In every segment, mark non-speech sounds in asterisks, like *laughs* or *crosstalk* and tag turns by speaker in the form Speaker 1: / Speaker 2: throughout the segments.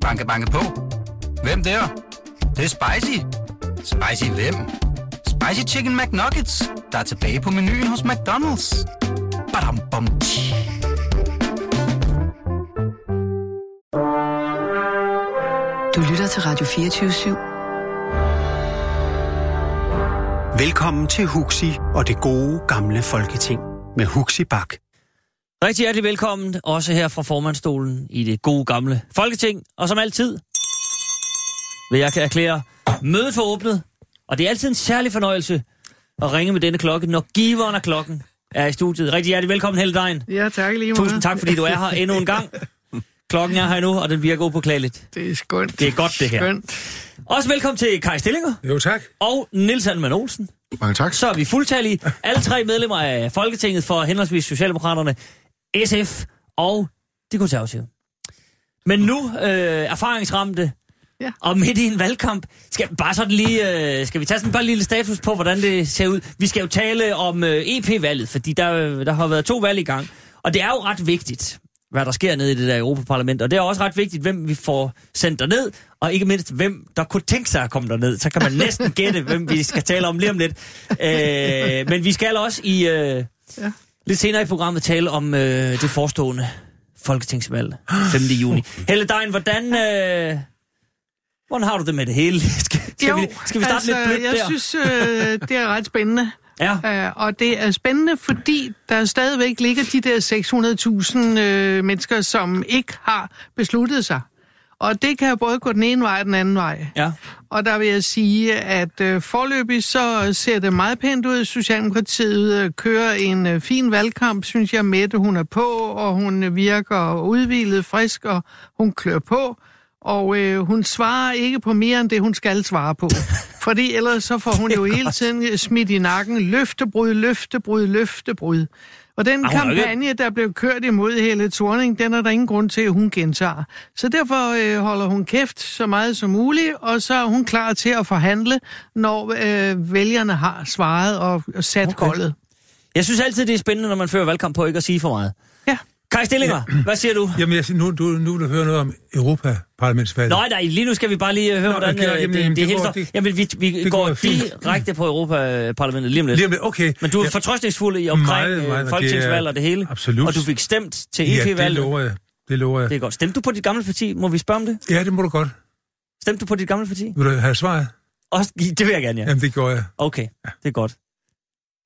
Speaker 1: Banke, banke på. Hvem der? Det, det er spicy. Spicy hvem? Spicy Chicken McNuggets, der er tilbage på menuen hos McDonald's. Badum, bom, tji.
Speaker 2: Du lytter til Radio 24
Speaker 3: Velkommen til Huxi og det gode gamle folketing med Huxi Bak.
Speaker 4: Rigtig hjertelig velkommen, også her fra formandstolen i det gode gamle Folketing. Og som altid vil jeg erklære mødet for åbnet. Og det er altid en særlig fornøjelse at ringe med denne klokke, når giveren af klokken er i studiet. Rigtig hjertelig velkommen, Helle Dejen.
Speaker 5: Ja, tak lige
Speaker 4: Tusind
Speaker 5: meget.
Speaker 4: tak, fordi du er her endnu en gang. Klokken er her nu, og den virker upåklageligt.
Speaker 5: Det er skønt.
Speaker 4: Det er godt, det her.
Speaker 5: Skønt.
Speaker 4: Også velkommen til Kai Stillinger
Speaker 6: Jo, tak.
Speaker 4: og Nils Hannemann Olsen.
Speaker 6: Mange tak.
Speaker 4: Så er vi fuldtallige. Alle tre medlemmer af Folketinget for henholdsvis Socialdemokraterne, SF og de konservative. Men nu øh, erfaringsramte
Speaker 5: Ja.
Speaker 4: og midt i en valgkamp, skal vi bare sådan lige, øh, skal vi tage sådan bare en lille status på, hvordan det ser ud. Vi skal jo tale om øh, EP-valget, fordi der, der har været to valg i gang. Og det er jo ret vigtigt, hvad der sker nede i det der Europaparlament. Og det er også ret vigtigt, hvem vi får sendt derned, og ikke mindst, hvem der kunne tænke sig at komme derned. Så kan man næsten gætte, hvem vi skal tale om lige om lidt. Øh, men vi skal også i øh,
Speaker 5: Ja.
Speaker 4: Lidt senere i programmet tale om øh, det forestående folketingsvalg 5. juni. *laughs* Helle Dein, hvordan, øh, hvordan har du det med det hele? *laughs* Skal, skal,
Speaker 5: Jo,
Speaker 4: vi, skal vi starte
Speaker 5: altså,
Speaker 4: lidt blødt
Speaker 5: jeg
Speaker 4: der?
Speaker 5: synes, øh, det er ret spændende. *laughs*
Speaker 4: Ja.
Speaker 5: Uh, og det er spændende, fordi der stadigvæk ligger de der 600.000 øh, mennesker, som ikke har besluttet sig. Og det kan både gå den ene vej og den anden vej.
Speaker 4: Ja.
Speaker 5: Og der vil jeg sige, at øh, forløbig så ser det meget pænt ud. Socialdemokratiet øh, kører en øh, fin valgkamp, synes jeg. Mette, hun er på, og hun øh, virker udvilet, frisk, og hun klør på. Og øh, hun svarer ikke på mere end det, hun skal svare på. *laughs* Fordi ellers så får hun jo hele tiden øh, smidt i nakken. Løftebrud, løftebrud, løftebrud. Og den
Speaker 4: ikke-
Speaker 5: kampagne, der blev kørt imod Helle Thorning, den er der ingen grund til, at hun gentager. Så derfor øh, holder hun kæft så meget som muligt, og så er hun klar til at forhandle, når øh, vælgerne har svaret og, og sat
Speaker 4: Okay.
Speaker 5: goldet.
Speaker 4: Jeg synes altid, det er spændende, når man fører valgkamp på ikke at sige for meget.
Speaker 5: Ja.
Speaker 4: Kai Stillinger, ja. hvad siger du?
Speaker 6: Jamen, jeg, siger, nu, du, nu vil du høre noget om Europaparlamentsvalget.
Speaker 4: Nej, nej, lige nu skal vi bare lige øh, høre,
Speaker 6: Nå,
Speaker 4: hvordan
Speaker 6: okay,
Speaker 4: øh,
Speaker 6: jamen,
Speaker 4: det,
Speaker 6: jamen,
Speaker 4: det,
Speaker 6: det går- det-
Speaker 4: Jamen, vi, vi
Speaker 6: det
Speaker 4: går
Speaker 6: går
Speaker 4: direkte på Europaparlamentet lige om lidt.
Speaker 6: Lige om lidt, okay.
Speaker 4: Men du er
Speaker 6: Ja,
Speaker 4: fortrøstningsfuld i omkring
Speaker 6: Meget,
Speaker 4: meget,
Speaker 6: meget,
Speaker 4: folketingsvalg
Speaker 6: det
Speaker 4: og det hele.
Speaker 6: absolut.
Speaker 4: Og du fik stemt til
Speaker 6: Ja, det
Speaker 4: EP-valget.
Speaker 6: lover jeg. Det lover jeg.
Speaker 4: det er godt. Stemte du på dit gamle parti? Må vi spørge om det?
Speaker 6: Ja, det må du godt.
Speaker 4: Stemte du på dit gamle parti?
Speaker 6: Vil du have svaret?
Speaker 4: Også, *laughs* det vil jeg gerne, ja.
Speaker 6: Jamen, det gør jeg.
Speaker 4: Okay, det er godt.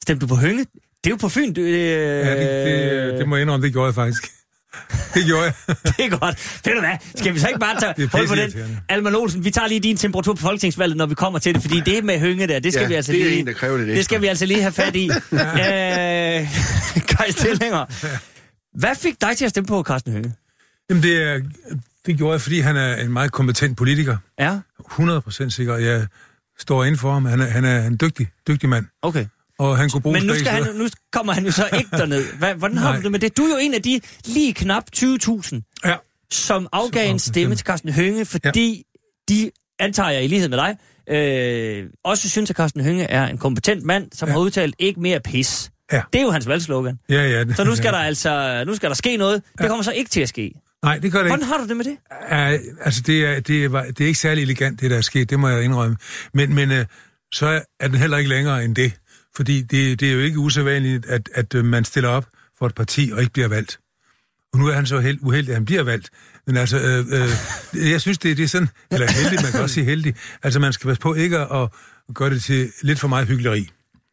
Speaker 4: Stemte du på Hønge? Det er jo på Fyn. Du, øh,
Speaker 6: Ja, det, det, det må jeg indrømme, det gjorde jeg faktisk. *laughs* Det gjorde jeg. *laughs*
Speaker 4: det er godt. Ved du hvad? Skal vi så ikke bare tage *laughs*
Speaker 6: Det
Speaker 4: hold på den? Alman Olsen, vi tager lige din temperatur på folketingsvalget, når vi kommer til det, fordi det med Hønge der, det skal
Speaker 7: Ja,
Speaker 4: vi altså
Speaker 7: det er
Speaker 4: lige...
Speaker 7: en, der kræver lidt
Speaker 4: Det skal vi altså lige have fat i. øh, Kaj Stillinger. Hvad fik dig til at stemme på Carsten Hønge?
Speaker 6: Jamen, det, er, det gjorde jeg, fordi han er en meget kompetent politiker.
Speaker 4: Ja,
Speaker 6: 100% sikker. Jeg står inden for ham. Han er, han er en dygtig, dygtig mand.
Speaker 4: okay.
Speaker 6: Og han kunne bruge
Speaker 4: Men nu, skal han, nu kommer han jo så ikke derned. Hvad, hvordan har du det med det? Du er jo en af de lige knap 20.000,
Speaker 6: Ja,
Speaker 4: som afgav en stemme til Carsten Hønge, fordi ja. de, antager jeg i lighed med dig, øh, også synes, at Carsten Hønge er en kompetent mand, som ja.
Speaker 6: Ja.
Speaker 4: har udtalt ikke mere pis.
Speaker 6: Ja.
Speaker 4: Det er jo hans valgslogan.
Speaker 6: ja, ja. det-
Speaker 4: Så nu skal
Speaker 6: ja.
Speaker 4: der altså nu skal der ske noget. Det kommer så ikke til at ske.
Speaker 6: Nej, det gør det ikke.
Speaker 4: Hvordan har du det med det?
Speaker 6: Uh, altså, det er, det, var, det er ikke særlig elegant, det der er sket, det må jeg indrømme. Men, men uh, så er den heller ikke længere end det. Fordi det, det er jo ikke usædvanligt, at, at uh, man stiller op for et parti og ikke bliver valgt. Og nu er han så held, uheldig, at han bliver valgt. Men altså, øh, øh, jeg synes, det, det er sådan, eller heldig, man kan også sige heldig. Altså, man skal passe på ikke at gøre det til lidt for meget hyggeleri.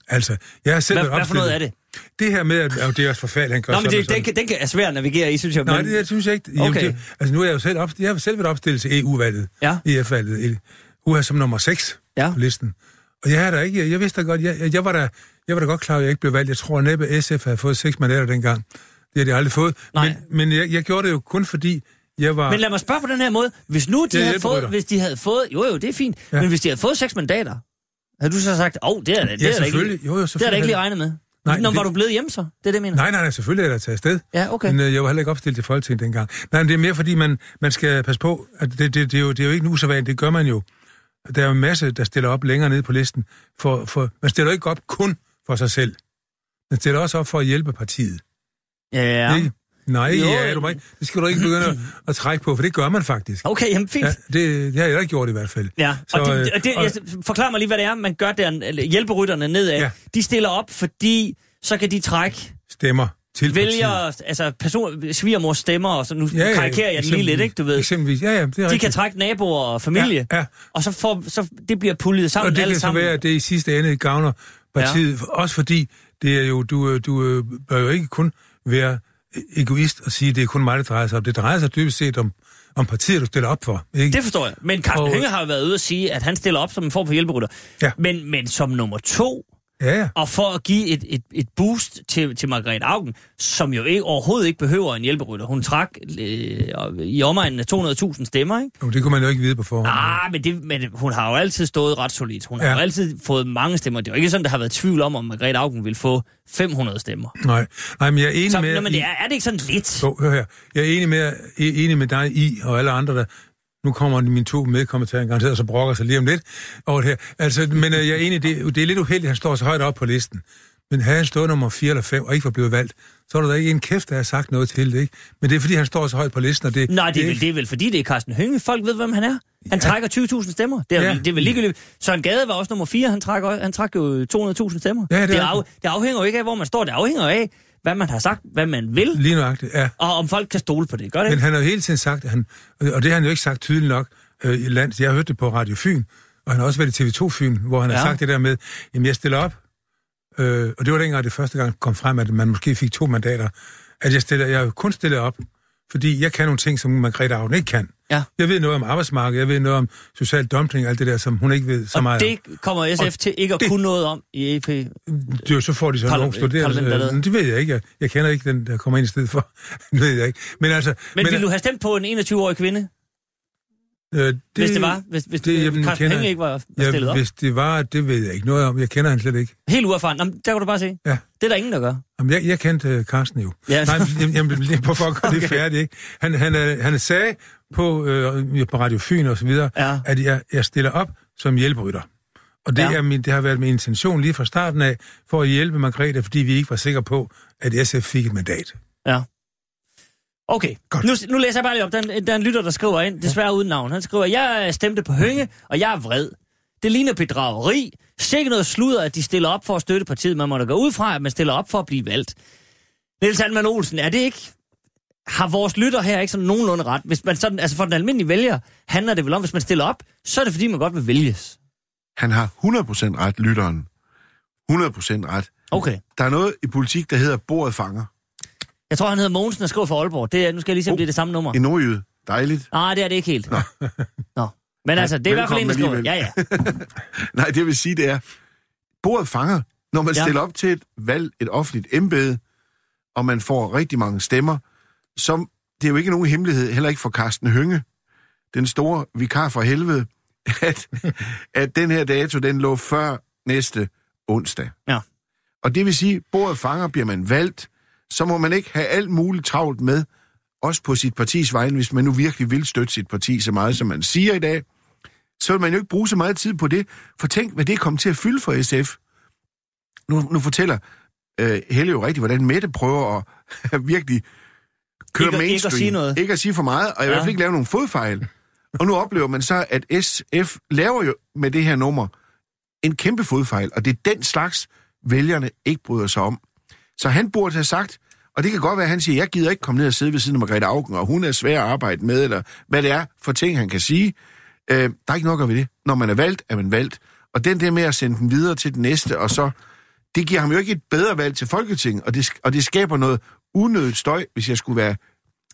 Speaker 6: Altså, jeg har selv
Speaker 4: Hvad, hvad for noget er det?
Speaker 6: Det her med, at, at det er også forfærdeligt, han gør
Speaker 4: Nå, men det, den, den er svær at navigere i, synes jeg.
Speaker 6: Nej,
Speaker 4: men,
Speaker 6: det, det synes jeg ikke. Jamen,
Speaker 4: Okay.
Speaker 6: det, altså, nu er jeg jo selv, op, jeg har selv været opstillet til EU-valget,
Speaker 4: Ja.
Speaker 6: EF-valget, uha som nummer 6
Speaker 4: Ja.
Speaker 6: på listen. Og jeg, er der ikke, jeg vidste da godt, jeg, jeg, jeg, var da, jeg var da godt klar, at jeg ikke blev valgt. Jeg tror næppe, SF havde fået seks mandater dengang. Det har de aldrig fået.
Speaker 4: Nej.
Speaker 6: Men, men jeg, jeg gjorde det jo kun fordi, jeg var...
Speaker 4: Men lad mig spørge på den her måde. Hvis nu de,
Speaker 6: Jeg
Speaker 4: havde fået, hvis de havde fået... Jo, jo, det er fint. Ja. Men hvis de havde fået seks mandater, havde du så sagt, åh, oh, det er det, det
Speaker 6: ja,
Speaker 4: er da ikke.
Speaker 6: Jo, jo,
Speaker 4: det er da ikke lige regnet med.
Speaker 6: Nej,
Speaker 4: Nå,
Speaker 6: det-
Speaker 4: var du blevet hjemme så? Det er det, jeg mener.
Speaker 6: Nej, nej, nej, selvfølgelig er der taget afsted.
Speaker 4: Ja, okay.
Speaker 6: Men øh, jeg var heller ikke opstillet til Folketinget dengang. Nej, men det er mere fordi, man, man skal passe på, at det, det, det, er jo, det er jo ikke en usædvanligt, det gør man jo. Der er jo en masse, der stiller op længere nede på listen. For, for, man stiller ikke op kun for sig selv. Man stiller også op for at hjælpe partiet.
Speaker 4: Ja,
Speaker 6: Ikke? Nej,
Speaker 4: Jo,
Speaker 6: ja, du må ikke, det skal du ikke begynde at, *laughs* at trække på, for det gør man faktisk.
Speaker 4: Okay, jamen fint.
Speaker 6: Ja, det, det har jeg ikke gjort i hvert fald.
Speaker 4: Ja,
Speaker 6: Så,
Speaker 4: og, det,
Speaker 6: øh,
Speaker 4: og det, jeg, forklar mig lige, hvad det er, man gør der, hjælperytterne nedad. Ja. De stiller op, fordi så kan de trække
Speaker 6: Stemmer til
Speaker 4: vælger,
Speaker 6: partiet.
Speaker 4: altså person, svigermors stemmer, og så nu
Speaker 6: Ja, ja,
Speaker 4: karikerer jeg den lige lidt, ikke, du ved.
Speaker 6: Eksempelvis, ja, ja, det er
Speaker 4: De
Speaker 6: rigtigt.
Speaker 4: kan trække naboer og familie,
Speaker 6: Ja, ja.
Speaker 4: og så, får, så det bliver pullet sammen
Speaker 6: Og det
Speaker 4: alle
Speaker 6: kan så
Speaker 4: sammen.
Speaker 6: være, at det i sidste ende gavner partiet. Ja. Også fordi, det er jo, du, øh, du øh, bør jo ikke kun være egoist og sige, at det er kun mig, det drejer sig om. Det drejer sig dybest set om, om partiet, du stiller op for. Ikke?
Speaker 4: Det forstår jeg. Men Carsten
Speaker 6: Og-
Speaker 4: Hønge har jo været ude at sige, at han stiller op som en form for hjælperytter.
Speaker 6: Ja.
Speaker 4: Men, men som nummer to,
Speaker 6: Ja, ja.
Speaker 4: og for at give et, et, et boost til, til Margrethe Augen, som jo ikke, overhovedet ikke behøver en hjælperytter. Hun trak øh, i omegnen af 200.000 stemmer, ikke?
Speaker 6: Jo, det kunne man jo ikke vide på forhånd.
Speaker 4: Ah, men, det, men hun har jo altid stået ret solidt. Hun har
Speaker 6: Ja.
Speaker 4: jo altid fået mange stemmer. Det er jo ikke sådan, der har været tvivl om, om Margrethe Augen vil få 500 stemmer.
Speaker 6: Nej. Nej, men jeg er enig
Speaker 4: Så,
Speaker 6: med...
Speaker 4: nå, men det er, er det ikke sådan lidt?
Speaker 6: Jo, hør her. Jeg er enig med, enig med dig i, og alle andre, der... Nu kommer mine to medkommentarer garanteret, og så brokker sig lige om lidt over det her. Altså, men øh, jeg er enig, det, det er lidt uheldigt, at han står så højt op på listen. Men havde han stået nummer 4 eller 5 og ikke var blevet valgt, så er der ikke en kæft, der har sagt noget til det, ikke? Men det er, fordi han står så højt på listen, og det...
Speaker 4: Nej, det er, vel, det er vel fordi, det er Carsten Hønge. Folk ved, hvem han er. Han ja. trækker 20.000 stemmer. Det er,
Speaker 6: Ja.
Speaker 4: det er vel ligegyldigt. Søren Gade var også nummer 4. Han trækker, han trak jo 200.000 stemmer.
Speaker 6: Ja, det
Speaker 4: det, af, det afhænger jo ikke af, hvor man står. Det afhænger af, hvad man har sagt, hvad man vil,
Speaker 6: Lige nøjagtigt, ja.
Speaker 4: og om folk kan stole på det. Gør det
Speaker 6: Men han har jo hele tiden sagt, at han, og det har han jo ikke sagt tydeligt nok øh, i landet. Jeg har hørt det på Radio Fyn, og han har også været i TV2 Fyn, hvor han ja. Har sagt det der med, jamen jeg stiller op, øh, og det var dengang det første gang kom frem, at man måske fik to mandater, at jeg, stiller, jeg kun stillet op, fordi jeg kan nogle ting, som Margrethe Augen ikke kan.
Speaker 4: Ja.
Speaker 6: Jeg ved noget om arbejdsmarkedet, jeg ved noget om social dumping, alt det der, som hun ikke ved så
Speaker 4: Og
Speaker 6: meget
Speaker 4: det kommer SF
Speaker 6: Og
Speaker 4: til ikke at
Speaker 6: det-
Speaker 4: kunne noget om i EP.
Speaker 6: Det, er jo, så får de så
Speaker 4: Parla-
Speaker 6: nogle studerende. Øh, det ved jeg ikke. Jeg, jeg kender ikke den, der kommer ind i stedet for. *laughs* det ved jeg ikke. Men altså...
Speaker 4: Men, men vil du have stemt på en 21-årig kvinde,
Speaker 6: øh, det,
Speaker 4: hvis det var? Hvis, hvis
Speaker 6: det, jamen,
Speaker 4: Carsten
Speaker 6: kender-
Speaker 4: Hønge ikke var, var stillet
Speaker 6: Ja,
Speaker 4: op?
Speaker 6: hvis det var, det ved jeg ikke noget om. Jeg kender han slet ikke.
Speaker 4: Helt uerfaren. Jamen, der kan du bare se.
Speaker 6: Ja.
Speaker 4: Det er der ingen, der gør.
Speaker 6: Jamen, jeg, jeg kendte uh, Carsten jo.
Speaker 4: Ja.
Speaker 6: Nej, men, jamen, jamen, lige på for at gøre okay. det færdigt, ikke? Han, han, øh, han sagde på, øh, på Radio Fyn og så videre,
Speaker 4: Ja.
Speaker 6: at jeg, jeg stiller op som hjælperytter. Og det,
Speaker 4: Ja.
Speaker 6: er min, det har været min intention lige fra starten af, for at hjælpe Margrethe, fordi vi ikke var sikre på, at SF fik et mandat.
Speaker 4: Ja. Okay,
Speaker 6: Godt.
Speaker 4: nu, nu læser jeg bare lige op. Der er, en, der er en lytter, der skriver ind, desværre uden navn. Han skriver, jeg stemte på Hønge, og jeg er vred. Det ligner bedrageri. Sikke noget sludder, at de stiller op for at støtte partiet. Man må da gå ud fra, at man stiller op for at blive valgt. Niels Halman Olsen, er det ikke... Har vores lytter her ikke sådan nogenlunde ret? Hvis man sådan, altså for den almindelige vælger handler det vel om, hvis man stiller op, så er det fordi, man godt vil vælges.
Speaker 7: Han har 100% ret, lytteren. 100% ret.
Speaker 4: Okay.
Speaker 7: Der er noget i politik, der hedder bordet fanger.
Speaker 4: Jeg tror, han hedder Mogensen og skriver for Aalborg. Det er, nu skal jeg lige se, om
Speaker 7: Oh.
Speaker 4: det er det samme nummer.
Speaker 7: En nordjyde. Dejligt.
Speaker 4: Nej, det er det ikke helt. Nå. Men altså, det er i hvert fald en, der skriver. Ja, ja. *laughs*
Speaker 7: Nej, det vil sige, det er, bordet fanger, når man
Speaker 4: ja.
Speaker 7: stiller op til et valg, et offentligt embede, og man får rigtig mange stemmer, som, det er jo ikke nogen hemmelighed, heller ikke for Carsten Hønge, den store vikar fra helvede, *laughs* at, at den her dato, den lå før næste onsdag.
Speaker 4: Ja.
Speaker 7: Og det vil sige, bordet fanger, bliver man valgt, så må man ikke have alt muligt travlt med, også på sit partis vegne, hvis man nu virkelig vil støtte sit parti så meget, som man siger i dag, så vil man jo ikke bruge så meget tid på det. For tænk, hvad det kom til at fylde for SF. Nu, nu fortæller øh, Helle jo rigtigt, hvordan Mette prøver at *laughs* virkelig køre
Speaker 4: Ikke at- ikke at
Speaker 7: mainstream.
Speaker 4: sige noget.
Speaker 7: Ikke at sige for meget, og i
Speaker 4: Ja.
Speaker 7: hvert fald ikke lave nogen fodfejl. Og nu oplever man så, at SF laver jo med det her nummer en kæmpe fodfejl, og det er den slags, vælgerne ikke bryder sig om. Så han burde have sagt, og det kan godt være, at han siger, jeg gider ikke komme ned og sidde ved siden af Margrethe Augen, og hun er svær at arbejde med, eller hvad det er for ting, han kan sige. Øh, der er ikke nok at ved det. Når man er valgt, er man valgt. Og den der med at sende den videre til den næste, og så... Det giver ham jo ikke et bedre valg til Folketinget, og det, og det skaber noget unødigt støj, hvis jeg skulle være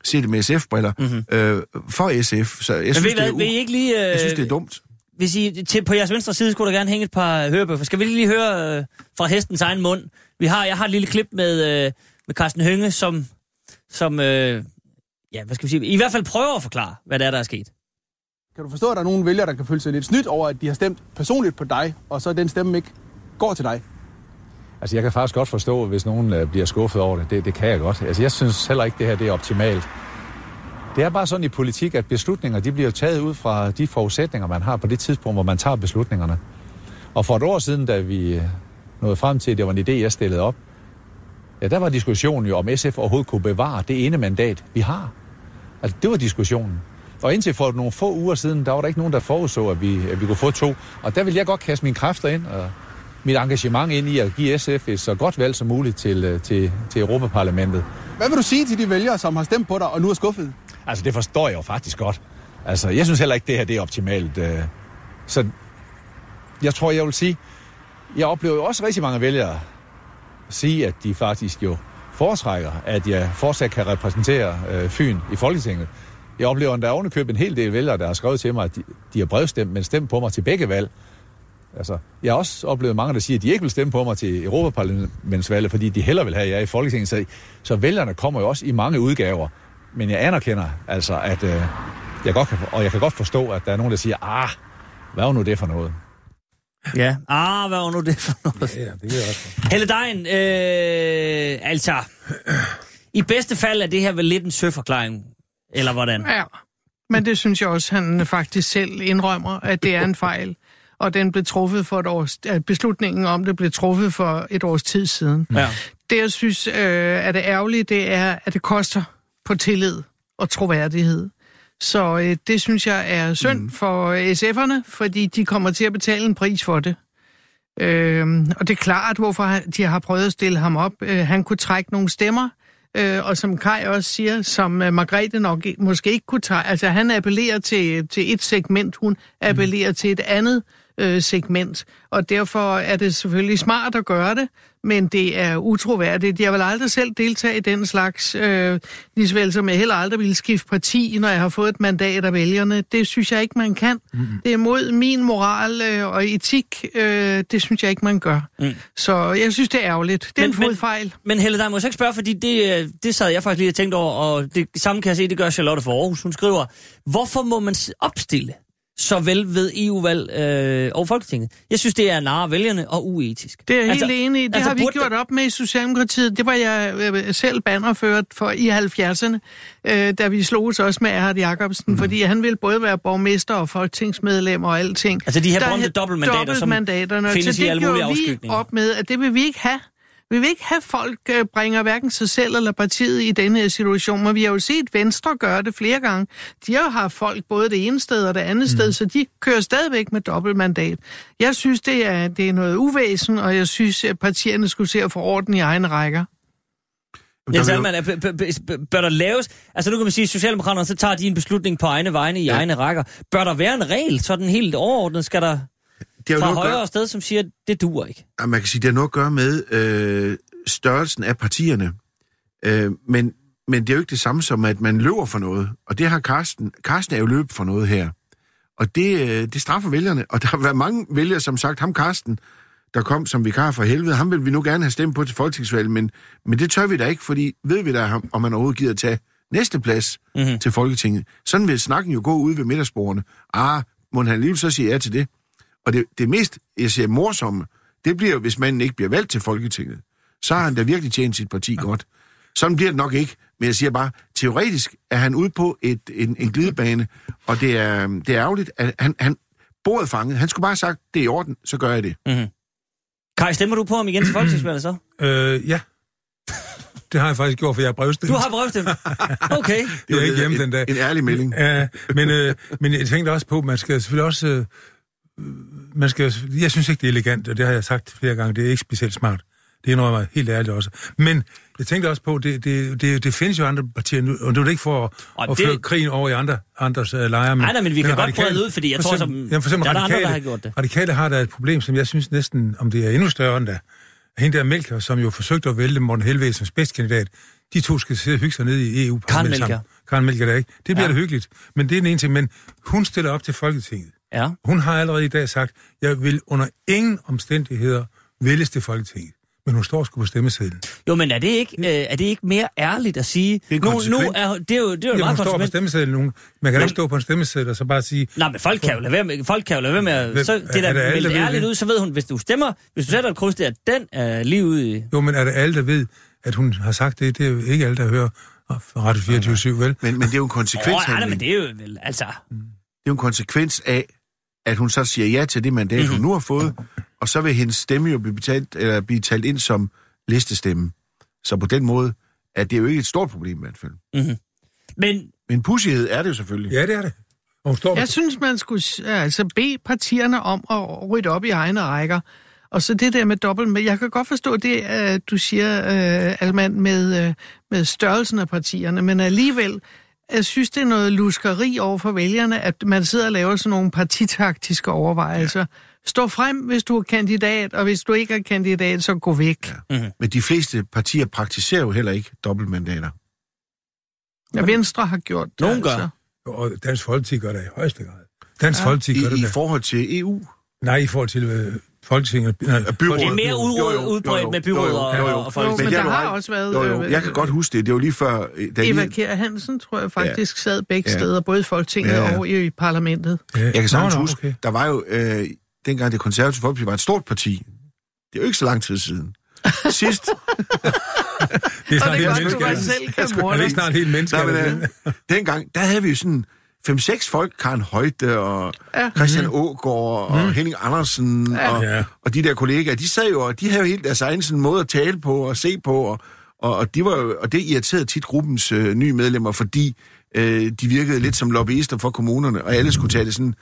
Speaker 7: se det med SF-briller, mm-hmm. øh, for SF. Så jeg
Speaker 4: Men
Speaker 7: synes,
Speaker 4: ved I
Speaker 7: det er, u-
Speaker 4: vil I ikke lige... Øh,
Speaker 7: jeg synes, det er dumt.
Speaker 4: Hvis I, til, på jeres venstre side skulle der gerne hænge et par hørebøffer. Skal vi lige høre øh, fra hestens egen mund? Vi har, jeg har et lille klip med, øh, med Carsten Hønge, som, som øh, ja, hvad skal vi sige, i hvert fald prøver at forklare, hvad det er, der er sket.
Speaker 8: Kan du forstå, at der er nogle vælgere, der kan føle sig lidt snydt over, at de har stemt personligt på dig, og så den stemme ikke går til dig?
Speaker 9: Altså, jeg kan faktisk godt forstå, hvis nogen øh, bliver skuffet over det. det. Det kan jeg godt. Altså, jeg synes heller ikke, det her det er optimalt. Det er bare sådan i politik, at beslutninger de bliver taget ud fra de forudsætninger, man har på det tidspunkt, hvor man tager beslutningerne. Og for et år siden, da vi øh, nåede frem til, at det var en idé, jeg stillede op, ja, der var diskussionen jo, om SF overhovedet kunne bevare det ene mandat, vi har. Altså, det var diskussionen. Og indtil for nogle få uger siden, der var der ikke nogen, der forudså, at vi, at vi kunne få to. Og der vil jeg godt kaste mine kræfter ind, og mit engagement ind i at give SF et så godt valg som muligt til, øh, til, til Europaparlamentet.
Speaker 8: Hvad vil du sige til de vælgere, som har stemt på dig og nu er skuffet?
Speaker 9: Altså, det forstår jeg jo faktisk godt. Altså, jeg synes heller ikke, det her det er optimalt. øh. Så jeg tror, jeg vil sige, jeg oplever jo også rigtig mange vælgere sige, at de faktisk jo foretrækker, at jeg fortsat kan repræsentere øh, Fyn i Folketinget. Jeg oplever endda ovenikøbet en hel del vælgere, der har skrevet til mig, at de, de har brevstemt, men stemt på mig til begge valg. Altså, jeg har også oplevet mange, der siger, at de ikke vil stemme på mig til Europaparlamentsvalget, fordi de hellere vil have jer i Folketinget. Så, så vælgerne kommer jo også i mange udgaver. Men jeg anerkender altså, at øh, jeg godt kan, og jeg kan godt forstå, at der er nogen, der siger, ah, hvad var nu det for noget?
Speaker 4: Ja. Ah, hvad var nu det for noget?
Speaker 6: Ja, det er også.
Speaker 4: Helle Dejen, øh, altså, i bedste fald er det her vel lidt en søforklaring, eller hvordan?
Speaker 5: Ja, men det synes jeg også, han faktisk selv indrømmer, at det er en fejl. Og den blev truffet for et års, beslutningen om det blev truffet for et års tid siden.
Speaker 4: Ja.
Speaker 5: Det, jeg synes øh, er det ærgerlige, det er, at det koster på tillid og troværdighed. Så øh, det synes jeg er synd mm. for SF'erne, fordi de kommer til at betale en pris for det. Øh, og det er klart, hvorfor de har prøvet at stille ham op. Øh, han kunne trække nogle stemmer, øh, og som Kai også siger, som øh, Margrethe nok måske ikke kunne tage. Altså han appellerer til, til et segment, hun appellerer mm. til et andet øh, segment. Og derfor er det selvfølgelig smart at gøre det, men det er utroværdigt. Jeg vil aldrig selv deltage i den slags, øh, lige vel som jeg heller aldrig vil skifte parti, når jeg har fået et mandat af vælgerne. Det synes jeg ikke, man kan. Mm. Det er mod min moral øh, og etik. Øh, det synes jeg ikke, man gør. Mm. Så jeg synes, det er ærgerligt. Det er
Speaker 4: Men-
Speaker 5: en fodfejl.
Speaker 4: Men Helle, der må jeg ikke spørge, fordi det, øh, det sad jeg faktisk lige og tænkte over, og det samme kan jeg se, det gør Charlotte for Aarhus. Hun skriver, hvorfor må man opstille så vel ved EU-valg øh, og Folketinget? Jeg synes, det er narre vælgerne og uetisk.
Speaker 5: Det er jeg
Speaker 4: Altså-
Speaker 5: helt enig i. Det
Speaker 4: altså,
Speaker 5: har vi gjort op med i Socialdemokratiet. Det var jeg øh, selv bannerført for i 70'erne, øh, da vi sloges også med Erhard Jacobsen, mm. fordi han ville både være borgmester og folketingsmedlem og alting.
Speaker 4: Altså de her
Speaker 5: er
Speaker 4: berømte dobbeltmandater, som findes i
Speaker 5: det
Speaker 4: alle mulige
Speaker 5: gjorde vi
Speaker 4: afskygninger.
Speaker 5: op med, at det vil vi ikke have. Vi vil ikke have, at folk øh, bringer hverken sig selv eller partiet i denne her situation, men vi har jo set Venstre gøre det flere gange. De har jo haft folk både det ene sted og det andet mm. sted, så de kører stadigvæk med dobbeltmandat. Jeg synes, det er, det er noget uvæsen, og jeg synes, at partierne skulle se at få orden i egne rækker.
Speaker 4: Er- b- b- b- bør der laves... Altså nu kan man sige, at Socialdemokraterne, så tager de en beslutning på egne vegne i ja.
Speaker 7: Ja.
Speaker 4: egne rækker. Bør der være en regel, sådan helt overordnet, skal der
Speaker 7: Det har
Speaker 4: fra
Speaker 7: noget at gøre-
Speaker 4: højere sted, som siger, at det duer ikke?
Speaker 7: Ja, man kan sige, det har noget at gøre med øh, størrelsen af partierne. Øh, men, men det er jo ikke det samme som, at man løber for noget. Og det har Karsten. Karsten er jo løbet for noget her. Og det, øh, det straffer vælgerne. Og der har været mange vælgere, som sagt, ham Karsten, der kom som vikar for helvede, ham vil vi nu gerne have stemt på til folketingsvalget, men, men det tør vi da ikke, fordi ved vi da, om man overhovedet gider tage næste plads
Speaker 4: Mhm.
Speaker 7: mm-hmm. til Folketinget. Sådan vil snakken jo gå ud ved middagsbordene. Ah, må han alligevel så sige ja til det? Og det, det mest, jeg siger, morsomme, det bliver hvis manden ikke bliver valgt til Folketinget. Så har han da virkelig tjent sit parti godt. Sådan bliver det nok ikke, men jeg siger bare, teoretisk er han ude på et, en, en glidebane, og det er, det er ærgerligt, at han, han bordet fanget. Han skulle bare have sagt, det er i orden, så gør jeg det.
Speaker 4: Kai, stemmer du på ham igen til folketingsvalget så? *clears throat*
Speaker 6: Øh, ja. Det har jeg faktisk gjort, for jeg har brevstemt.
Speaker 4: Du har brevstemt. Okay.
Speaker 6: Det er ikke hjemme
Speaker 7: en,
Speaker 6: den dag.
Speaker 7: En ærlig melding.
Speaker 6: Ja, men, øh, men jeg tænkte også på, at man skal selvfølgelig også... Øh, man skal, jeg synes ikke, det er elegant, og det har jeg sagt flere gange. Det er ikke specielt smart. Det indrømmer jeg helt ærligt også. Men jeg tænkte også på, det, det, det, det findes jo andre partier nu, og det er ikke for at,
Speaker 4: Og
Speaker 6: at
Speaker 4: det-
Speaker 6: føre krigen over i andre, andres uh, lejre.
Speaker 4: Nej, nej, men vi kan godt
Speaker 6: radikale-
Speaker 4: brede ud, fordi jeg
Speaker 6: for
Speaker 4: tror, som-
Speaker 6: jamen, for eksempel
Speaker 4: der er der andre,
Speaker 6: radikale,
Speaker 4: der har gjort det.
Speaker 6: Radikale har der et problem, som jeg synes næsten, om det er endnu større end da. Hende der Melker, som jo forsøgte at vælge Morten Helvede som spidskandidat, de to skal sidde og hygge sig ned i EU.
Speaker 4: Karen. Melchior.
Speaker 6: Karen Melker der ikke. Det bliver
Speaker 4: ja.
Speaker 6: da hyggeligt. Men det er den ene ting. Men hun stiller op til Folketinget.
Speaker 4: Ja.
Speaker 6: Hun har allerede i dag sagt, jeg vil under ingen omstændigheder vælges til Folketinget. Men hun står sgu på stemmesedlen.
Speaker 4: Jo, men er det ikke, øh, er det ikke mere ærligt at sige...
Speaker 7: Det er
Speaker 4: nu, nu er, det er jo, det er jo
Speaker 6: Jamen,
Speaker 4: meget
Speaker 6: hun står på
Speaker 4: konsekvent.
Speaker 6: stemmesedlen. Hun, man kan da ikke stå på en stemmeseddel og så bare sige,
Speaker 4: Nej, men folk kan jo lade være med, folk kan jo lade være med at- så det er
Speaker 6: er
Speaker 4: da
Speaker 6: der
Speaker 4: meldt
Speaker 6: ved
Speaker 4: ærligt ud, så ved hun, hvis du stemmer, hvis du sætter et kryds der, den er lige ude i...
Speaker 6: jo, men er det alle, der ved, at hun har sagt det? Det er jo ikke alle, der hører Radio 24 vel?
Speaker 7: Men, men det er jo en konsekvens,
Speaker 4: nej, nej, men det er jo vel, altså...
Speaker 7: det er jo en konsekvens af, at hun så siger ja til det mandat, mm-hmm. hun nu har fået, og så vil hendes stemme jo blive, betalt, eller blive talt ind som listestemme. Så på den måde er det jo ikke et stort problem i hvert fald.
Speaker 4: Mm-hmm. Men
Speaker 7: Men pussighed er det jo selvfølgelig.
Speaker 6: Ja, det er det. Og hun står
Speaker 5: Jeg synes, man skulle altså, bede partierne om at rydde op i egne rækker. Og så det der med dobbelt med, jeg kan godt forstå det, uh, du siger, uh, Almand, med, uh, med størrelsen af partierne, men alligevel, jeg synes, det er noget luskeri over for vælgerne, at man sidder og laver sådan nogle partitaktiske overvejelser. Stå frem, hvis du er kandidat, og hvis du ikke er kandidat, så gå væk. Ja.
Speaker 4: mm-hmm.
Speaker 7: Men de fleste partier praktiserer jo heller ikke dobbeltmandater.
Speaker 5: Ja, Venstre har gjort det.
Speaker 4: Nogen gør.
Speaker 5: Altså.
Speaker 6: Og Dansk Folkeparti gør det i højeste grad. Dansk ja. Folkeparti gør
Speaker 7: I,
Speaker 6: det
Speaker 7: I forhold til EU.
Speaker 6: Nej, i forhold til øh, Folketinget. Nej,
Speaker 7: byrådet.
Speaker 4: det er mere
Speaker 7: Jo, jo,
Speaker 4: udbredt,
Speaker 7: jo,
Speaker 4: udbredt
Speaker 7: jo,
Speaker 4: med
Speaker 7: jo, jo,
Speaker 4: byråd og,
Speaker 7: jo, jo.
Speaker 4: og
Speaker 5: Jo,
Speaker 4: folketing.
Speaker 5: men
Speaker 7: det
Speaker 5: der
Speaker 7: har ret.
Speaker 5: også været...
Speaker 7: Jo, jo,
Speaker 5: øh,
Speaker 7: jeg kan godt huske det. Det var lige før... øh, Da
Speaker 5: Eva
Speaker 7: I,
Speaker 5: Kjær Hansen, tror jeg faktisk, sad begge
Speaker 7: Ja.
Speaker 5: steder, både i Folketinget
Speaker 7: Ja, ja.
Speaker 5: og i parlamentet.
Speaker 6: ja.
Speaker 7: jeg kan sagtens huske,
Speaker 6: okay.
Speaker 7: der var jo... Øh, dengang det konservative folkeparti var et stort parti. Det er jo ikke så lang tid siden. *laughs* Sidst,
Speaker 6: Det er snart helt menneske. Er det ikke snart helt menneske?
Speaker 7: Nej, men, øh, dengang, der havde vi jo sådan 5-6 folk, Karen Højte og
Speaker 5: Ja.
Speaker 7: ja. Christian Ågaard og Henning Andersen
Speaker 5: Ja.
Speaker 7: og,
Speaker 6: Ja.
Speaker 7: og de der kollegaer, de sad jo, og de havde jo helt deres egen sådan måde at tale på og se på, og, og, og, de var jo, og det irriterede tit gruppens øh, nye medlemmer, fordi øh, de virkede lidt som lobbyister for kommunerne, og alle skulle tage det sådan.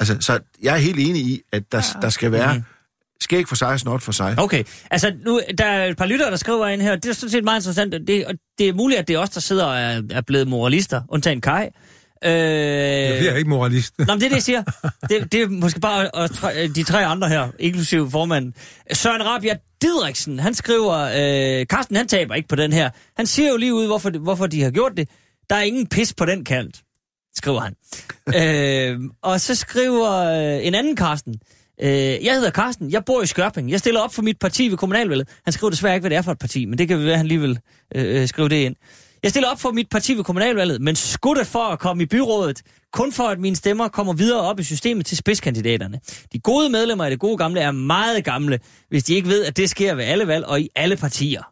Speaker 7: Altså, så jeg er helt enig i, at der, der skal være skæg for sig snot for sig.
Speaker 4: Okay, altså nu, der er et par lyttere, der skriver ind her, det er sådan set meget interessant, det, og det er muligt, at det er os, der sidder og er, er blevet moralister, undtagen Kai. Øh,
Speaker 6: Jeg bliver ikke moralist.
Speaker 4: Nå, men det er det, jeg siger. Det, det er måske bare og tre, de tre andre her, inklusive formanden. Søren Rabia Didriksen, han skriver, øh, Carsten han taber ikke på den her. Han siger jo lige ud, hvorfor, hvorfor de har gjort det. Der er ingen pis på den kant, skriver han. øh, og så skriver øh, en anden Carsten, øh, jeg hedder Carsten, jeg bor i Skørping. Jeg stiller op for mit parti ved kommunalvalget. Han skriver desværre ikke, hvad det er for et parti, men det kan være, han lige vil øh, skrive det ind. Jeg stiller op for mit parti ved kommunalvalget, men skudte for at komme i byrådet, kun for at mine stemmer kommer videre op i systemet til spidskandidaterne. De gode medlemmer af det gode gamle er meget gamle, hvis de ikke ved, at det sker ved alle valg og i alle partier.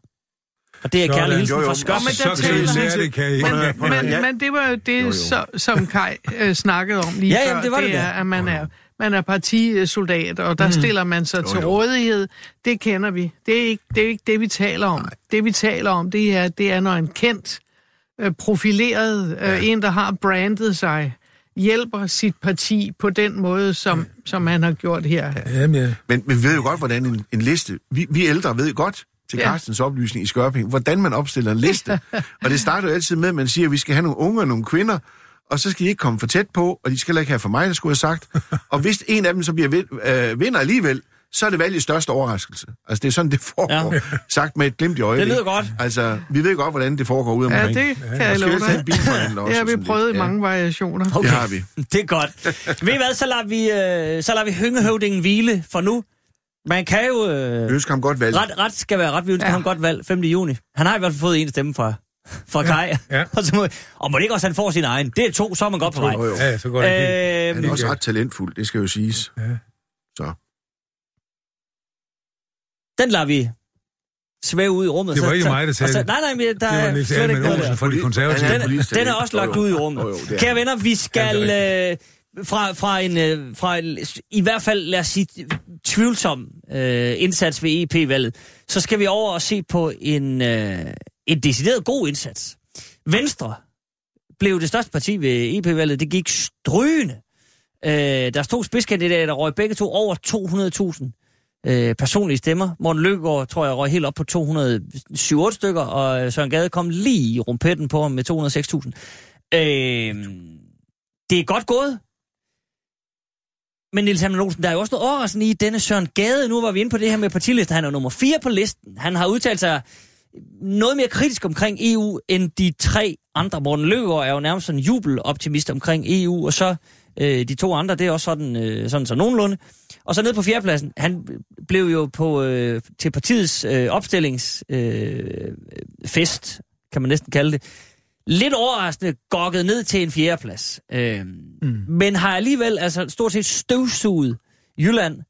Speaker 4: Og det er kærlig hilsen fra
Speaker 7: men
Speaker 4: Skørping.
Speaker 5: men
Speaker 6: Så kan I lære det, kan I.
Speaker 5: Men, men,
Speaker 7: ja.
Speaker 5: men det var jo det,
Speaker 7: Jo, jo.
Speaker 5: Så, som Kai øh, snakkede om lige
Speaker 4: Ja,
Speaker 5: før.
Speaker 4: jamen, det var det
Speaker 5: er,
Speaker 4: da.
Speaker 5: at man er, man er partisoldat, og der mm. stiller man sig
Speaker 7: Jo,
Speaker 5: til
Speaker 7: jo.
Speaker 5: rådighed. Det kender vi. Det er ikke det, er ikke det vi taler om. Nej. Det, vi taler om, det er, det er når en kendt, øh, profileret, øh, ja. en, der har brandet sig, hjælper sit parti på den måde, som, som han har gjort her.
Speaker 6: Jamen, ja.
Speaker 7: Men, men vi ved jo godt, hvordan en, en liste... Vi, vi ældre ved godt, til
Speaker 5: Ja.
Speaker 7: Carstens oplysning i Skørping, hvordan man opstiller en liste. *laughs* og det starter jo altid med, at man siger, at vi skal have nogle unge og nogle kvinder, og så skal de ikke komme for tæt på, og de skal heller ikke have for mig, der skulle have sagt. *laughs* og hvis en af dem så bliver øh, vinder alligevel, så er det valgets største overraskelse. Altså, det er sådan, det foregår. Ja. *laughs* Sagt med et glimt i øjet.
Speaker 4: Det lyder godt.
Speaker 7: Altså, vi ved godt, hvordan det foregår ude
Speaker 5: Ja,
Speaker 7: omkring.
Speaker 5: det kan jeg love dig. Det har vi prøvet i mange variationer.
Speaker 7: Ja, det har vi.
Speaker 4: Det er godt. Ved I hvad, så lader vi, øh, så lader vi hyngehøvdingen hvile for nu. Man kan jo... Øh,
Speaker 7: Vi ønsker ham godt valg.
Speaker 4: ret, ret skal være ret. Vi ønsker
Speaker 5: Ja.
Speaker 4: ja. ham godt valg 5. juni. Han har i hvert fald fået en stemme fra, fra Kai.
Speaker 6: ja. *laughs*
Speaker 4: og, så må, og må det ikke også han får sin egen? Det er to, så er man godt på vej.
Speaker 7: Jo, jo.
Speaker 6: Ja, så går det helt.
Speaker 7: Han
Speaker 4: Øh,
Speaker 7: er også ret talentfuld, det skal jo siges.
Speaker 6: Ja.
Speaker 7: Så.
Speaker 4: den lader vi svæve ud i rummet.
Speaker 6: Det var
Speaker 4: Så-
Speaker 6: ikke
Speaker 4: så-
Speaker 6: mig, der sagde
Speaker 4: så-
Speaker 6: det.
Speaker 4: Nej, nej, men der
Speaker 6: Det var
Speaker 4: er
Speaker 6: Niels
Speaker 4: slet ikke
Speaker 6: Alman
Speaker 4: noget der.
Speaker 6: Olsen fra de konservative.
Speaker 4: Den, den er også lagt ud i rummet. Kære venner, vi skal
Speaker 6: Ja,
Speaker 4: øh, fra, fra en, øh, fra en, i hvert fald, lad os sige, tvivlsom øh, indsats ved EP-valget, så skal vi over og se på en, øh, en decideret god indsats. Venstre blev det største parti ved EP-valget. Det gik strygende. Øh, der stod spidskandidater, der røg begge to over 200.000 øh, personlige stemmer. Morten Løkkegaard, tror jeg, røg helt op på 207 stykker, og øh, Søren Gade kom lige i rumpetten på ham med 206.000. Øh, det er godt gået. Men Niels Hammer Olsen, der er jo også noget overraskende i denne Søren Gade. Nu var vi inde på det her med partilister. Han er nummer 4 på listen. Han har udtalt sig noget mere kritisk omkring EU end de tre andre. Morten Løver er jo nærmest sådan jubeloptimist omkring EU, og så øh, de to andre, det er også sådan, øh, sådan så nogenlunde. Og så ned på fjerdepladsen, han blev jo på øh, til partiets øh, opstillingsfest, øh, øh fest, kan man næsten kalde det, lidt overraskende gokket ned til en fjerdeplads. Øh, mm. Men har alligevel altså stort set støvsuget Jylland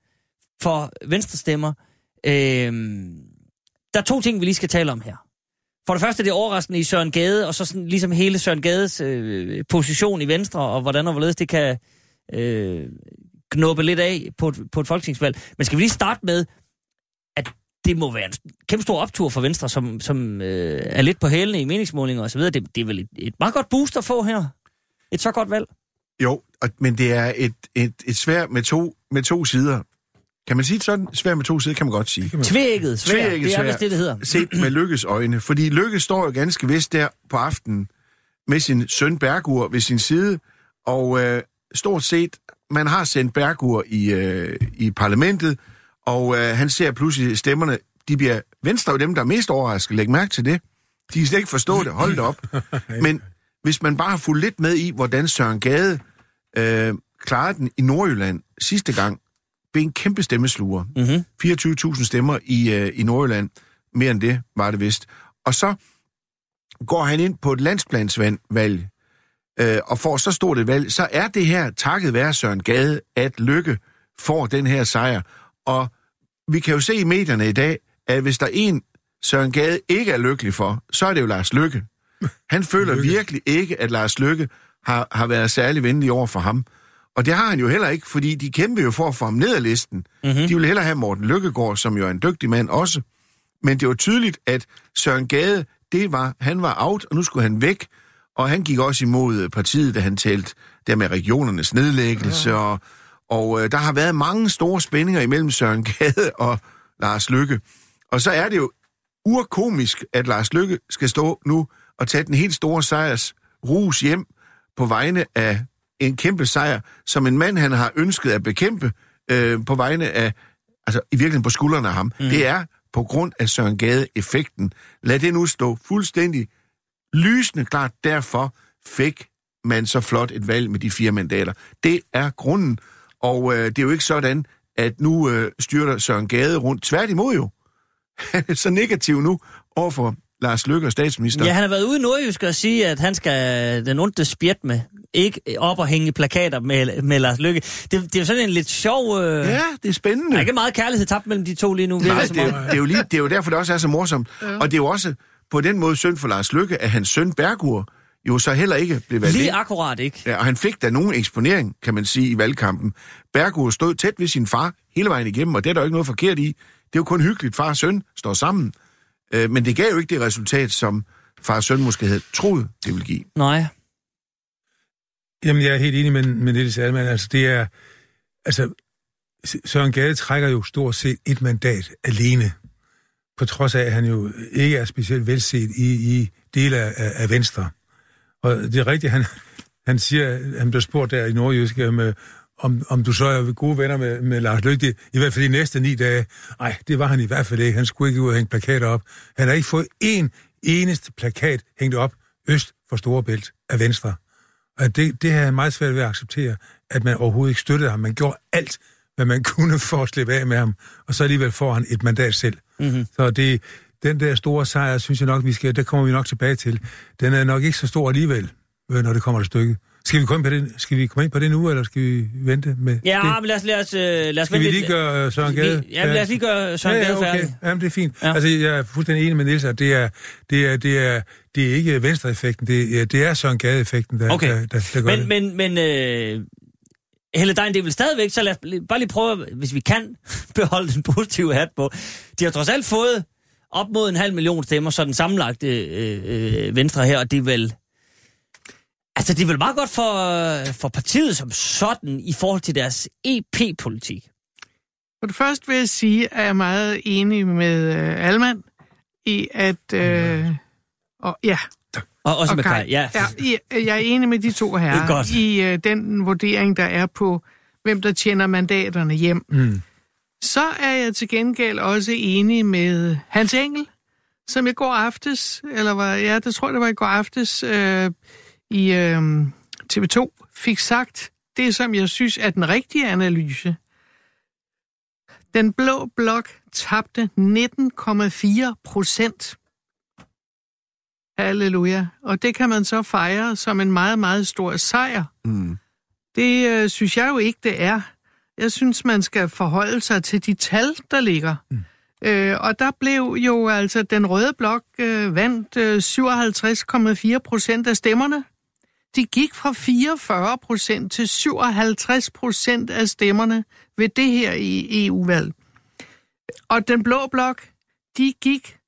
Speaker 4: for venstrestemmer. Øh, der er to ting, vi lige skal tale om her. For det første det er overraskende i Søren Gade, og så sådan ligesom hele Søren Gades øh, position i Venstre, og hvordan og hvorledes det kan øh, knuppe lidt af på et, på et folketingsvalg. Men skal vi lige starte med, det må være en kæmpe stor optur for Venstre, som, som øh, er lidt på hælene i meningsmålinger osv. Det, det er vel et, et meget godt boost at få her. Et så godt valg.
Speaker 7: Jo, og, men det er et, et, et svært med to, med to sider. Kan man sige det sådan? Svært med to sider, kan man godt sige.
Speaker 4: Tvækket svær,
Speaker 7: Tveægget
Speaker 4: det er vist det, det hedder.
Speaker 7: Set med Lykkes øjne. Fordi Lykke står jo ganske vist der på aftenen med sin søn Bergur ved sin side, og øh, stort set, man har sendt Bergur i, øh, i parlamentet, og øh, han ser pludselig stemmerne, de bliver Venstre jo dem, der er mest overrasket. Læg mærke til det. De kan slet ikke forstå det. Hold det op. *laughs* Men hvis man bare har fulgt lidt med i, hvordan Søren Gade øh, klarede den i Nordjylland sidste gang, blev en kæmpe stemmesluger.
Speaker 4: Mm-hmm.
Speaker 7: 24.000 stemmer i, øh, i Nordjylland. Mere end det var det vist. Og så går han ind på et landsplansvalg, øh, og får så stort et valg, så er det her takket være Søren Gade, at Lykke får den her sejr. Og vi kan jo se i medierne i dag, at hvis der er en, Søren Gade ikke er lykkelig for, så er det jo Lars Lykke. Han *laughs* føler
Speaker 6: Lykke.
Speaker 7: virkelig ikke, at Lars Lykke har, har været særlig venlig over for ham. Og det har han jo heller ikke, fordi de kæmper jo for at få ham ned ad listen. Mm-hmm. De vil hellere have Morten Lykkegaard, som jo er en dygtig mand også. Men det var tydeligt, at Søren Gade, det var, han var out, og nu skulle han væk. Og han gik også imod partiet, da han talte der med regionernes nedlæggelse. Ja. Og, og øh, der har været mange store spændinger imellem Søren Gade og Lars Lykke. Og så er det jo urkomisk, at Lars Lykke skal stå nu og tage den helt store sejrs rus hjem på vegne af en kæmpe sejr, som en mand, han har ønsket at bekæmpe øh, på vegne af, altså i virkeligheden på skuldrene af ham. Mm. Det er på grund af Søren Gade-effekten. Lad det nu stå fuldstændig lysende klart. Derfor fik man så flot et valg med de fire mandater. Det er grunden, og øh, det er jo ikke sådan, at nu øh, styrter Søren Gade rundt. Tværtimod jo. Han *laughs* er så negativ nu overfor Lars Løkke og statsminister.
Speaker 4: Ja, han har været ude i Nordjysk og sige, at han skal den onde spjæt med. Ikke op og hænge plakater med, med Lars Lykke. Det, det er jo sådan en lidt sjov... Øh...
Speaker 7: Ja, det er spændende.
Speaker 4: Der er ikke meget kærlighed tabt mellem de to lige nu.
Speaker 7: Nej, det er, jo, det, er jo lige, det er jo derfor, det også er så morsomt. Ja. Og det er jo også på den måde synd for Lars Lykke, at hans søn Bergur jo så heller ikke blev valgt
Speaker 4: Lige
Speaker 7: ind.
Speaker 4: akkurat ikke.
Speaker 7: Ja, og han fik da nogen eksponering, kan man sige, i valgkampen. Bergur stod tæt ved sin far hele vejen igennem, og det er der jo ikke noget forkert i. Det er jo kun hyggeligt, far og søn står sammen. Øh, men det gav jo ikke det resultat, som far og søn måske havde troet, det ville give.
Speaker 4: Nej.
Speaker 6: Jamen, jeg er helt enig med, med det, Salman. Altså, det er... Altså, Søren Gade trækker jo stort set et mandat alene, på trods af, at han jo ikke er specielt velset i, i dele af, af Venstre. Og det er rigtigt, han, han siger, han bliver spurgt der i Nordjysk, om, om, om du så er gode venner med, med Lars Løkke, i hvert fald de næste ni dage. Nej, det var han i hvert fald ikke. Han skulle ikke ud og hænge plakater op. Han har ikke fået én eneste plakat hængt op øst for Storebælt af Venstre. Og det, det har jeg meget svært ved at acceptere, at man overhovedet ikke støttede ham. Man gjorde alt, hvad man *laughs* kunne for at slippe af med ham, og så alligevel får han et mandat selv. Mm-hmm. Så det, den der store sejr, synes jeg nok, vi skal, der kommer vi nok tilbage til. Den er nok ikke så stor alligevel, øh, når det kommer til stykket. Skal vi komme ind på det, skal vi komme ind på det nu, eller skal vi vente med
Speaker 4: Ja,
Speaker 6: det?
Speaker 4: men lad os, lad os, øh, lad os
Speaker 6: Skal vi
Speaker 4: vente
Speaker 6: lige
Speaker 4: lidt.
Speaker 6: gøre øh, Søren Gade?
Speaker 4: Vi- ja, lad os lige gøre Søren
Speaker 6: ja,
Speaker 4: Gade
Speaker 6: ja, okay.
Speaker 4: færdig.
Speaker 6: Jamen, det er fint.
Speaker 4: Ja.
Speaker 6: Altså, jeg er fuldstændig enig med Niels, at det er, det er, det er, det er ikke Venstre-effekten, det er, det er Søren Gade-effekten, der,
Speaker 4: Okay.
Speaker 6: der, der, der gør
Speaker 4: Men,
Speaker 6: det.
Speaker 4: men, men øh, Helle Dein, det er vel stadigvæk, så lad os bare lige prøve, hvis vi kan, *laughs* beholde den positive hat på. De har trods alt fået op mod en halv million stemmer, så den sammenlagte øh, øh, Venstre her, og det er vel... Altså, det er vel meget godt for, for partiet som sådan, i forhold til deres EP-politik.
Speaker 5: For det første vil jeg sige, at jeg er meget enig med øh, Alman i, at... Øh, og, ja,
Speaker 4: Og også
Speaker 5: og
Speaker 4: med Kai, ja.
Speaker 5: Jeg, jeg er enig med de to herrer
Speaker 4: er
Speaker 5: i øh, den vurdering, der er på, hvem der tjener mandaterne hjem.
Speaker 6: Mm.
Speaker 5: Så er jeg til gengæld også enig med Hans Engel, som i går aftes, eller var, ja, det tror jeg, det var i går aftes, øh, i øh, TV2, fik sagt det, som jeg synes er den rigtige analyse. Den blå blok tabte 19,4 procent. Halleluja. Og det kan man så fejre som en meget, meget stor sejr.
Speaker 7: Mm.
Speaker 5: Det øh, synes jeg jo ikke, det er. Jeg synes, man skal forholde sig til de tal, der ligger. Mm. Øh, og der blev jo altså, den røde blok øh, vandt øh, 57,4 procent af stemmerne. De gik fra 44 procent til 57 procent af stemmerne ved det her i EU-valg. Og den blå blok de gik,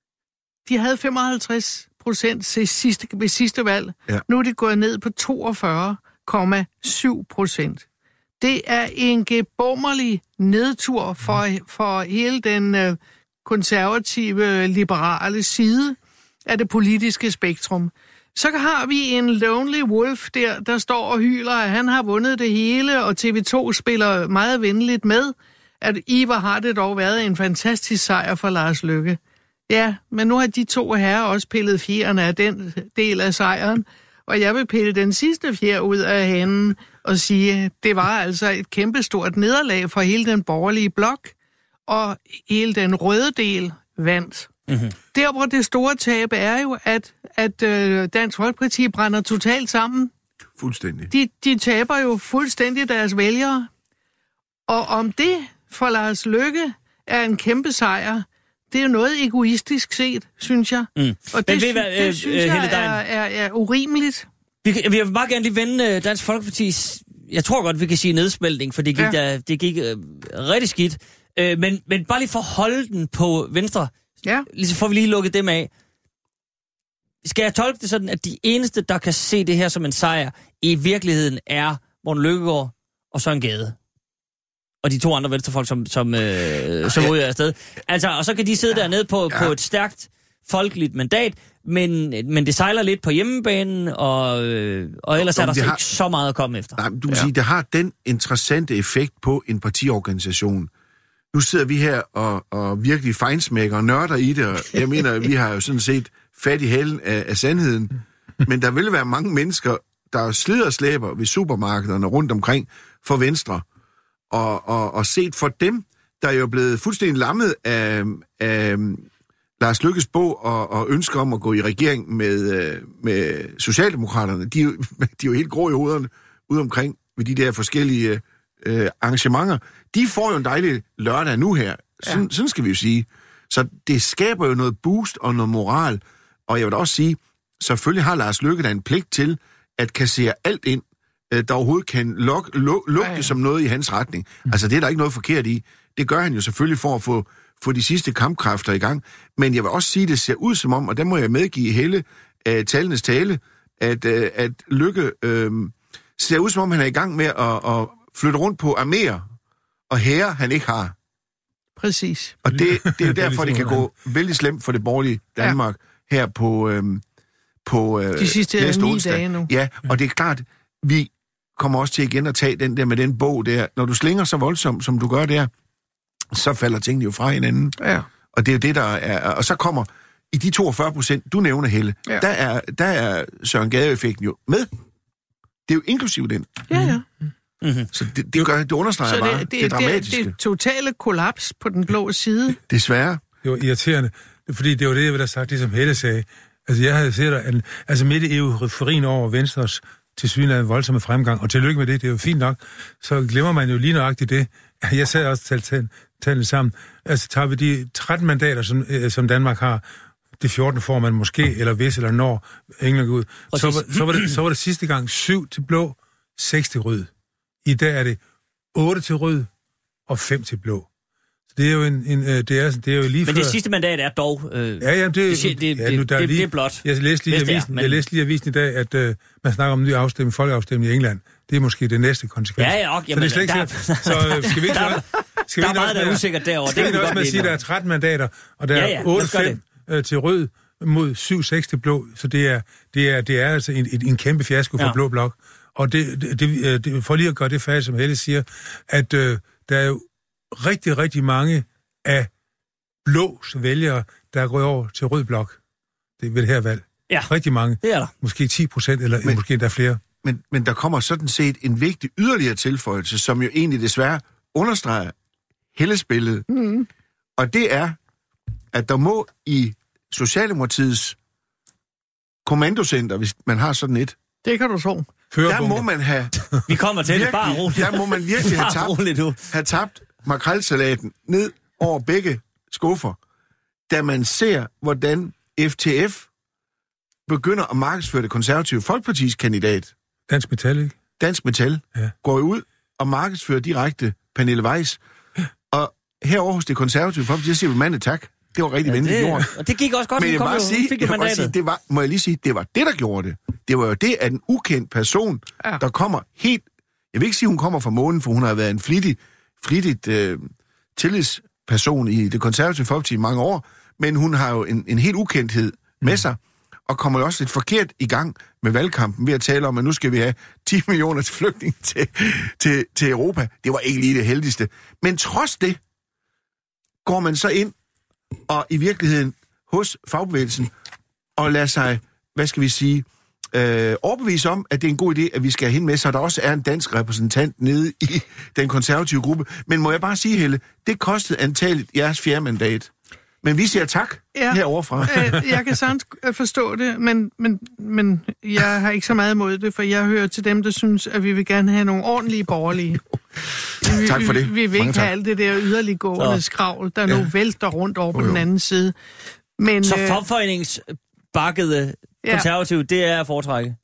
Speaker 5: de havde 55 procent sidste, ved sidste valg.
Speaker 7: Ja.
Speaker 5: Nu er de gået ned på 42,7 procent. Det er en gebommerlig nedtur for, for hele den øh, konservative, liberale side af det politiske spektrum. Så har vi en lonely wolf der, der står og hyler, at han har vundet det hele, og TV2 spiller meget venligt med, at Ivar har det dog været en fantastisk sejr for Lars Lykke. Ja, men nu har de to herrer også pillet fjerne af den del af sejren, og jeg vil pille den sidste fjer ud af handen og sige, det var altså et kæmpestort nederlag for hele den borgerlige blok, og hele den røde del vandt. Mm-hmm. Der, hvor det store tab er jo, at, at øh, Dansk Folkeparti brænder totalt sammen.
Speaker 7: Fuldstændig.
Speaker 5: De, de taber jo fuldstændig deres vælgere. Og om det for Lars Lykke er en kæmpe sejr, det er jo noget egoistisk set, synes jeg.
Speaker 4: Mm.
Speaker 5: Og det,
Speaker 4: ved I
Speaker 5: sy-
Speaker 4: hvad,
Speaker 5: det
Speaker 4: øh,
Speaker 5: synes
Speaker 4: øh,
Speaker 5: jeg er, er, er urimeligt.
Speaker 4: Vi, kan- vi vil bare gerne lige vende øh, Dansk Folkepartis, jeg tror godt, vi kan sige nedsmeltning, for det gik,
Speaker 5: Ja.
Speaker 4: der, det gik øh, rigtig skidt. Øh, men, men bare lige for at holde den på venstre,
Speaker 5: Ja.
Speaker 4: lige så får vi lige lukket dem af. Skal jeg tolke det sådan, at de eneste, der kan se det her som en sejr, i virkeligheden er Morten Lykkegaard og Søren Gade? Og de to andre venstrefolk, som, som, øh, som ryger afsted. Altså, og så kan de sidde ja. dernede på, ja. på et stærkt folkeligt mandat, men, men det sejler lidt på hjemmebanen, og, øh, og ellers
Speaker 7: Nå,
Speaker 4: er der så
Speaker 7: har-
Speaker 4: ikke så meget at komme efter.
Speaker 7: Nej, men du kan ja. sige, det har den interessante effekt på en partiorganisation. Nu sidder vi her og, og virkelig fejnsmækker og nørder i det, og jeg mener, vi har jo sådan set fat i halen af, af sandheden. Men der vil være mange mennesker, der slider og slæber ved supermarkederne rundt omkring for Venstre. Og, og, og set for dem, der er jo blevet fuldstændig lammet af, af Lars Lykkes bog og, og ønsker om at gå i regering med, øh, med Socialdemokraterne, de, er jo- *laughs* de er jo helt grå i hovederne ude omkring ved de der forskellige øh, arrangementer. De får jo en dejlig lørdag nu her. Sådan, ja. sådan skal vi jo sige. Så det skaber jo noget boost og noget moral. Og jeg vil da også sige, selvfølgelig har Lars Lykke da en pligt til at kassere alt ind, øh, der overhovedet kan luk, luk, lugte
Speaker 5: Ja,
Speaker 7: ja,
Speaker 5: ja.
Speaker 7: som noget i hans retning. Altså, det er der ikke noget forkert i. Det gør han jo selvfølgelig for at få, få de sidste kampkræfter i gang. Men jeg vil også sige, at det ser ud som om, og der må jeg medgive hele øh, talenes tale, at, øh, at Lykke øh, ser ud som om, han er i gang med at, at flytte rundt på arméer og hære, han ikke har.
Speaker 5: Præcis.
Speaker 7: Og det, det er jo *laughs*
Speaker 6: er
Speaker 7: derfor, det kan gå vældig slemt for det borgerlige Danmark ja. her på, øhm, på øh,
Speaker 5: De sidste
Speaker 7: næste
Speaker 5: ni
Speaker 7: onsdag.
Speaker 5: dage nu.
Speaker 7: Ja, og det er klart, vi kommer også til igen at tage den der med den bog der. Når du slinger så voldsomt, som du gør der, så falder tingene jo fra hinanden.
Speaker 5: Ja.
Speaker 7: Og det er jo det, der er... Og så kommer i de 42 procent, du nævner, Helle,
Speaker 5: Ja.
Speaker 7: der, er, der er Søren Gade-effekten jo med. Det er jo inklusiv den.
Speaker 5: Ja, ja.
Speaker 7: Så det, det, gør, det understreger
Speaker 5: Så
Speaker 7: bare
Speaker 5: det,
Speaker 7: det,
Speaker 5: det,
Speaker 7: det
Speaker 5: det,
Speaker 7: dramatiske.
Speaker 5: det totale kollaps på den blå side.
Speaker 7: Desværre.
Speaker 6: Det var irriterende, fordi det var det, jeg ville have sagt, ligesom Helle sagde. Altså, jeg havde set, at altså midt i euforien over Venstres til synligheden voldsomme fremgang, og tillykke med det, det er jo fint nok, så glemmer man jo lige nøjagtigt det. Jeg sad også til tallene sammen. Altså, tager vi de 13 mandater, som, øh, som Danmark har, de 14 får man måske, eller hvis, eller når England går ud, så var, så, var det, så var det sidste gang 7 til blå, 6 til rød. I dag er det 8 til rød og 5 til blå. Så det er jo, en, en, øh, det er, det er jo lige
Speaker 4: Men
Speaker 6: før...
Speaker 4: det sidste mandat er dog... Øh,
Speaker 6: Ja, ja, det,
Speaker 4: det, det,
Speaker 6: ja, nu, der er
Speaker 4: det,
Speaker 6: lige,
Speaker 4: det er blot.
Speaker 6: Jeg læste lige,
Speaker 4: Hvis det er,
Speaker 6: avisen,
Speaker 4: men-
Speaker 6: jeg læste lige avisen i dag, at uh, man snakker om en ny afstemning, folkeafstemning i England. Det er måske det næste konsekvens.
Speaker 4: Ja, ja, ok,
Speaker 6: så
Speaker 4: jamen,
Speaker 6: det er slet ikke
Speaker 4: der-
Speaker 6: så, så øh, skal vi ikke *laughs*
Speaker 4: der-
Speaker 6: skal
Speaker 4: der
Speaker 6: vi
Speaker 4: er meget, der er usikkert derovre.
Speaker 6: Skal
Speaker 4: Det
Speaker 6: vi også med at sige, at der er
Speaker 4: enige
Speaker 6: 13 mandater, og der
Speaker 4: Ja,
Speaker 6: er
Speaker 4: ja, gøre
Speaker 6: 8-5 øh, til rød mod 7-6 til blå, så det er, det er, det er altså en, en, en kæmpe fiasko for
Speaker 4: Ja.
Speaker 6: blå blok. Og det, det, det, øh, det, for lige at gøre det færdigt, som Helle siger, at øh, der er jo rigtig, rigtig mange af blås vælgere, der er gået over til rød blok det, ved det her valg.
Speaker 4: Ja.
Speaker 6: Rigtig mange.
Speaker 4: Det er der.
Speaker 6: Måske 10 procent, eller
Speaker 7: Men...
Speaker 6: måske endda flere.
Speaker 7: Men, men der kommer sådan set en vigtig yderligere tilføjelse, som jo egentlig desværre understreger Helles mm. Og det er, at der må i Socialdemokratiets kommandocenter, hvis man har sådan et,
Speaker 5: Det kan du tro.
Speaker 7: der må man have *laughs*
Speaker 4: Vi kommer til det. Bare
Speaker 7: virkelig,
Speaker 4: roligt.
Speaker 7: der må man virkelig have tabt,
Speaker 4: roligt
Speaker 7: have tabt makrelsalaten ned over begge skuffer, da man ser, hvordan FTF begynder at markedsføre det konservative folkepartis kandidat,
Speaker 6: Dansk Metal, ikke?
Speaker 7: Dansk Metal,
Speaker 6: Ja.
Speaker 7: går jo ud og markedsfører direkte Pernille Weiss. Og herover hos det konservative folkeparti, der siger vi mand tak. Det var rigtig ja, venligt gjort.
Speaker 4: Og det gik også godt,
Speaker 7: Men jeg
Speaker 4: kom jo,
Speaker 7: sige,
Speaker 4: fik
Speaker 7: jeg
Speaker 4: mandatet.
Speaker 7: sige, det var, må jeg lige sige, det var det, der gjorde det. Det var jo det, at en ukendt person,
Speaker 5: Ja.
Speaker 7: der kommer helt... Jeg vil ikke sige, hun kommer fra månen, for hun har været en flittig, flittigt øh, tillidsperson i det konservative folkeparti i mange år, men hun har jo en, en helt ukendthed med sig, og kommer jo også lidt forkert i gang med valgkampen ved at tale om, at nu skal vi have *laughs* 10 millioner til flygtninge til, til, til Europa. Det var ikke lige det heldigste. Men trods det, går man så ind og i virkeligheden hos fagbevægelsen og lader sig, hvad skal vi sige, øh, overbevise om, at det er en god idé, at vi skal have hende med, så der også er en dansk repræsentant nede i den konservative gruppe. Men må jeg bare sige, Helle, det kostede antageligt jeres fjerde mandat. Men vi siger tak
Speaker 5: Ja.
Speaker 7: ja. heroverfra.
Speaker 5: Øh, jeg kan sagtens øh, forstå det, men, men, men jeg har ikke så meget imod det, for jeg hører til dem, der synes, at vi vil gerne have nogle ordentlige borgerlige. Vi,
Speaker 7: Tak for det.
Speaker 5: Vi, vi vil
Speaker 7: Mange
Speaker 5: ikke
Speaker 7: tak.
Speaker 5: have alt det der yderliggående
Speaker 4: Så.
Speaker 5: skravl, der nu
Speaker 7: Ja.
Speaker 5: vælter rundt over på
Speaker 7: Jo, jo.
Speaker 5: den anden side. Men
Speaker 4: Så
Speaker 5: øh,
Speaker 4: fagforeningsbakkede
Speaker 5: Ja.
Speaker 4: konservative, det er at foretrække.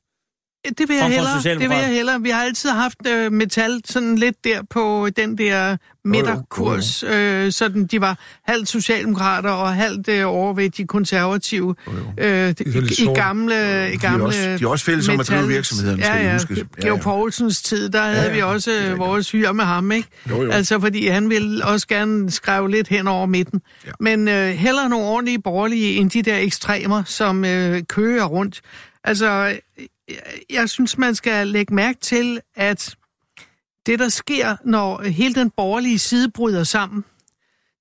Speaker 5: Det vil jeg hellere. Det vil jeg hellere. Vi har altid haft øh, metal sådan lidt der på den der midterkurs, øh, sådan de var halvt socialdemokrater og halvt øh, over ved de konservative øh, i
Speaker 6: sort.
Speaker 5: gamle, i
Speaker 7: De er
Speaker 5: gamle
Speaker 7: også, de er også fælles om at drive
Speaker 5: metal-
Speaker 7: virksomheden, skal
Speaker 5: ja,
Speaker 7: vi
Speaker 5: ja.
Speaker 7: huske.
Speaker 5: Georg Poulsens tid, der havde
Speaker 7: ja,
Speaker 5: vi også
Speaker 7: det er
Speaker 5: øh, vores hyre med ham, ikke?
Speaker 7: Jo, jo.
Speaker 5: Altså, fordi han ville også gerne skrive lidt hen over midten.
Speaker 7: Ja.
Speaker 5: Men øh, heller nogle ordentlige borgerlige end de der ekstremer, som øh, kører rundt. Altså, jeg, synes, man skal lægge mærke til, at det, der sker, når hele den borgerlige side bryder sammen,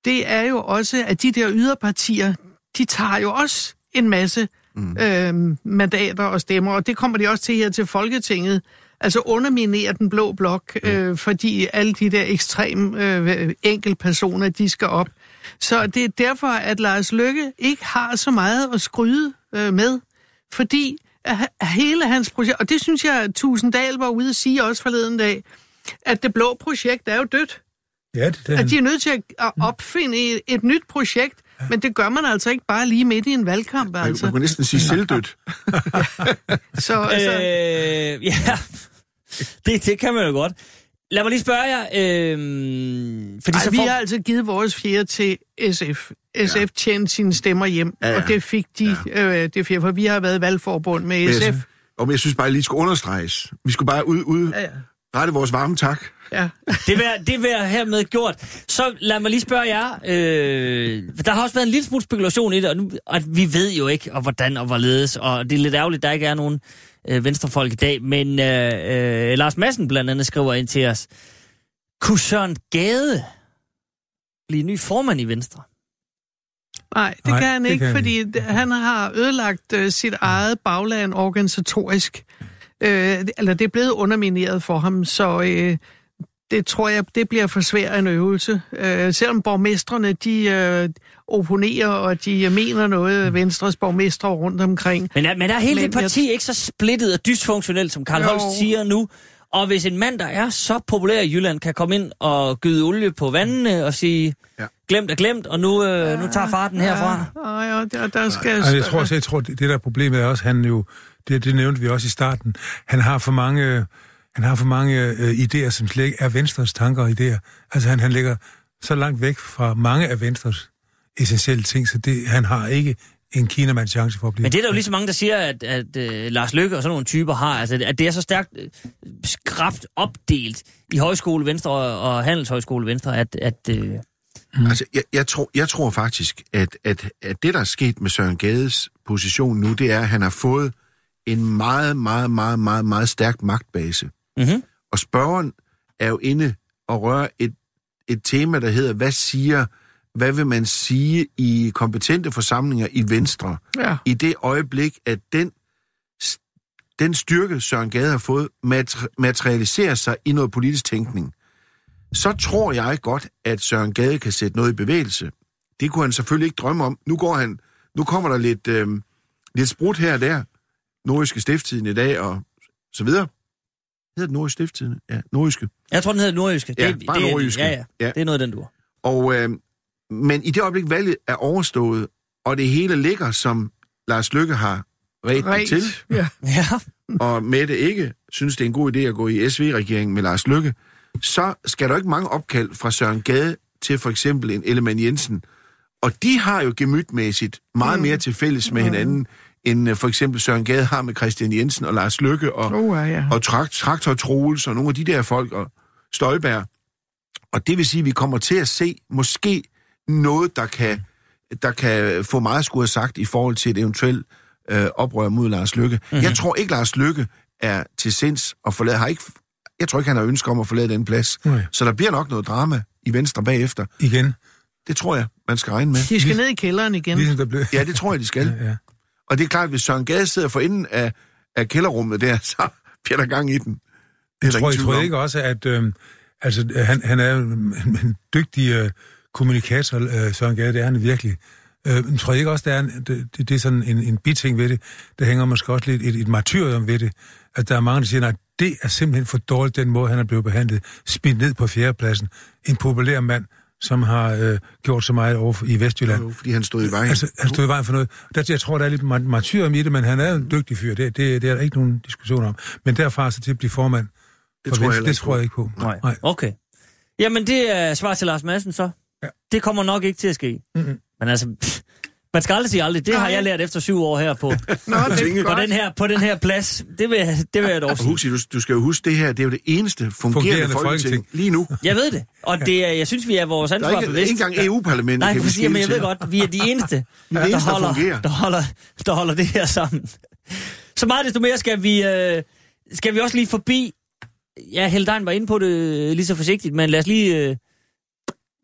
Speaker 5: det er jo også, at de der yderpartier, de tager jo også en masse mm. øh, mandater og stemmer, og det kommer de også til her til Folketinget. Altså underminere den blå blok, øh, fordi alle de der ekstrem øh, enkeltpersoner, de skal op. Så det er derfor, at Lars Lykke ikke har så meget at skryde øh, med, fordi hele hans projekt, og det synes jeg, at Tusinddal var ude at sige også forleden dag, at det blå projekt er jo dødt.
Speaker 6: Ja, det er
Speaker 5: At de er nødt til at- at opfinde et, et nyt projekt, men det gør man altså ikke bare lige midt i en valgkamp,
Speaker 7: Man, man
Speaker 5: altså.
Speaker 7: kunne næsten sige selvdødt. *laughs*
Speaker 5: Så, altså
Speaker 4: Øh, ja, det, det kan man jo godt. Lad mig lige spørge jer, øh, fordi
Speaker 5: ej,
Speaker 4: så
Speaker 5: vi
Speaker 4: får...
Speaker 5: har altså givet vores fjerde til SF. SF ja. tjente sine stemmer hjem, ja,
Speaker 7: Ja,
Speaker 5: ja.
Speaker 7: ja.
Speaker 5: og det fik de, ja. øh, det fjerde, for vi har været valgforbund med SF.
Speaker 7: Men, og jeg synes bare, at lige skulle understreges. Vi skulle bare ud, ud
Speaker 5: Ja, ja.
Speaker 7: rette vores varme tak.
Speaker 5: ja. *laughs*
Speaker 4: Det vil, det jeg hermed gjort. Så lad mig lige spørge jer. Øh, der har også været en lille smule spekulation i det, og, nu, og vi ved jo ikke, og hvordan og hvorledes, og det er lidt ærgerligt, at der ikke er nogen øh, venstrefolk i dag, men øh, øh, Lars Madsen blandt andet skriver ind til os, kunne Søren Gade blive ny formand i Venstre?
Speaker 5: Nej, det
Speaker 6: Nej,
Speaker 5: kan han
Speaker 6: det
Speaker 5: ikke,
Speaker 6: kan
Speaker 5: fordi det- han har ødelagt øh, sit eget bagland organisatorisk. Øh, eller det er blevet undermineret for ham, så øh, det tror jeg, det bliver for svær en øvelse. Øh, selvom borgmestrene, de øh, opponerer, og de mener noget, Venstres borgmestre rundt omkring.
Speaker 4: Men er, men er hele
Speaker 5: Men
Speaker 4: det parti ikke så splittet og dysfunktionelt, som Karl
Speaker 5: Jo.
Speaker 4: Holst siger nu? Og hvis en mand, der er så populær i Jylland, kan komme ind og gyde olie på vandene og sige, ja.
Speaker 7: Ja.
Speaker 4: glemt er glemt, og nu, øh, nu tager farten herfra.
Speaker 5: Ja, ja, der, der skal...
Speaker 6: Altså, jeg tror også, jeg tror, det, det der problemet er også, han jo, det, det nævnte vi også i starten, han har for mange, han har for mange øh, idéer, som slet ikke er Venstres tanker og idéer. Altså, han, han ligger så langt væk fra mange af Venstres essentielle ting, så det, han har ikke en kinamands chance for at blive.
Speaker 4: Men det er der jo lige så mange, der siger, at, at uh, Lars Løkke og sådan nogle typer har, altså at det er så stærkt uh, skrabt opdelt i højskole Venstre og, og handelshøjskole Venstre, at, at uh,
Speaker 7: Mm. Altså, jeg, jeg, tror, jeg tror faktisk, at, at, at det, der er sket med Søren Gades position nu, det er, at han har fået en meget, meget, meget, meget, meget stærk magtbase.
Speaker 4: Mm-hmm.
Speaker 7: Og spørgeren er jo inde og røre et, et tema, der hedder, hvad siger, hvad vil man sige i kompetente forsamlinger i Venstre,
Speaker 5: Ja.
Speaker 7: i det øjeblik, at den, den styrke, Søren Gade har fået, materi- materialiserer sig i noget politisk tænkning, så tror jeg godt, at Søren Gade kan sætte noget i bevægelse. Det kunne han selvfølgelig ikke drømme om. Nu, går han, nu kommer der lidt, øh, lidt sprut her og der. Nordiske Stifttiden i dag og så videre. Hedder det Nordiske Stifttiden? Ja, Nordiske.
Speaker 4: jeg tror, den hedder Nordjyske.
Speaker 7: Ja,
Speaker 4: det,
Speaker 7: bare
Speaker 4: det,
Speaker 7: Nordjyske.
Speaker 4: Ja, ja,
Speaker 7: Ja.
Speaker 4: det er noget af den du.
Speaker 7: Og, øh, men i det øjeblik, valget er overstået, og det hele ligger, som Lars Lykke har ret til,
Speaker 5: Ja.
Speaker 4: Ja.
Speaker 7: og Mette ikke synes, det er en god idé at gå i SV-regeringen med Lars Lykke, så skal der ikke mange opkald fra Søren Gade til for eksempel en Ellemann Jensen Og de har jo gemytmæssigt meget mm. mere til fælles med hinanden, end uh, for eksempel Søren Gade har med Christian Jensen og Lars Lykke og,
Speaker 5: Oh, ja.
Speaker 7: og Trakt, Traktor Troels og nogle af de der folk og Støjbær. Og det vil sige, at vi kommer til at se måske noget, der kan, der kan få meget skulle have sagt i forhold til et eventuelt øh, oprør mod Lars Lykke. Mm-hmm. Jeg tror ikke, Lars Lykke er til sinds at forlade, har ikke, jeg tror ikke, han har ønske om at forlade den plads.
Speaker 6: Nej.
Speaker 7: Så der bliver nok noget drama i Venstre bagefter.
Speaker 6: Igen.
Speaker 7: Det tror jeg, man skal regne med.
Speaker 5: De skal ned i kælderen igen.
Speaker 6: Ligesom der blev...
Speaker 7: Ja, det tror jeg, de skal.
Speaker 6: Ja, ja.
Speaker 7: Og det er klart, at hvis Søren Gade sidder for enden af, af kælderrummet der, *laughs* så bliver der gang i den. Det er
Speaker 6: Jeg tror, jeg tror ikke også, at øh, altså, han, han er en, dygtig øh, kommunikator, øh, Søren Gade, det er han virkelig. Øh, tror jeg ikke også, der er en, det, det, det er sådan en, en biting ved det. Der hænger måske også lidt et, et martyrium ved det. At der er mange, der siger, nej, det er simpelthen for dårligt, den måde, han er blevet behandlet. Smidt ned på fjerdepladsen. En populær mand, som har øh, gjort så meget over i Vestjylland.
Speaker 7: Jo, fordi han stod i vejen.
Speaker 6: Altså, han stod i vejen for noget. Der, jeg tror, der er lidt mar- martyrium i det, men han er en dygtig fyr. Det, det, det er der ikke nogen diskussion om. Men derfra så til at blive formand,
Speaker 7: Det
Speaker 6: for
Speaker 7: tror jeg
Speaker 6: Venstre,
Speaker 7: heller
Speaker 6: det
Speaker 7: ikke
Speaker 6: tror jeg ikke på.
Speaker 4: Nej.
Speaker 6: Nej.
Speaker 4: Okay. Jamen, det er svar til Lars Madsen så.
Speaker 6: Ja.
Speaker 4: Det kommer nok ikke til at ske.
Speaker 6: Mm-mm.
Speaker 4: Men altså, pff, man skal aldrig sige aldrig. Det har
Speaker 5: Nej.
Speaker 4: jeg lært efter syv år her på, *laughs*
Speaker 5: Nå, det
Speaker 4: på, den her, på den her plads. Det vil, jeg- det vil jeg dog
Speaker 7: Og
Speaker 4: sige.
Speaker 7: Huxi, du, du skal jo huske, det her det er jo det eneste fungerende,
Speaker 6: Fungerende
Speaker 7: folketing,
Speaker 6: Folketing.
Speaker 7: lige nu.
Speaker 4: Jeg ved det. Og det er, jeg synes, vi er vores
Speaker 7: Der
Speaker 4: ansvar
Speaker 7: er ikke,
Speaker 4: bevidst.
Speaker 7: ikke engang EU-parlamentet
Speaker 4: Nej,
Speaker 7: kan vi
Speaker 4: præcis, men jeg ved godt, vi er de eneste, *laughs*
Speaker 7: Vi er de eneste, der
Speaker 4: holder,
Speaker 7: fungerer.
Speaker 4: der, holder, der holder det her sammen. Så meget desto mere skal vi, øh, skal vi også lige forbi... Ja, Heldein var inde på det lige så forsigtigt, men lad os lige, øh,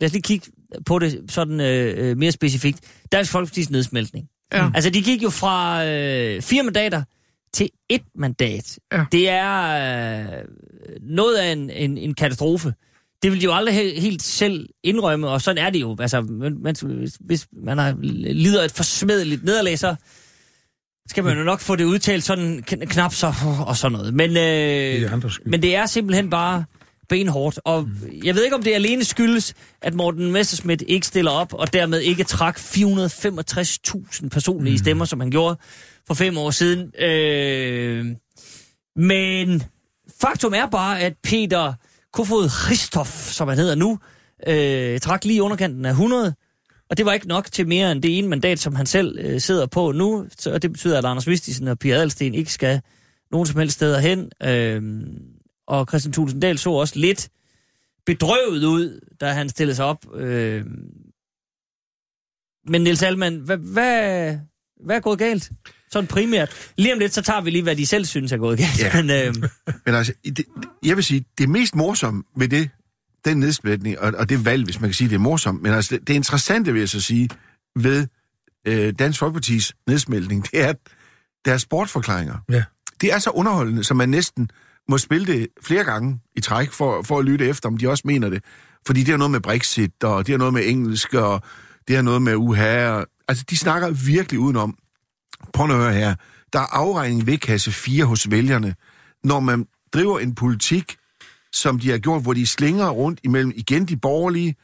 Speaker 4: lad os lige kigge på det sådan øh, øh, mere specifikt. Dansk Folkeparti's nedsmeltning.
Speaker 5: Ja.
Speaker 4: Altså, de gik jo fra øh, fire mandater til et mandat.
Speaker 5: Ja.
Speaker 4: Det er øh, noget af en, en, en katastrofe. Det vil de jo aldrig he- helt selv indrømme, og sådan er det jo. Altså, man, hvis, hvis man har, lider et forsmedeligt nederlag, så skal man jo nok få det udtalt sådan kn- knap så og sådan noget. Men,
Speaker 6: Det er
Speaker 4: øh,
Speaker 6: andres skyld.
Speaker 4: men det er simpelthen bare benhårdt. Og jeg ved ikke, om det alene skyldes, at Morten Messerschmidt ikke stiller op, og dermed ikke trak 465.000 personlige stemmer, som han gjorde for fem år siden. Øh, men faktum er bare, at Peter Kofod Christoph, som han hedder nu, øh, trak lige underkanten af 100. Og det var ikke nok til mere end det ene mandat, som han selv øh, sidder på nu. Så, og det betyder, at Anders Vistisen og Pia Adelsten ikke skal nogen som helst steder hen. Øh, og Christian Tulsendal så også lidt bedrøvet ud, da han stillede sig op. Øh, men Niels Alman, hvad, hvad, hvad er gået galt? Sådan primært. Lige om lidt, så tager vi lige, hvad de selv synes er gået galt.
Speaker 7: Ja.
Speaker 4: Men, øh, *laughs*
Speaker 7: Men altså, i det, jeg vil sige, det mest morsomme ved det, den nedsplitning, og, og det valg, hvis man kan sige, det er morsomt, men altså, det, det interessante, vil jeg så sige, ved øh, Dansk Folkepartis nedsmeltning, det er deres sportforklaringer.
Speaker 6: Ja.
Speaker 7: Det er så underholdende, så man næsten må spille det flere gange i træk, for, for at lytte efter, om de også mener det. Fordi det har noget med Brexit, og det har noget med engelsk, og det har noget med UHA. Og, altså, de snakker virkelig udenom. Prøv at høre her. Der er afregning ved kasse 4 hos vælgerne, når man driver en politik, som de har gjort, hvor de slinger rundt imellem igen de borgerlige,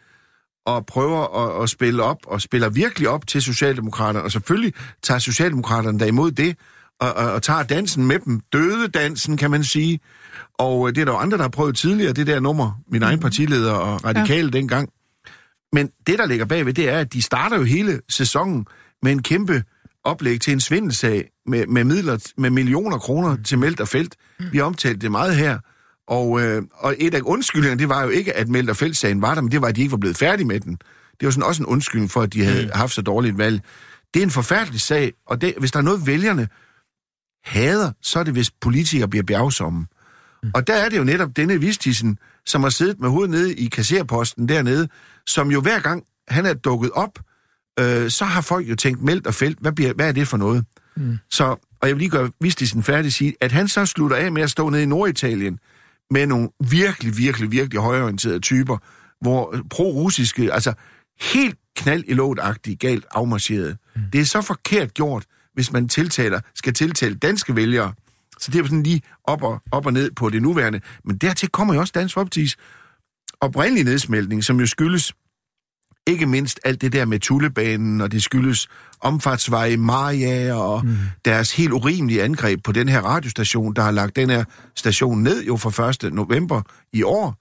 Speaker 7: og prøver at, at spille op, og spiller virkelig op til Socialdemokraterne, og selvfølgelig tager Socialdemokraterne der imod det, og, og, og tager dansen med dem. Døde dansen, kan man sige. Og øh, det er der jo andre, der har prøvet tidligere, det der nummer, min egen partileder og radikale ja. dengang. Men det, der ligger bagved, det er, at de starter jo hele sæsonen med en kæmpe oplæg til en svindelsag med, med midler, med millioner kroner til Meldt og Felt. Vi har omtalt det meget her. Og, øh, og et af undskyldningerne, det var jo ikke, at Meldt og Felt-sagen var der, men det var, at de ikke var blevet færdige med den. Det var sådan også en undskyldning for, at de havde haft så dårligt et valg. Det er en forfærdelig sag, og det, hvis der er noget, vælgerne hader, så er det, hvis politikere bliver bjergsomme. Og der er det jo netop denne Vistisen, som har siddet med hovedet nede i kasserposten dernede, som jo hver gang han er dukket op, øh, så har folk jo tænkt, meldt og felt, hvad, bliver, hvad er det for noget? Mm. Så, og jeg vil lige gøre Vistisen færdig sige, at han så slutter af med at stå nede i Norditalien med nogle virkelig, virkelig, virkelig højorienterede typer, hvor pro-russiske, altså helt knald i låget galt afmarcheret. Mm. Det er så forkert gjort, hvis man tiltaler, skal tiltale danske vælgere. Så det er sådan lige op og, op og ned på det nuværende. Men dertil kommer jo også Dansk Folkeparti's oprindelige nedsmeltning, som jo skyldes ikke mindst alt det der med Tullebanen, og det skyldes omfartsvej i Maria, og mm. deres helt urimelige angreb på den her radiostation, der har lagt den her station ned jo fra 1. november i år.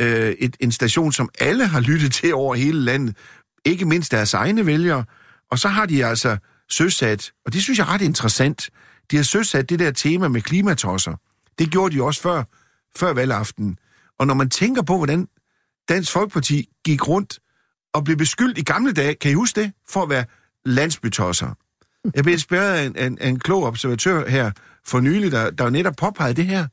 Speaker 7: Øh, et, en station, som alle har lyttet til over hele landet. ikke mindst deres egne vælgere, og så har de altså søsat, og det synes jeg er ret interessant, de har søsat det der tema med klimatosser. Det gjorde de også før, før valgaften. Og når man tænker på, hvordan Dansk Folkeparti gik rundt og blev beskyldt i gamle dage, kan I huske det, for at være landsbytosser. Jeg blev inspireret af en, en, en klog observatør her for nylig, der, der netop påpegede det her,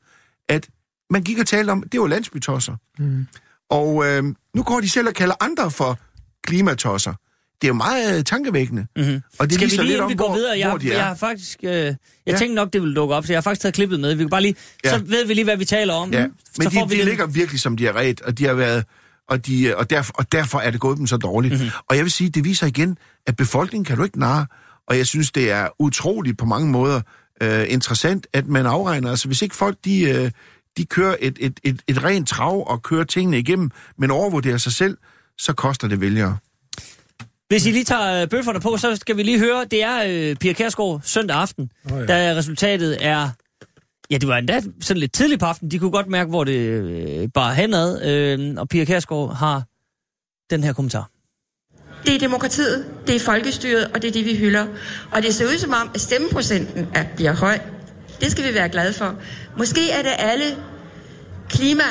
Speaker 7: at man gik og talte om, det var landsbytosser. Mm. Og øh, nu går de selv og kalder andre for klimatosser. Det er jo meget øh, tankevækkende.
Speaker 4: Mm-hmm.
Speaker 7: Og det
Speaker 4: Skal vi lige,
Speaker 7: lidt om,
Speaker 4: vi går
Speaker 7: hvor,
Speaker 4: videre? Jeg,
Speaker 7: hvor de er.
Speaker 4: jeg har faktisk... Øh, jeg
Speaker 7: Ja.
Speaker 4: tænkte nok, det ville dukke op, så jeg har faktisk taget klippet med. Vi kan bare lige...
Speaker 7: Ja.
Speaker 4: Så ved vi lige, hvad vi taler om.
Speaker 7: Ja,
Speaker 4: så
Speaker 7: men
Speaker 4: får
Speaker 7: de,
Speaker 4: vi
Speaker 7: de
Speaker 4: den-
Speaker 7: ligger virkelig som de har ret, og de har været og, de, og, derfor, og derfor er det gået dem så dårligt.
Speaker 4: Mhm.
Speaker 7: Mm-hmm. Og jeg vil sige, det viser igen, at befolkningen kan du ikke narre, og jeg synes, det er utroligt på mange måder øh, interessant, at man afregner. Altså, hvis ikke folk, de, øh, de kører et, et, et, et rent trav og kører tingene igennem, men overvurderer sig selv, så koster det vælgere.
Speaker 4: Hvis I lige tager øh, bøfferne på, så skal vi lige høre, det er øh, Pia Kærsgaard søndag aften, oh,
Speaker 6: ja.
Speaker 4: da resultatet er... Ja, det var endda sådan lidt tidligt på aftenen. De kunne godt mærke, hvor det øh, bare henad. Øh, og Pia Kærsgaard har den her kommentar.
Speaker 10: Det er demokratiet, det er folkestyret, og det er det, vi hylder. Og det ser ud som om, at stemmeprocenten er, bliver høj. Det skal vi være glade for. Måske er det alle klima...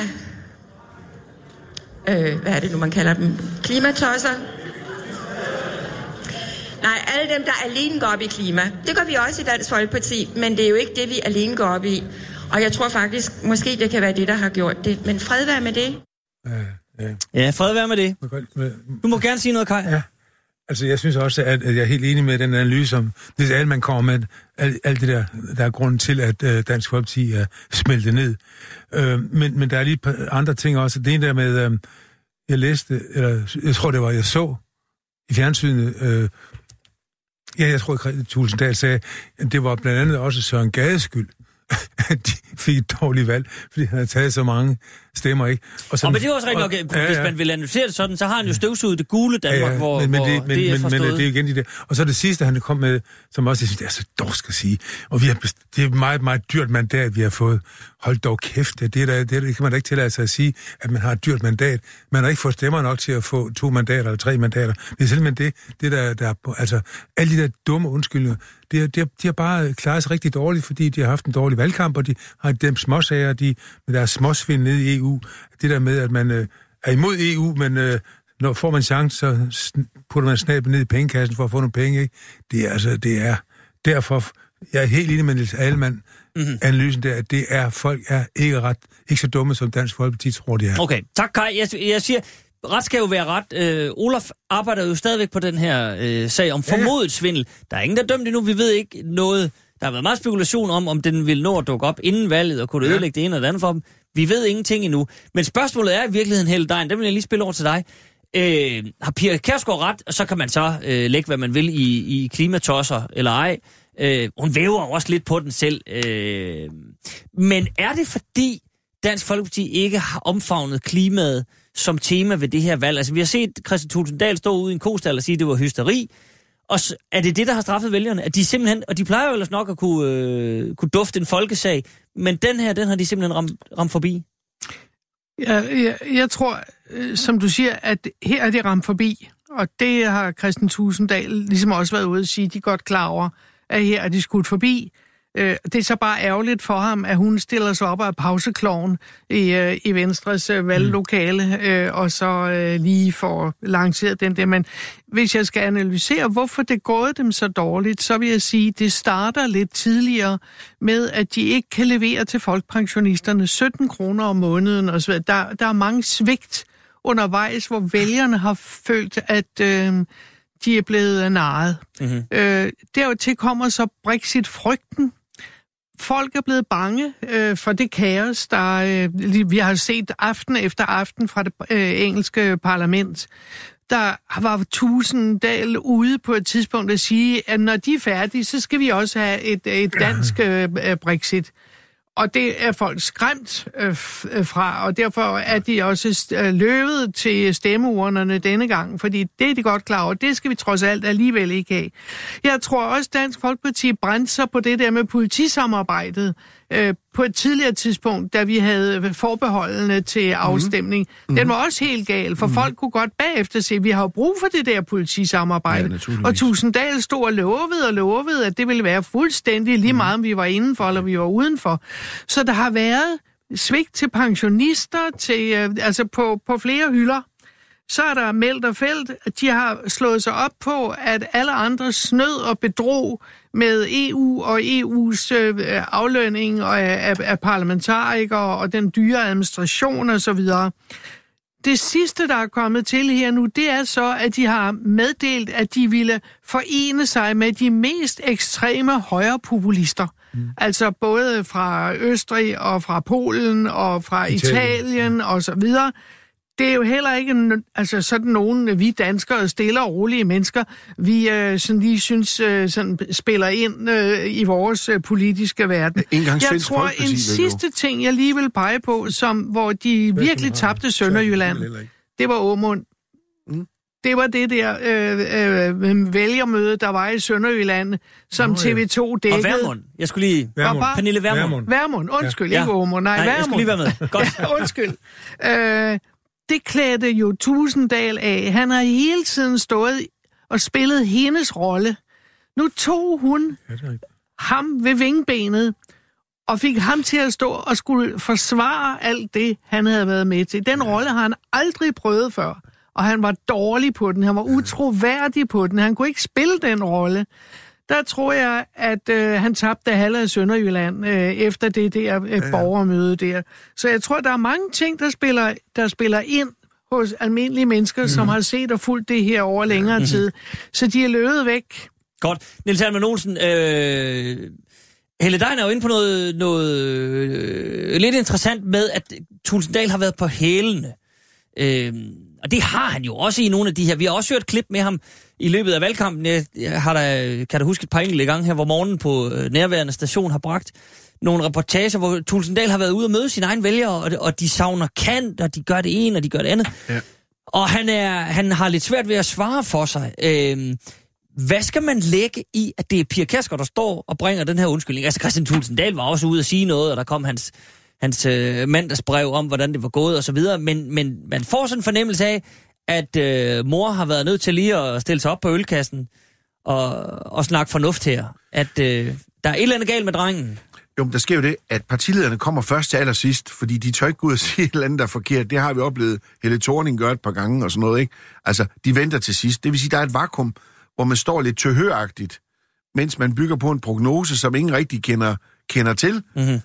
Speaker 10: Øh, hvad er det nu, man kalder dem? Klimatosser? Nej, alle dem, der alene går op i klima. Det gør vi også i Dansk Folkeparti, men det er jo ikke det, vi alene går op i. Og jeg tror faktisk, måske det kan være det, der har gjort det. Men fred være med det.
Speaker 6: Ja, ja.
Speaker 4: Ja, fred være med det. Du må gerne sige noget, Kai.
Speaker 6: Ja. Altså, jeg synes også, at, jeg er helt enig med den analyse om, det er alt, man kommer med, alt, alt det der, der er grunden til, at uh, Dansk Folkeparti er smeltet ned. Uh, men, men der er lige et par andre ting også. Det ene der med, uh, jeg læste, eller jeg tror, det var, jeg så i fjernsynet, uh, ja, jeg tror, at Tulsendal sagde, at det var blandt andet også Søren Gades skyld, *laughs* at de fik et dårligt valg, fordi han havde taget så mange stemmer, ikke?
Speaker 4: Og men det er også rigtigt nok,
Speaker 6: og-
Speaker 4: hvis man vil analysere det sådan, så har han jo støvsuget det gule Danmark, hvor,
Speaker 6: men, men,
Speaker 4: hvor
Speaker 6: det, men,
Speaker 4: det er
Speaker 6: men, men,
Speaker 4: forstået.
Speaker 6: det er igen de der. Og så det sidste, han kom med, som også, jeg synes, det er så dårsk at sige. Og vi har, best- det er et meget, meget dyrt mandat, vi har fået. Hold dog kæft, det, det, er da- det, det kan man da ikke tillade sig at sige, at man har et dyrt mandat. Man har ikke fået stemmer nok til at få to mandater eller tre mandater. Det er simpelthen det, det der, der er- altså, alle de der dumme undskyldninger, det, det, er- de har bare klaret sig rigtig dårligt, fordi de har haft en dårlig valgkamp, og de har dem småsager, de, med deres småsvind nede i EU. Det der med, at man øh, er imod EU, men øh, når får man chance, så putter man snablen ned i pengekassen for at få nogle penge, ikke? Det er altså, det er derfor, jeg er helt enig med Niels Alemann, mm-hmm. analysen der, at det er, folk er ikke ret, ikke så dumme, som Dansk Folkeparti tror, de er.
Speaker 4: Okay, tak Kai. Jeg, jeg siger, ret skal jo være ret. Øh, Olaf arbejder jo stadigvæk på den her øh, sag om formodet svindel. Der er ingen, der er dømt endnu. Vi ved ikke noget. Der har været meget spekulation om, om den vil nå at dukke op inden valget, og kunne det ødelægge det ene eller det andet for dem. Vi ved ingenting endnu. Men spørgsmålet er i virkeligheden, Helle Dejen, den vil jeg lige spille over til dig. Øh, har Pia Kærsgaard ret, og så kan man så øh, lægge, hvad man vil i, i klimatosser eller ej. Øh, hun væver også lidt på den selv. Øh, men er det fordi Dansk Folkeparti ikke har omfavnet klimaet som tema ved det her valg? Altså vi har set Christian Tulsendal stå ude i en kostal og sige, at det var hysteri. Og så, er det det, der har straffet vælgerne? At de simpelthen, og de plejer jo ellers nok at kunne, øh, kunne dufte en folkesag, men den her, den har de simpelthen ramt, ramt forbi.
Speaker 5: Jeg, jeg, jeg tror, øh, som du siger, at her er det ramt forbi. Og det har Christian Tusinddal ligesom også været ude at sige, de er godt klar over, at her er de skudt forbi. Øh, Det er så bare ærgerligt for ham, at hun stiller sig op af pausekloven i, øh, i Venstres øh, valglokale, øh, og så øh, lige får lanceret den der. Men hvis jeg skal analysere, hvorfor det gået dem så dårligt, så vil jeg sige, at det starter lidt tidligere med, at de ikke kan levere til folkepensionisterne 17 kroner om måneden osv. Der, der er mange svigt undervejs, hvor vælgerne har følt, at øh, de er blevet narret.
Speaker 4: Mm-hmm.
Speaker 5: Øh, dertil kommer så Brexit-frygten. Folk er blevet bange øh, for det kaos, der øh, vi har set aften efter aften fra det øh, engelske parlament. Der var Tusinddal ude på et tidspunkt at sige, at når de er færdige, så skal vi også have et, et dansk *clears throat* øh, øh, Brexit. Og det er folk skræmt øh, øh, fra, og derfor er de også øh, løbet til stemmeurnerne denne gang, fordi det er de godt klar over. Det skal vi trods alt alligevel ikke have. Jeg tror også, Dansk Folkeparti brændte sig på det der med politisamarbejdet øh, på et tidligere tidspunkt, da vi havde forbeholdene til afstemning, mm. den var også helt gal, for mm. folk kunne godt bagefter se, at vi har jo brug for det der politisamarbejde.
Speaker 7: Ja,
Speaker 5: og Tusinddal stod og lovede og lovede, at det ville være fuldstændig lige meget, om vi var indenfor eller vi var udenfor. Så der har været svigt til pensionister, til, øh, altså på, på flere hylder. Så er der meldt og felt, at de har slået sig op på, at alle andre snød og bedrog med EU og EU's øh, aflønning og af, af parlamentarikere og den dyre administration osv. Det sidste, der er kommet til her nu, det er så, at de har meddelt, at de ville forene sig med de mest ekstreme højrepopulister. Mm. Altså både fra Østrig og fra Polen og fra Italien, Italien og så videre. Det er jo heller ikke altså sådan nogen, vi danskere, stille og rolige mennesker, vi øh, sådan lige synes øh, sådan spiller ind øh, i vores øh, politiske verden.
Speaker 7: Engang
Speaker 5: jeg tror, en sidste ting, jeg lige vil pege på, som, hvor de virkelig tabte Sønderjylland, det var Åmund. Mm. Det var det der øh, øh, vælgermøde, der var i Sønderjylland, som ja. TV2 dækkede.
Speaker 4: Og Værmund. Jeg skulle lige...
Speaker 5: Værmund.
Speaker 4: Pernille Værmund.
Speaker 5: Værmund. Undskyld, ja. ikke Åmund. Nej,
Speaker 4: Nej
Speaker 5: Værmund.
Speaker 4: jeg skulle lige være med. Godt.
Speaker 5: ja, *laughs* undskyld. Øh, det klædte jo Tusinddal af. Han har hele tiden stået og spillet hendes rolle. Nu tog hun ham ved vingbenet og fik ham til at stå og skulle forsvare alt det, han havde været med til. Den rolle har han aldrig prøvet før, og han var dårlig på den. Han var utroværdig på den. Han kunne ikke spille den rolle. Der tror jeg, at øh, han tabte halve af Sønderjylland øh, efter det der øh, borgermøde der. Så jeg tror, der er mange ting, der spiller, der spiller ind hos almindelige mennesker, mm. som har set og fulgt det her over længere mm. tid. Så de er løbet væk.
Speaker 4: Godt. Niels Hermann Olsen, øh, Helle Dein er jo inde på noget, noget øh, lidt interessant med, at Tulsendal har været på hælene. Øh, og det har han jo også i nogle af de her. Vi har også hørt klip med ham i løbet af valgkampen. Jeg har da, kan da huske et par enkelte gange her, hvor morgen på øh, nærværende station har bragt nogle reportager, hvor Tulsendal har været ude og møde sine egne vælgere, og, og de savner kant, og de gør det ene, og de gør det andet. Ja. Og han, er, han har lidt svært ved at svare for sig. Øhm, hvad skal man lægge i, at det er Pia Kærsgaard, der står og bringer den her undskyldning? Altså Christian Tulsendal var også ude og sige noget, og der kom hans, hans øh, mandagsbrev om, hvordan det var gået og så videre. Men, men man får sådan en fornemmelse af, at øh, mor har været nødt til lige at stille sig op på ølkassen og, og snakke fornuft her. At øh, der er et eller andet galt med drengen.
Speaker 7: Jo, men der sker jo det, at partilederne kommer først til allersidst, fordi de tør ikke gå ud og *laughs* sige et eller andet, der er forkert. Det har vi oplevet. Helle Thorning gør et par gange og sådan noget, ikke? Altså, de venter til sidst. Det vil sige, der er et vakuum, hvor man står lidt tøhøragtigt, mens man bygger på en prognose, som ingen rigtig kender, kender til. Mm-hmm.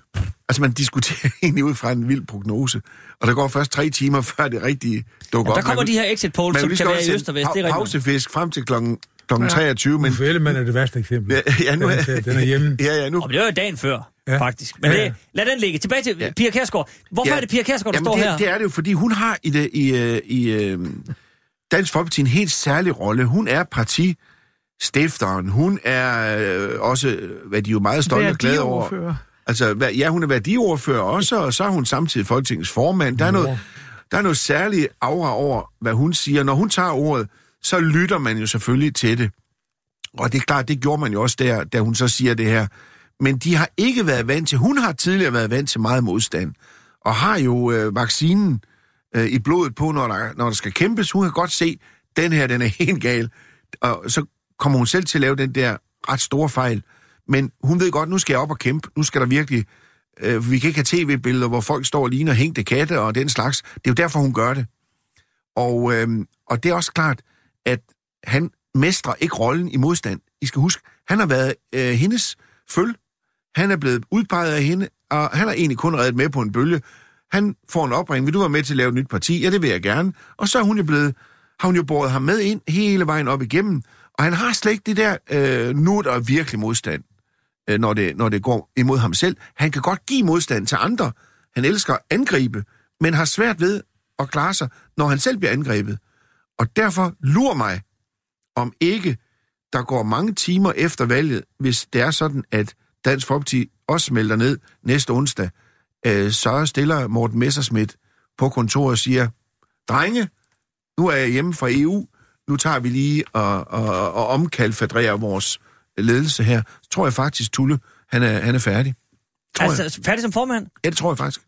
Speaker 7: Altså, man diskuterer *laughs* egentlig ud fra en vild prognose, og der går først tre timer, *laughs* før det rigtige dukker
Speaker 4: ja,
Speaker 7: op.
Speaker 4: der kommer
Speaker 7: man,
Speaker 4: de her exit polls, som kan være i øst og vest. Det er
Speaker 7: pausefisk frem til klokken kl. 23. Men...
Speaker 6: Uffe Ellemann er det værste eksempel.
Speaker 7: Ja, ja nu er,
Speaker 6: den er hjemme. *laughs*
Speaker 7: Ja, ja, nu.
Speaker 4: Og det var jo dagen før, ja. faktisk. Men ja, ja. Det, lad den ligge. Tilbage til ja. Pia Kærsgaard. Hvorfor ja. er det Pia Kærsgaard, der
Speaker 7: Jamen,
Speaker 4: står
Speaker 7: det,
Speaker 4: her?
Speaker 7: det er det jo, fordi hun har i, det, i, øh, i, i uh, Dansk Folkeparti en helt særlig rolle. Hun er parti stifteren. Hun er øh, også, hvad de er jo meget stolte og glade over. Altså, ja, hun er værdiordfører også, og så er hun samtidig Folketingets formand. Der er noget, der er noget særligt aura over, hvad hun siger. Når hun tager ordet, så lytter man jo selvfølgelig til det. Og det er klart, det gjorde man jo også der, da hun så siger det her. Men de har ikke været vant til, hun har tidligere været vant til meget modstand, og har jo øh, vaccinen øh, i blodet på, når der, når der skal kæmpes. Hun kan godt se, den her, den er helt gal. Og så kommer hun selv til at lave den der ret store fejl. Men hun ved godt, nu skal jeg op og kæmpe. Nu skal der virkelig... Øh, vi kan ikke have tv-billeder, hvor folk står og ligner hængte katte og den slags. Det er jo derfor, hun gør det. Og, øh, og det er også klart, at han mestrer ikke rollen i modstand. I skal huske, han har været øh, hendes føl. Han er blevet udpeget af hende, og han har egentlig kun reddet med på en bølge. Han får en opring. Vil du være med til at lave et nyt parti? Ja, det vil jeg gerne. Og så er hun jo blevet, har hun jo båret ham med ind hele vejen op igennem. Og han har slet ikke det der, øh, nu der virkelig modstand, øh, når, det, når det går imod ham selv. Han kan godt give modstand til andre. Han elsker at angribe, men har svært ved at klare sig, når han selv bliver angrebet. Og derfor lurer mig, om ikke der går mange timer efter valget, hvis det er sådan, at Dansk Folkeparti også smelter ned næste onsdag, øh, så stiller Morten Messerschmidt på kontoret og siger, drenge, nu er jeg hjemme fra EU, nu tager vi lige og, og, og omkalfatrerer vores ledelse her. Så tror jeg faktisk, Tulle, han er, han er færdig. Tror jeg.
Speaker 4: Altså, færdig som formand?
Speaker 7: Ja, det tror jeg faktisk.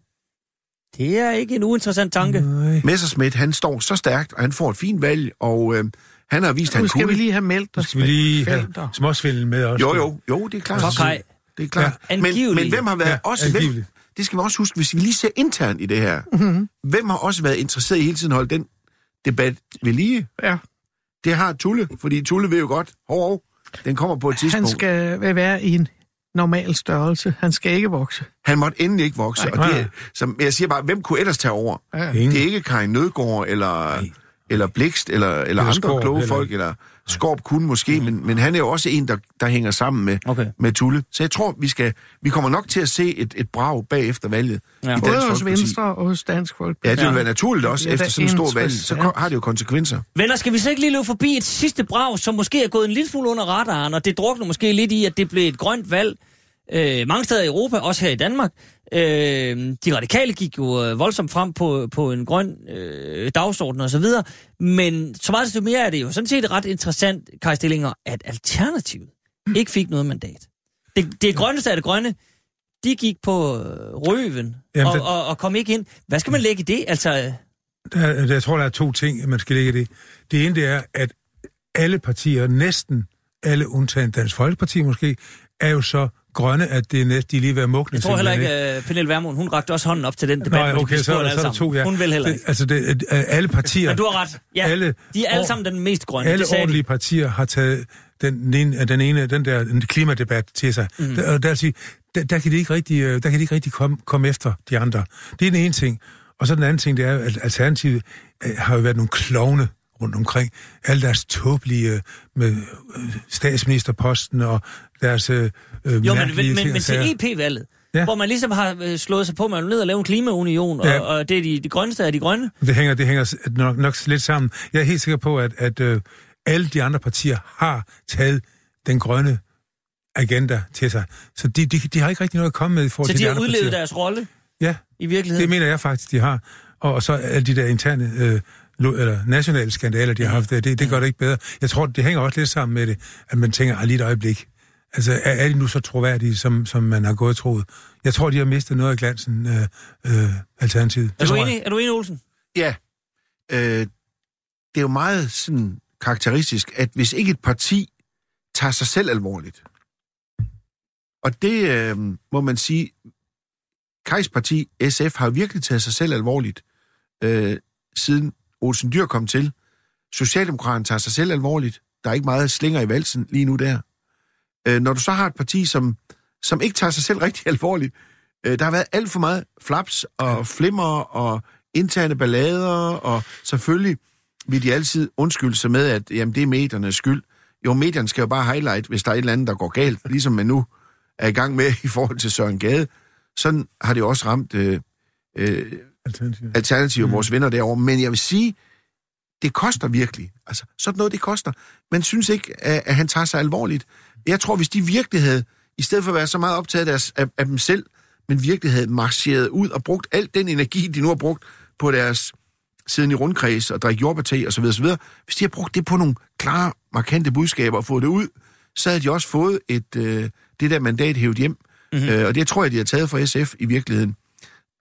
Speaker 4: Det er ikke en uinteressant tanke.
Speaker 6: Nej.
Speaker 7: Messerschmidt, han står så stærkt, og han får et fint valg, og øh, han har vist, at
Speaker 5: Nu
Speaker 7: han
Speaker 5: skal
Speaker 7: kunne.
Speaker 5: vi lige have meldt os.
Speaker 6: skal vi lige have småsvindel med også.
Speaker 7: Jo, jo, jo, det er klart.
Speaker 4: Så Kai.
Speaker 7: Det er klart.
Speaker 4: Ja.
Speaker 7: Men, men hvem har været
Speaker 6: Ja,
Speaker 7: også... Hvem,
Speaker 6: angiveligt.
Speaker 7: det skal vi også huske, hvis vi lige ser internt i det her. Mm-hmm. Hvem har også været interesseret i hele tiden at holde den debat ved lige?
Speaker 5: Ja,
Speaker 7: Det har Tulle, fordi Tulle ved jo godt, hov, hov, den kommer på et
Speaker 5: han
Speaker 7: tidspunkt.
Speaker 5: skal være i en normal størrelse. Han skal ikke vokse.
Speaker 7: Han måtte endelig ikke vokse.
Speaker 5: Nej.
Speaker 7: og det, er- som jeg siger bare, hvem kunne ellers tage over?
Speaker 5: Ja.
Speaker 6: Ingen.
Speaker 7: Det er ikke Karin Nødgaard, eller, eller Blikst, eller, eller, andre kloge folk, eller Skorp kunne måske, men, men han er jo også en, der, der hænger sammen med,
Speaker 4: Okay.
Speaker 7: med Tulle. Så jeg tror, vi skal vi kommer nok til at se et, et brag bagefter valget
Speaker 4: Ja.
Speaker 7: ja. i
Speaker 5: Både
Speaker 7: Dansk
Speaker 5: hos
Speaker 7: Folkeparti.
Speaker 5: Venstre og hos Dansk Folkeparti.
Speaker 7: Ja, det vil
Speaker 4: Ja.
Speaker 7: være naturligt også,
Speaker 5: er
Speaker 7: efter
Speaker 5: da
Speaker 7: sådan en stor valg, så ko- har det jo konsekvenser.
Speaker 4: Venner, skal vi så ikke lige løbe forbi et sidste brag, som måske er gået en lille smule under radaren, og det drukner måske lidt i, at det blev et grønt valg øh, mange steder i Europa, også her i Danmark. Øh, de radikale gik jo øh, voldsomt frem på, på en grøn øh, dagsorden og så videre, men så meget desto mere er det jo sådan set ret interessant, Kaj Stillinger, at Alternativet ikke fik noget mandat. Det, det grønneste af det grønne, de gik på øh, røven
Speaker 6: Jamen,
Speaker 4: og,
Speaker 6: det-
Speaker 4: og, og kom ikke ind. Hvad skal man lægge i det? Altså,
Speaker 6: Der, der, jeg tror, der er to ting, man skal lægge i det. Det ene det er, at alle partier, næsten alle undtagen Dansk Folkeparti måske, er jo så grønne, at det er næsten, de er lige ved at mugne.
Speaker 4: Jeg tror heller ikke, at uh, Pernille Vermund, hun rakte også hånden op til den debat,
Speaker 6: Nej,
Speaker 4: de
Speaker 6: okay,
Speaker 4: blev
Speaker 6: så, så
Speaker 4: alle
Speaker 6: der
Speaker 4: sammen.
Speaker 6: to, ja.
Speaker 4: Hun vil heller
Speaker 6: det,
Speaker 4: ikke.
Speaker 6: Altså, det, øh, alle partier...
Speaker 4: Men du har ret. Ja,
Speaker 6: alle,
Speaker 4: de er alle sammen den mest grønne.
Speaker 6: alle
Speaker 4: det sagde de.
Speaker 6: ordentlige partier har taget den, ene, den ene, den der klimadebat til sig. Mm. Der, der, sige, der, der, kan de ikke rigtig, øh, der kan de ikke rigtig komme, komme efter de andre. Det er den ene ting. Og så den anden ting, det er, at Alternativet øh, har jo været nogle klovne rundt omkring. Alle deres tåbelige øh, med øh, statsministerposten og deres øh, øh,
Speaker 4: Jo, men, men, men, men til EP-valget, ja.
Speaker 6: Ja.
Speaker 4: hvor man ligesom har øh, slået sig på, at man ned og lave en klimaunion,
Speaker 6: Ja.
Speaker 4: og, og det er de, de grønneste af de grønne.
Speaker 6: Det hænger, det hænger nok, nok lidt sammen. Jeg er helt sikker på, at, at øh, alle de andre partier har taget den grønne agenda til sig. Så de, de, de har ikke rigtig noget at komme med i forhold
Speaker 4: Så
Speaker 6: til
Speaker 4: de
Speaker 6: de
Speaker 4: har udlevet
Speaker 6: partier.
Speaker 4: deres rolle
Speaker 6: Ja,
Speaker 4: i virkeligheden.
Speaker 6: det mener jeg faktisk, de har. Og, og så alle de der interne, øh, eller nationale skandaler, de har haft, der, det, det gør det ikke bedre. Jeg tror, det hænger også lidt sammen med det, at man tænker, "Ah, lige et øjeblik, altså er, er de nu så troværdige, som, som man har gået og troet? Jeg tror, de har mistet noget af glansen, øh, øh, alternativet.
Speaker 4: er, du enig? er du enig, Olsen?
Speaker 7: Ja, øh, det er jo meget sådan karakteristisk, at hvis ikke et parti tager sig selv alvorligt, og det øh, må man sige, Kajs parti, SF, har virkelig taget sig selv alvorligt, øh, siden Olsen Dyr kom til. Socialdemokraterne tager sig selv alvorligt. Der er ikke meget slinger i valsen lige nu der. Øh, når du så har et parti, som, som ikke tager sig selv rigtig *laughs* alvorligt, øh, der har været alt for meget flaps og flimmer og interne ballader, og selvfølgelig vil de altid undskylde sig med, at jamen, det er mediernes skyld. Jo, medierne skal jo bare highlight, hvis der er et eller andet, der går galt, *laughs* ligesom man nu er i gang med i forhold til Søren Gade. Sådan har det også ramt øh, øh,
Speaker 6: Alternativet.
Speaker 7: Alternativ, mm. vores venner derovre. Men jeg vil sige, det koster virkelig. Altså, sådan noget, det koster. Man synes ikke, at, at han tager sig alvorligt. Jeg tror, hvis de virkelig havde, i stedet for at være så meget optaget af, deres, af, af dem selv, men virkelig havde marcheret ud og brugt al den energi, de nu har brugt på deres siden i rundkreds og drikke jordbærte og så videre, så videre. Hvis de har brugt det på nogle klare, markante budskaber og fået det ud, så havde de også fået et, øh, det der mandat hævet hjem. Mm-hmm. Øh, og det tror jeg, de har taget fra SF i virkeligheden.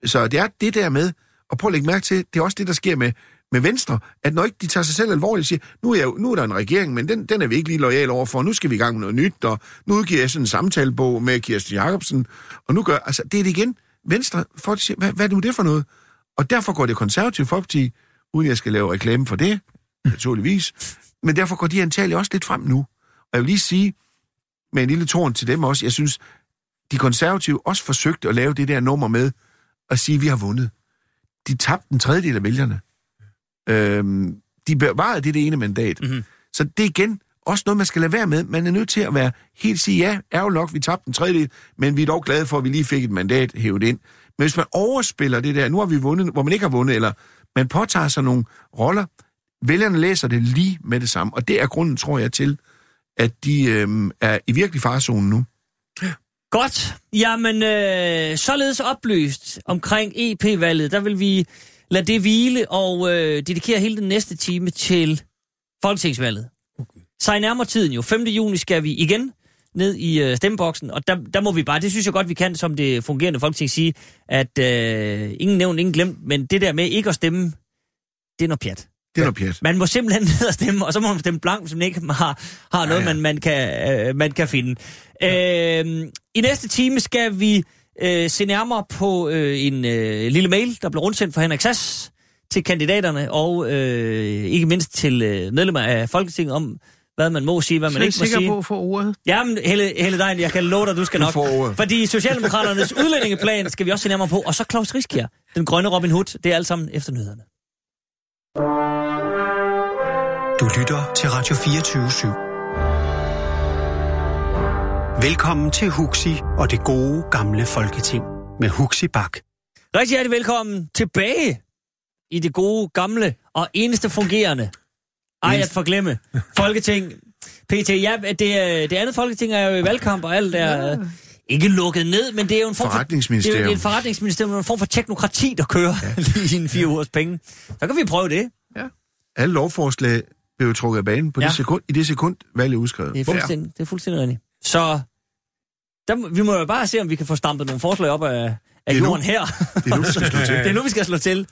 Speaker 7: Så det er det der med, og prøv at lægge mærke til, det er også det, der sker med, med Venstre, at når ikke de tager sig selv alvorligt, siger, nu er, jeg, jo- nu er der en regering, men den, den er vi ikke lige lojal over for, nu skal vi i gang med noget nyt, og nu udgiver jeg sådan en samtalebog med Kirsten Jacobsen, og nu gør, altså det er det igen, Venstre, folk siger, hvad, hvad er nu det for noget? Og derfor går det konservative folkeparti, uden jeg skal lave reklame for det, naturligvis, men derfor går de antageligt også lidt frem nu. Og jeg vil lige sige, med en lille torn til dem også, jeg synes, de konservative også forsøgte at lave det der nummer med at sige, at vi har vundet. De tabte en tredjedel af vælgerne. Øhm, de bevarede det, det ene mandat. Mm-hmm. Så det er igen også noget, man skal lade være med. Man er nødt til at være helt sige, ja, er jo nok, vi tabte en tredjedel, men vi er dog glade for, at vi lige fik et mandat hævet ind. Men hvis man overspiller det der, nu har vi vundet, hvor man ikke har vundet, eller man påtager sig nogle roller, vælgerne læser det lige med det samme. Og det er grunden, tror jeg, til, at de øhm, er i virkelig farezonen nu.
Speaker 4: Godt. Jamen, øh, således oplyst omkring EP-valget, der vil vi lade det hvile og øh, dedikere hele den næste time til folketingsvalget. Så i nærmere tiden jo. 5. juni skal vi igen ned i øh, stemmeboksen, og der, der må vi bare, det synes jeg godt, vi kan som det fungerende folketing sige, at øh, ingen nævnt, ingen glemt, men det der med ikke at stemme, det er noget pjat.
Speaker 7: Det er noget pjat.
Speaker 4: Man må simpelthen *laughs* ned og stemme, og så må man stemme blank, man ikke har, har noget,
Speaker 7: ja.
Speaker 4: Man, man, kan, øh, man kan finde. Ja. Øh, I næste time skal vi øh, se nærmere på øh, en øh, lille mail, der blev rundsendt fra Henrik Sass til kandidaterne, og øh, ikke mindst til øh, medlemmer af Folketinget om, hvad man må sige, hvad man
Speaker 5: Så er
Speaker 4: ikke må
Speaker 5: sikker
Speaker 4: sige.
Speaker 5: på at få ordet.
Speaker 4: Jamen, Helle, Helle Dein, jeg kan love dig, du skal
Speaker 7: Du
Speaker 4: nok.
Speaker 7: får ordet.
Speaker 4: Fordi Socialdemokraternes *laughs* udlændingeplan skal vi også se nærmere på, og så Claus Riskjær, den grønne Robin Hood, det er alt sammen efter nyhederne.
Speaker 3: Du lytter til Radio 24 /7. Velkommen til Huxi og det gode gamle folketing med Huxi Bak.
Speaker 4: Rigtig hjertelig velkommen tilbage i det gode, gamle og eneste fungerende. Ej, at forglemme. Folketing. PT, ja, det, er- det andet folketing er jo i valgkamp, og alt er ja. ikke lukket ned, men det er jo en form for... Det er
Speaker 7: Forretningsministerium.
Speaker 4: jo et forretningsministerium, en form for teknokrati, der kører ja. *laughs* lige i en fire ugers penge. Så kan vi prøve det.
Speaker 7: Alle lovforslag blev jo trukket af banen på ja.
Speaker 4: Ja.
Speaker 7: det sekund, i det sekund, valget er udskrevet.
Speaker 4: Det er fuldstændig, det er fuldstændig rigtigt. Så der, vi må jo bare se, om vi kan få stampet nogle forslag op af, af
Speaker 7: er nu.
Speaker 4: jorden her.
Speaker 7: Det er nu, vi skal slå *laughs* til.
Speaker 4: Det er nu, vi skal slå til.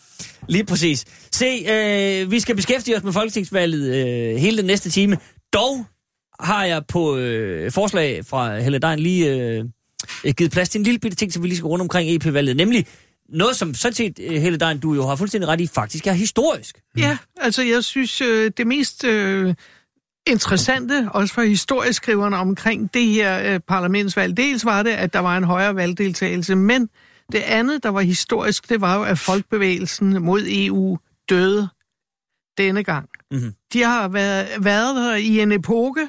Speaker 4: Lige præcis. Se, øh, vi skal beskæftige os med folketingsvalget øh, hele den næste time. Dog har jeg på øh, forslag fra Helle Dein lige øh, givet plads til en lille bitte ting, som vi lige skal rundt omkring EP-valget. Nemlig noget, som sådan set, øh, Helle Dein, du jo har fuldstændig ret i, faktisk er historisk.
Speaker 5: Ja, altså jeg synes, øh, det mest øh, interessante, også for historieskriverne omkring det her øh, parlamentsvalg, dels var det, at der var en højere valgdeltagelse, men det andet, der var historisk, det var jo, at folkebevægelsen mod EU døde denne gang.
Speaker 4: Mhm.
Speaker 5: De har været, været der i en epoke,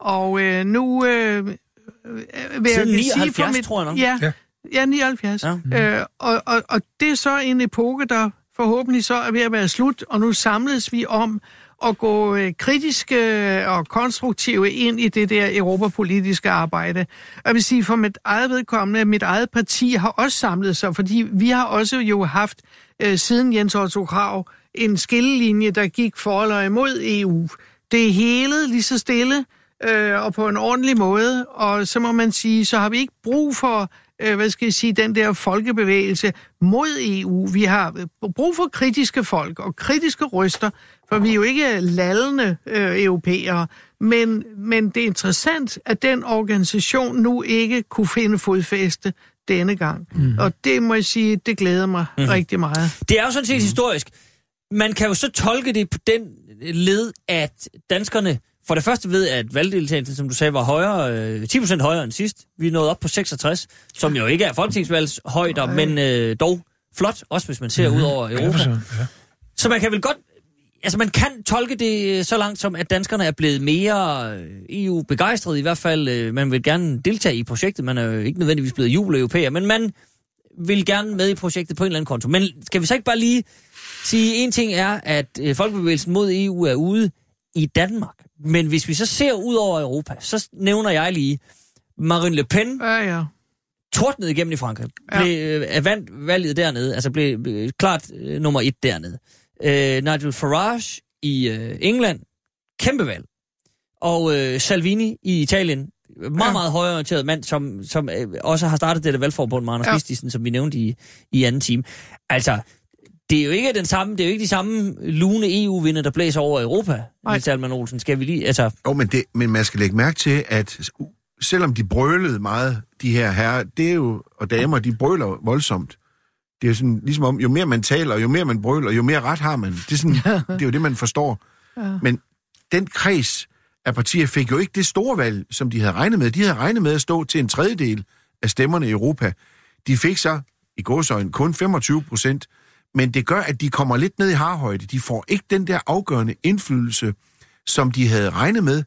Speaker 5: og øh, nu øh, øh, vil
Speaker 4: Siden
Speaker 5: jeg sige
Speaker 4: 79,
Speaker 5: for mit,
Speaker 4: tror jeg nok.
Speaker 5: Ja,
Speaker 6: Ja.
Speaker 5: ja 79.
Speaker 4: Ja.
Speaker 5: Ja. Øh, og, og, og det er så en epoke, der forhåbentlig så er ved at være slut, og nu samles vi om at gå øh, kritiske øh, og konstruktive ind i det der europapolitiske arbejde. Jeg vil sige, for mit eget vedkommende, mit eget parti har også samlet sig, fordi vi har også jo haft øh, siden Jens Otto Krav en skillelinje, der gik for eller imod EU. Det er hele lige så stille øh, og på en ordentlig måde, og så må man sige, så har vi ikke brug for øh, hvad skal jeg sige, den der folkebevægelse mod EU. Vi har øh, brug for kritiske folk og kritiske røster, for vi er jo ikke lallende øh, europæere. Men, men det er interessant, at den organisation nu ikke kunne finde fodfæste denne gang. Mm. Og det må jeg sige, det glæder mig mm. rigtig meget.
Speaker 4: Det er jo sådan set historisk. Man kan jo så tolke det på den led, at danskerne for det første ved, at valgdeltagelsen, som du sagde, var højere, øh, 10% højere end sidst. Vi er nået op på 66, som jo ikke er folketingsvalgshøjder, men øh, dog flot, også hvis man ser mm-hmm. ud over Europa.
Speaker 6: Ja.
Speaker 4: Så man kan vel godt, altså man kan tolke det så langt som, at danskerne er blevet mere øh, EU-begejstrede, i hvert fald, øh, man vil gerne deltage i projektet, man er jo ikke nødvendigvis blevet jubel-europæer, men man vil gerne med i projektet på en eller anden konto. Men skal vi så ikke bare lige sige, en ting er, at øh, folkebevægelsen mod EU er ude i Danmark, men hvis vi så ser ud over Europa, så nævner jeg lige Marine Le Pen,
Speaker 5: Ja, ja.
Speaker 4: tordnede igennem i Frankrig.
Speaker 5: Ja.
Speaker 4: Blev øh, vandt valget dernede, altså blev øh, klart øh, nummer et dernede. Øh, Nigel Farage i øh, England, kæmpe valg. Og øh, Salvini i Italien, meget,
Speaker 5: Ja.
Speaker 4: meget højorienteret mand, som, som øh, også har startet dette valgforbund med Anders
Speaker 5: Ja.
Speaker 4: Vistisen, som vi nævnte i, i anden time. Altså, det er jo ikke den samme, det er jo ikke de samme lune EU-vinder, der blæser over Europa. Niels Alman Olsen. Skal vi lige, altså,
Speaker 7: Jo, men, det, men man skal lægge mærke til, at selvom de brølede meget, de her herrer, det er jo, og damer, de brøler voldsomt. Det er sådan, ligesom om, jo mere man taler, jo mere man brøler, jo mere ret har man. Det er, sådan, det, er jo det, man forstår.
Speaker 5: Ja.
Speaker 7: Men den kreds af partier fik jo ikke det store valg, som de havde regnet med. De havde regnet med at stå til en tredjedel af stemmerne i Europa. De fik så, i gåsøjne, kun 25 procent. Men det gør, at de kommer lidt ned i harhøjde. De får ikke den der afgørende indflydelse, som de havde regnet med.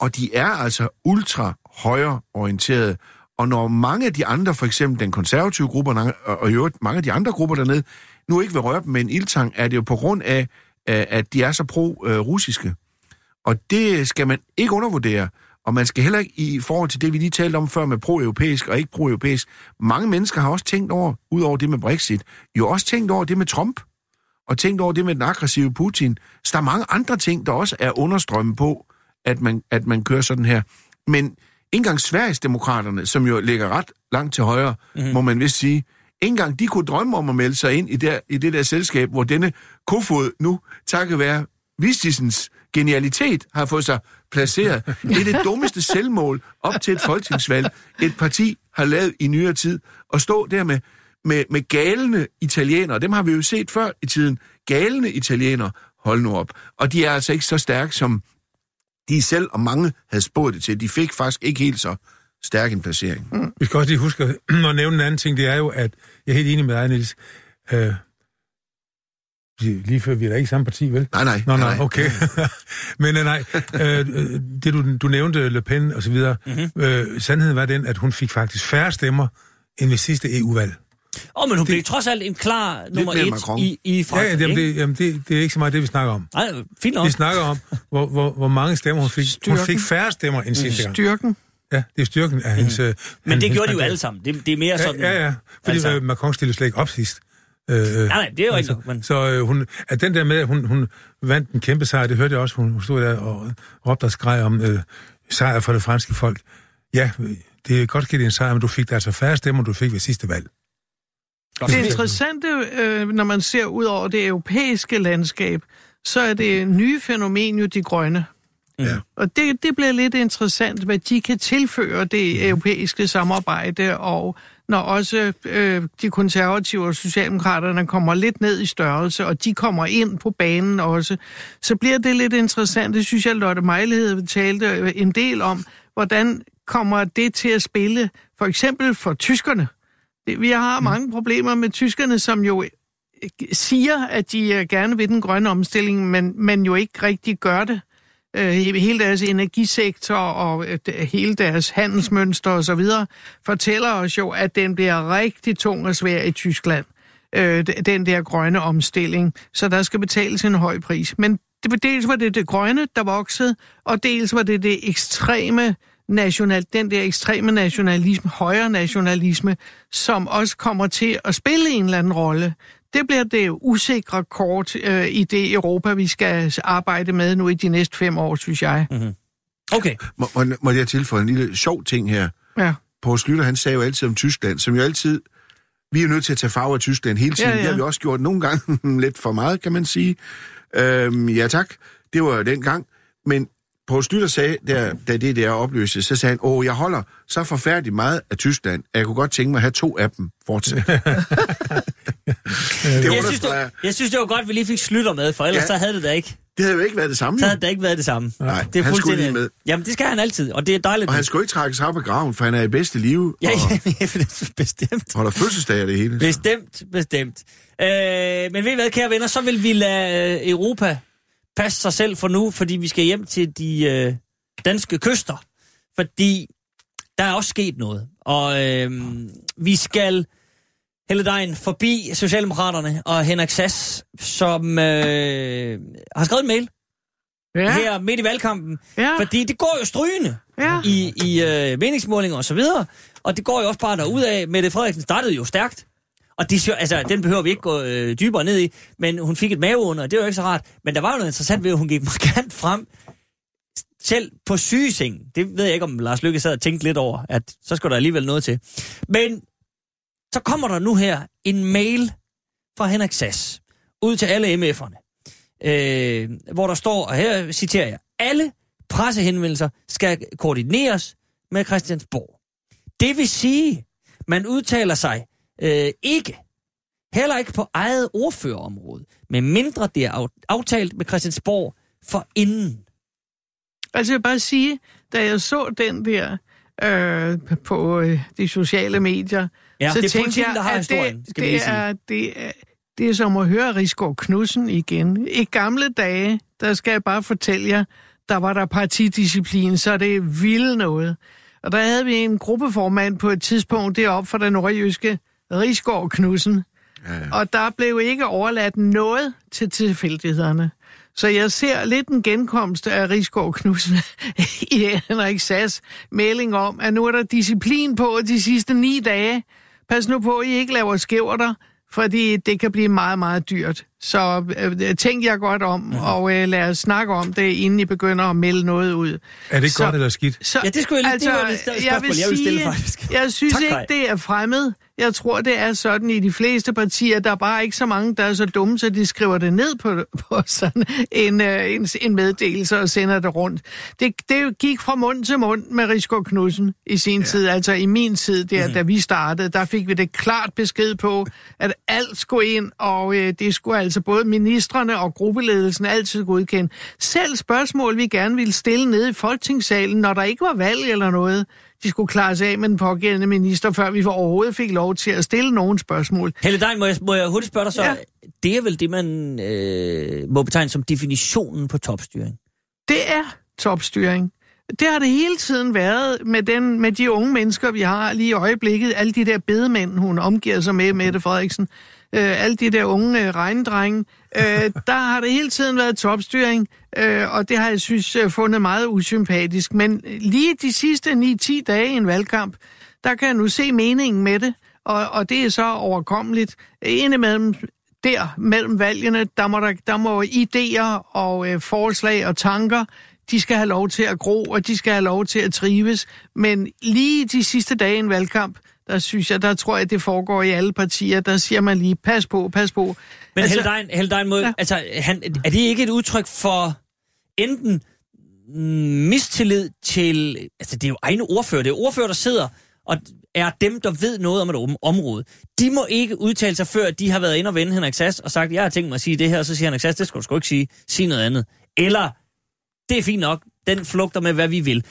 Speaker 7: Og de er altså ultra højre orienterede. Og når mange af de andre, for eksempel den konservative gruppe, og i øvrigt mange af de andre grupper dernede, nu ikke vil røre dem med en ildtang, er det jo på grund af, at de er så pro-russiske. Og det skal man ikke undervurdere. Og man skal heller ikke, i forhold til det, vi lige talte om før med pro-europæisk og ikke pro-europæisk, mange mennesker har også tænkt over, ud over det med Brexit, jo også tænkt over det med Trump, og tænkt over det med den aggressive Putin. Så der er mange andre ting, der også er understrømme på, at man, at man kører sådan her. Men engang Sverigesdemokraterne, som jo ligger ret langt til højre, mm. må man vist sige, engang de kunne drømme om at melde sig ind i, der, i det der selskab, hvor denne kofod nu, takket være Vistisens genialitet, har fået sig placeret. *laughs* Det er det dummeste selvmål op til et folketingsvalg, et parti har lavet i nyere tid. At stå der med, med, med galende italienere, dem har vi jo set før i tiden, galende italienere, hold nu op. Og de er altså ikke så stærke, som de selv og mange havde spået det til. De fik faktisk ikke helt så stærk en placering. Mm.
Speaker 6: Vi skal også lige huske *clears throat* at nævne en anden ting, det er jo, at jeg er helt enig med dig, Niels. Øh, lige før vi er da ikke i samme parti, vel?
Speaker 7: Nej, nej.
Speaker 6: Nå,
Speaker 7: nej,
Speaker 6: nej, okay. *laughs* Men nej, øh, det du, du nævnte, Le Pen og så videre, mm-hmm. øh, sandheden var den, at hun fik faktisk færre stemmer end ved sidste EU-valg.
Speaker 4: Åh, oh, men hun blev trods alt en klar nummer et
Speaker 7: Macron.
Speaker 4: i, i
Speaker 6: Ja,
Speaker 4: Frankrig,
Speaker 6: ja jamen,
Speaker 4: ikke?
Speaker 6: det, jamen det, det er ikke så meget det, vi snakker om.
Speaker 4: Nej, fint nok.
Speaker 6: Vi snakker om, hvor, hvor, hvor mange stemmer hun fik. Hun
Speaker 5: Styrken.
Speaker 6: fik færre stemmer end sidste gang.
Speaker 5: Styrken.
Speaker 6: Ja, det er styrken af hendes... øh,
Speaker 4: Men det
Speaker 6: hendes
Speaker 4: gjorde de jo alle sammen. Det, det er mere sådan...
Speaker 6: Ja, ja, ja. Fordi
Speaker 4: Altså-
Speaker 6: altså, Macron stillede slet ikke op sidst. Øh,
Speaker 4: Nej, nej, det er jo
Speaker 6: altså,
Speaker 4: ikke men...
Speaker 6: Så øh, hun, at den der med, at hun, hun vandt en kæmpe sejr, det hørte jeg også, hun, hun stod der og råbte og skreg om øh, sejr for det franske folk. Ja, det er godt sket en sejr, men du fik da altså færre stemmer, du fik ved sidste valg.
Speaker 5: Det interessante, øh, når man ser ud over det europæiske landskab, så er det nye fænomen jo de grønne.
Speaker 7: Ja.
Speaker 5: Og det, det bliver lidt interessant, hvad de kan tilføre det europæiske samarbejde, og når også øh, de konservative og socialdemokraterne kommer lidt ned i størrelse, og de kommer ind på banen også, så bliver det lidt interessant. Det synes jeg, Lotte Mejlighed talte en del om. Hvordan kommer det til at spille, for eksempel for tyskerne? Vi har mange problemer med tyskerne, som jo øh, siger, at de øh, gerne vil den grønne omstilling, men, men jo ikke rigtig gør det. Øh, hele deres energisektor og hele deres handelsmønster osv. fortæller os jo, at den bliver rigtig tung og svær i Tyskland. Den der grønne omstilling. Så der skal betales en høj pris. Men det, dels var det det grønne, der voksede, og dels var det det ekstreme national, den der ekstreme nationalisme, højre nationalisme, som også kommer til at spille en eller anden rolle. Det bliver det usikre kort øh, i det Europa, vi skal arbejde med nu i de næste fem år, synes jeg. Mm.
Speaker 4: Okay.
Speaker 7: Må, må, må jeg tilføje en lille sjov ting her?
Speaker 5: Ja.
Speaker 7: Poul Slytter, han sagde jo altid om Tyskland, som jo altid... Vi er jo nødt til at tage farve af Tyskland hele tiden.
Speaker 5: Ja, ja.
Speaker 7: Det har vi også gjort nogle gange *laughs* lidt for meget, kan man sige. Øhm, ja tak, det var jo den gang. Men Poul Slytter sagde, der, da det der opløste, så sagde han, åh, jeg holder så forfærdeligt meget af Tyskland, at jeg kunne godt tænke mig at have to af dem fortsat. *laughs* det
Speaker 4: Jeg synes, det, jeg synes, det var godt, at vi lige fik Slytter med, for ellers
Speaker 7: Ja.
Speaker 4: så havde det da ikke.
Speaker 7: det havde jo ikke været det samme.
Speaker 4: Så havde det ikke været det samme.
Speaker 7: Nej,
Speaker 4: det er
Speaker 7: han skulle lige med.
Speaker 4: Jamen, det skal han altid, og det er dejligt.
Speaker 7: Og han skulle ikke trække sig op af graven, for han er i bedste live
Speaker 4: Ja, *laughs* ja, bestemt.
Speaker 7: holder fødselsdag af det hele.
Speaker 4: Bestemt, bestemt. Øh, men ved I hvad, kære venner, så vil vi lade øh, Europa passe sig selv for nu, fordi vi skal hjem til de øh, danske kyster. Fordi der er også sket noget. Og øh, vi skal hælde dejen forbi Socialdemokraterne og Henrik Sass, som øh, har skrevet en mail
Speaker 5: Ja,
Speaker 4: her midt i valgkampen.
Speaker 5: ja,
Speaker 4: Fordi det går jo strygende
Speaker 5: ja.
Speaker 4: i, i øh, meningsmålinger og så videre. Og det går jo også bare derudad. Mette Frederiksen startede jo stærkt. Og det, altså, den behøver vi ikke gå øh, dybere ned i, men hun fik et maveunder, og det var jo ikke så rart. Men der var jo noget interessant ved, at hun gik *laughs* markant frem, selv på sygeseng. Det ved jeg ikke, om Lars Lykke sad og tænkte lidt over, at så skulle der alligevel noget til. Men så kommer der nu her en mail fra Henrik Sass ud til alle MF'erne, øh, hvor der står, og her citerer jeg, alle pressehenvendelser skal koordineres med Christiansborg. Det vil sige, man udtaler sig øh, ikke, heller ikke på eget ordførerområde, med mindre det er af- aftalt med Christiansborg for inden.
Speaker 5: Altså jeg vil bare sige, da jeg så den der øh, på øh, de sociale medier,
Speaker 4: Ja,
Speaker 5: så
Speaker 4: det
Speaker 5: tænkte jeg,
Speaker 4: der har
Speaker 5: at
Speaker 4: historien, skal
Speaker 5: det, det, er, det, er, det er som at høre Rigsgaard Knudsen igen. I gamle dage, der skal jeg bare fortælle jer, der var der partidisciplin, så det er vildt noget. Og der havde vi en gruppeformand på et tidspunkt deroppe for den nordjyske Rigsgaard Knudsen. Ja, ja. Og der blev ikke overladt noget til tilfældighederne. Så jeg ser lidt en genkomst af Rigsgaard Knudsen *laughs* i Henrik Sass melding om, at nu er der disciplin på de sidste ni dage. Pas nu på, at I ikke laver skæverter, fordi det kan blive meget, meget dyrt. Så øh, tænk jer godt om,
Speaker 4: Mhm.
Speaker 5: mm-hmm. og øh, lad os snakke om det, inden I begynder at melde noget ud.
Speaker 6: Er det
Speaker 5: Så-
Speaker 6: godt eller skidt?
Speaker 5: Så,
Speaker 4: Ja, det skulle jeg lige- det var det spørgsmål,
Speaker 5: jeg, vil
Speaker 4: jeg ville stille,
Speaker 5: sige,
Speaker 4: faktisk.
Speaker 5: Jeg synes
Speaker 4: Tak,
Speaker 5: ikke, det er fremmed. Jeg tror, det er sådan i de fleste partier. Der er bare ikke så mange, der er så dumme, så de skriver det ned på, på sådan en, øh, en, en meddelelse og sender det rundt. Det, det gik fra mund til mund med Rigsgaard Knudsen i sin ja. tid. Altså i min tid, der, mm. da vi startede, der fik vi det klart besked på, at alt skulle ind, og øh, det skulle altså både ministerne og gruppeledelsen altid godkende. Selv spørgsmål, vi gerne ville stille nede i folketingssalen, når der ikke var valg eller noget, de skulle klare sig af med den pågældende minister, før vi overhovedet fik lov til at stille nogen spørgsmål.
Speaker 4: Helle Dein, må jeg, må jeg hurtigt spørge dig så?
Speaker 5: Ja.
Speaker 4: Det er vel det, man øh, må betegne som definitionen på topstyring?
Speaker 5: Det er topstyring. Det har det hele tiden været med, den, med de unge mennesker, vi har lige i øjeblikket. Alle de der bedemænd, hun omgiver sig med, Mette Frederiksen. Øh, alle de der unge øh, regndrenge. Øh, der har det hele tiden været topstyring, øh, og det har jeg synes øh, fundet meget usympatisk. Men øh, lige de sidste 9-10 dage i en valgkamp, der kan jeg nu se meningen med det, og, og det er så overkommeligt. Indimellem der mellem valgene, der må, der, der må idéer og øh, forslag og tanker, de skal have lov til at gro, og de skal have lov til at trives. Men lige de sidste dage i en valgkamp, der synes jeg, der tror jeg, det foregår i alle partier, der siger man lige, pas på, pas på.
Speaker 4: Men altså, Helle Dein, Helle Dein må,
Speaker 5: Ja.
Speaker 4: altså, han, er det ikke et udtryk for enten mistillid til... Altså, det er jo egne ordfører. Det er ordfører, der sidder og er dem, der ved noget om et om- område. De må ikke udtale sig, før de har været inde og vende Henrik Sass og sagt, jeg har tænkt mig at sige det her, og så siger Henrik Sass, det skal du sgu ikke sige. Sig noget andet. Eller, det er fint nok, den flugter med, hvad vi vil.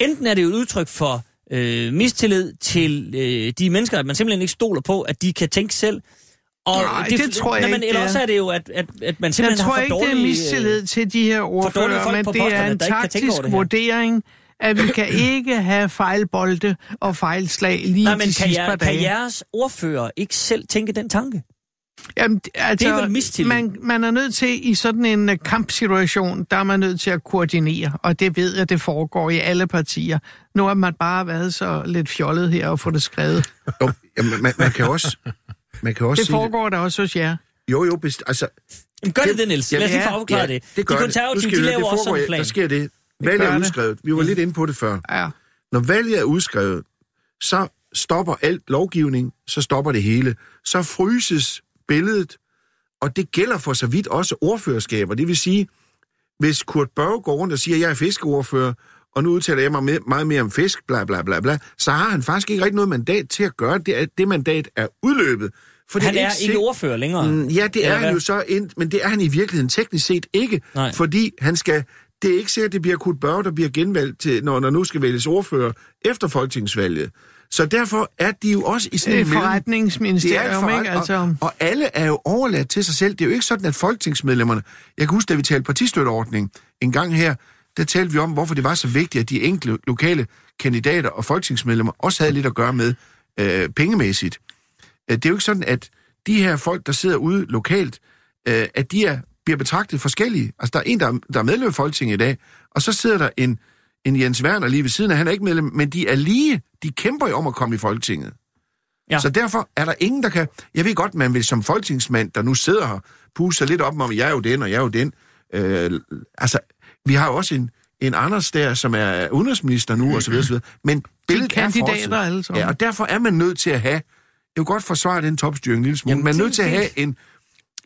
Speaker 4: Enten er det jo et udtryk for øh, mistillid til øh, de mennesker, at man simpelthen ikke stoler på, at de kan tænke selv. Og
Speaker 5: Nej, det tror jeg
Speaker 4: men,
Speaker 5: ikke,
Speaker 4: Eller
Speaker 5: det
Speaker 4: også
Speaker 5: er.
Speaker 4: det jo, at, at, at man
Speaker 5: Jeg
Speaker 4: simpelthen
Speaker 5: tror
Speaker 4: har for
Speaker 5: ikke, det er mistillid til de her ordfører, men
Speaker 4: på
Speaker 5: det er en
Speaker 4: kan
Speaker 5: taktisk
Speaker 4: det
Speaker 5: vurdering, at vi kan *clears throat* ikke have fejlbolde og fejlslag lige
Speaker 4: Nej,
Speaker 5: de
Speaker 4: men kan,
Speaker 5: sidste par
Speaker 4: jer, kan
Speaker 5: dage.
Speaker 4: jeres ordfører ikke selv tænke den tanke?
Speaker 5: Jamen, altså,
Speaker 4: Det er vel mistillid?
Speaker 5: Man, man er nødt til, i sådan en uh, kampsituation, der er man nødt til at koordinere, og det ved jeg, det foregår i alle partier. Nu har man bare været så lidt fjollet her og få det skrevet.
Speaker 7: Jo, jamen, man, man kan også... Man kan også
Speaker 5: Det foregår der også hos jer.
Speaker 7: det. Jo, jo, best, altså...
Speaker 4: Jamen, gør det
Speaker 7: Det-
Speaker 4: det, Niels?
Speaker 7: Ja,
Speaker 4: Lad os lige
Speaker 5: ja,
Speaker 4: få afklaret det.
Speaker 7: det gør
Speaker 4: de
Speaker 7: det.
Speaker 4: Konservative,
Speaker 7: skal
Speaker 4: de laver
Speaker 7: det
Speaker 4: også sådan en plan.
Speaker 7: Der sker det. Valget er
Speaker 5: det.
Speaker 7: udskrevet. Vi var lidt inde på det før.
Speaker 5: Ja.
Speaker 7: Når valget er udskrevet, så stopper alt lovgivning, så stopper det hele. Så fryses billedet, og det gælder for så vidt også ordførerskaber. Det vil sige, hvis Kurt Børge går rundt og siger, at jeg er fiskeordfører, og nu udtaler jeg mig med, meget mere om fisk, bla bla bla bla, så har han faktisk ikke rigtig noget mandat til at gøre det. Det mandat er udløbet. For det
Speaker 4: Han er
Speaker 7: sigt-
Speaker 4: ikke ordfører længere.
Speaker 7: Mm, Ja, det er han jo så, ind, men det er han i virkeligheden teknisk set ikke,
Speaker 4: Nej.
Speaker 7: fordi han skal, det er ikke sikkert, at det bliver Kurt Børge, der bliver genvalgt, til, når der nu skal vælges ordfører efter folketingsvalget. Så derfor er de jo også i sådan
Speaker 5: et forretningsministerium,
Speaker 7: det er et
Speaker 5: ikke?
Speaker 7: forret-
Speaker 5: Altså-
Speaker 7: og, og alle er jo overladt til sig selv. Det er jo ikke sådan, at folketingsmedlemmerne... Jeg kan huske, da vi talte partistøtteordning en gang her, der talte vi om, hvorfor det var så vigtigt, at de enkelte lokale kandidater og folketingsmedlemmer også havde lidt at gøre med øh, pengemæssigt. Øh, Det er jo ikke sådan, at de her folk, der sidder ude lokalt, øh, at de er, bliver betragtet forskellige. Altså, der er en, der er, der er medlem af Folketinget i dag, og så sidder der en, en Jens Werner lige ved siden af. Han er ikke medlem, men de er lige, de kæmper jo om at komme i Folketinget.
Speaker 4: Ja.
Speaker 7: Så derfor er der ingen, der kan... Jeg ved godt, man vil som folketingsmand, der nu sidder her, puste sig lidt op om, jeg er jo den, og jeg er jo den. Øh, altså, vi har jo også en, en Anders der, som er udenrigsminister nu, og så videre, så videre. Men billedet er
Speaker 5: kandidater alle sammen.
Speaker 7: Ja, og derfor er man nødt til at have... Jeg vil godt forsvare den topstyring en lille smule.
Speaker 4: Jamen,
Speaker 7: man er nødt til at have en,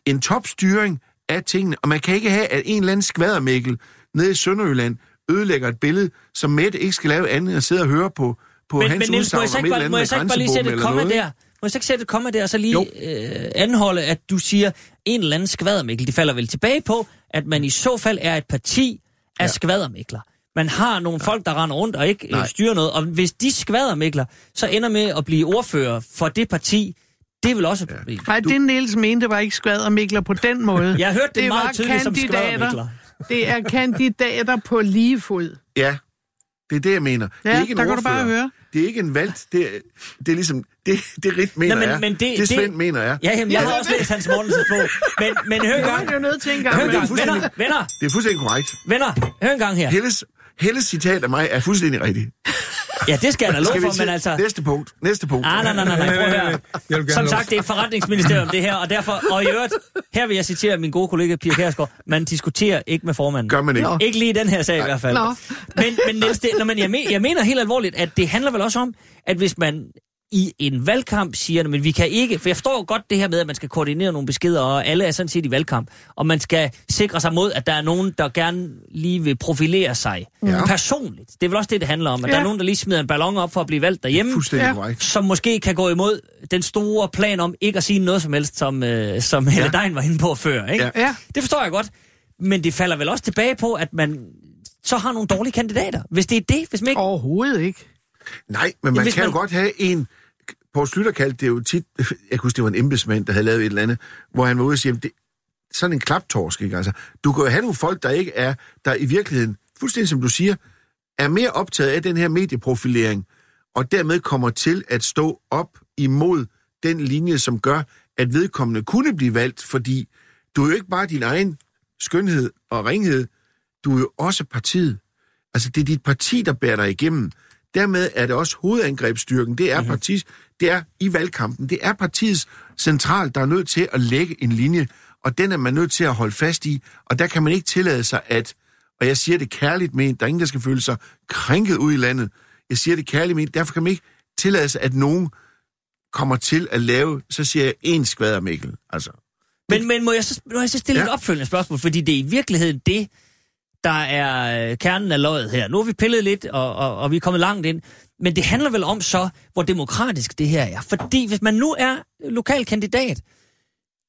Speaker 7: en topstyring af tingene, og man kan ikke have, at en eller anden skvadermikkel nede i Sønderjylland ødelægger et billede, som Mette ikke skal lave andet end at sidde og høre på, på
Speaker 4: Men,
Speaker 7: hans
Speaker 4: men Niels, må
Speaker 7: udsagn
Speaker 4: jeg så
Speaker 7: om
Speaker 4: ikke
Speaker 7: et eller
Speaker 4: bare, må jeg så ikke bare lige sætte et komma
Speaker 7: noget,
Speaker 4: der? Må jeg så ikke sætte et komma der, og så lige
Speaker 7: Jo.
Speaker 4: øh, anholde, at du siger, en eller anden skvadermikkel, de falder vel tilbage på, at man i så fald er et parti af ja. skvadermikler. Man har nogle folk, der render rundt og ikke øh,
Speaker 7: Nej.
Speaker 4: styrer noget, og hvis de skvadermikler, så ender med at blive ordfører for det parti, det er vel også et problem.
Speaker 5: Nej, det Niels mente var ikke skvadermikler på den måde. *laughs*
Speaker 4: Jeg har hørt det,
Speaker 5: det
Speaker 4: meget
Speaker 5: var
Speaker 4: tydeligt som skvadermikler.
Speaker 5: Det er kandidater på lige fod.
Speaker 7: Ja, det er det, jeg mener. det er
Speaker 5: Ja,
Speaker 7: ikke en
Speaker 5: der kan du
Speaker 7: ordfører.
Speaker 5: bare høre.
Speaker 7: Det er ikke en valgt. Det er, det er ligesom... Det, det Rit mener
Speaker 4: Nå, men-
Speaker 7: jeg.
Speaker 4: men det-
Speaker 7: det,
Speaker 4: det-
Speaker 7: Svend mener jeg.
Speaker 4: Ja, jamen, jeg
Speaker 5: Ja,
Speaker 4: har
Speaker 5: det-
Speaker 4: også læst Hans Mortensens bog. Men, men hør
Speaker 5: Det var
Speaker 4: engang,
Speaker 5: jo nødt til en gang.
Speaker 4: hør
Speaker 7: det er
Speaker 4: engang,
Speaker 7: fuldstændig-
Speaker 4: venner, venner,
Speaker 7: Det er fuldstændig korrekt.
Speaker 4: venner, hør engang her.
Speaker 7: Helles, Helles citat af mig er fuldstændig rigtigt.
Speaker 4: Ja, det skal jeg da love for, men altså...
Speaker 7: Næste punkt. Næste punkt.
Speaker 4: Ah, nej, nej, nej, nej, prøv at høre. Som sagt, det er et forretningsministerium, det her, og derfor, og i øvrigt, her vil jeg citere min gode kollega Pia Kærsgaard, man diskuterer ikke med formanden.
Speaker 7: Gør man ikke.
Speaker 5: Nå.
Speaker 4: Ikke lige i den her sag i hvert fald.
Speaker 5: Nå.
Speaker 4: Men, men, Niels, det, når man, jeg, men, jeg mener helt alvorligt, at det handler vel også om, at hvis man i en valgkamp siger, men vi kan ikke, for jeg forstår godt det her med, at man skal koordinere nogle beskeder, og alle er sådan set i valgkamp, og man skal sikre sig mod, at der er nogen, der gerne lige vil profilere sig
Speaker 7: Ja.
Speaker 4: personligt. Det er vel også det, det handler om, at ja. der er nogen, der lige smider en ballon op for at blive valgt derhjemme,
Speaker 7: Fuldstændig
Speaker 5: Ja.
Speaker 4: som måske kan gå imod den store plan om ikke at sige noget som helst, som, øh, som Helle
Speaker 7: Ja.
Speaker 4: Dein var inde på før. Ikke?
Speaker 7: Ja.
Speaker 5: Ja.
Speaker 4: Det forstår jeg godt. Men det falder vel også tilbage på, at man så har nogle dårlige kandidater. Hvis det er det, hvis man ikke...
Speaker 5: Overhovedet ikke.
Speaker 7: Nej, men man
Speaker 4: hvis
Speaker 7: kan
Speaker 4: man-
Speaker 7: jo godt have en... Poul Slytter kaldte det jo tit... Jeg kan huske, det var en embedsmand, der havde lavet et eller andet, hvor han var ude og sige, "Jamen, det, sådan en klaptorsk, ikke? Altså, du kan jo have nogle folk, der ikke er, der i virkeligheden, fuldstændig som du siger, er mere optaget af den her medieprofilering, og dermed kommer til at stå op imod den linje, som gør, at vedkommende kunne blive valgt, fordi du er jo ikke bare din egen skønhed og ringhed, du er jo også partiet. Altså, det er dit parti, der bærer dig igennem. Dermed er det også hovedangrebsstyrken. Det er, partis, det er i valgkampen. Det er partiets central, der er nødt til at lægge en linje, og den er man nødt til at holde fast i. Og der kan man ikke tillade sig at, og jeg siger det kærligt ment, der er ingen, der skal føle sig krænket ud i landet. Jeg siger det kærligt ment, derfor kan man ikke tillade sig, at nogen kommer til at lave, så siger jeg, en skvader Mikkel. Altså,
Speaker 4: Men, men må, jeg så, må jeg så stille. Ja. et opfølgende spørgsmål? Fordi det er i virkeligheden det, der er øh, kernen af løjet her. Nu har vi pillet lidt, og, og, og vi er kommet langt ind. Men det handler vel om så, hvor demokratisk det her er. Fordi hvis man nu er lokal kandidat,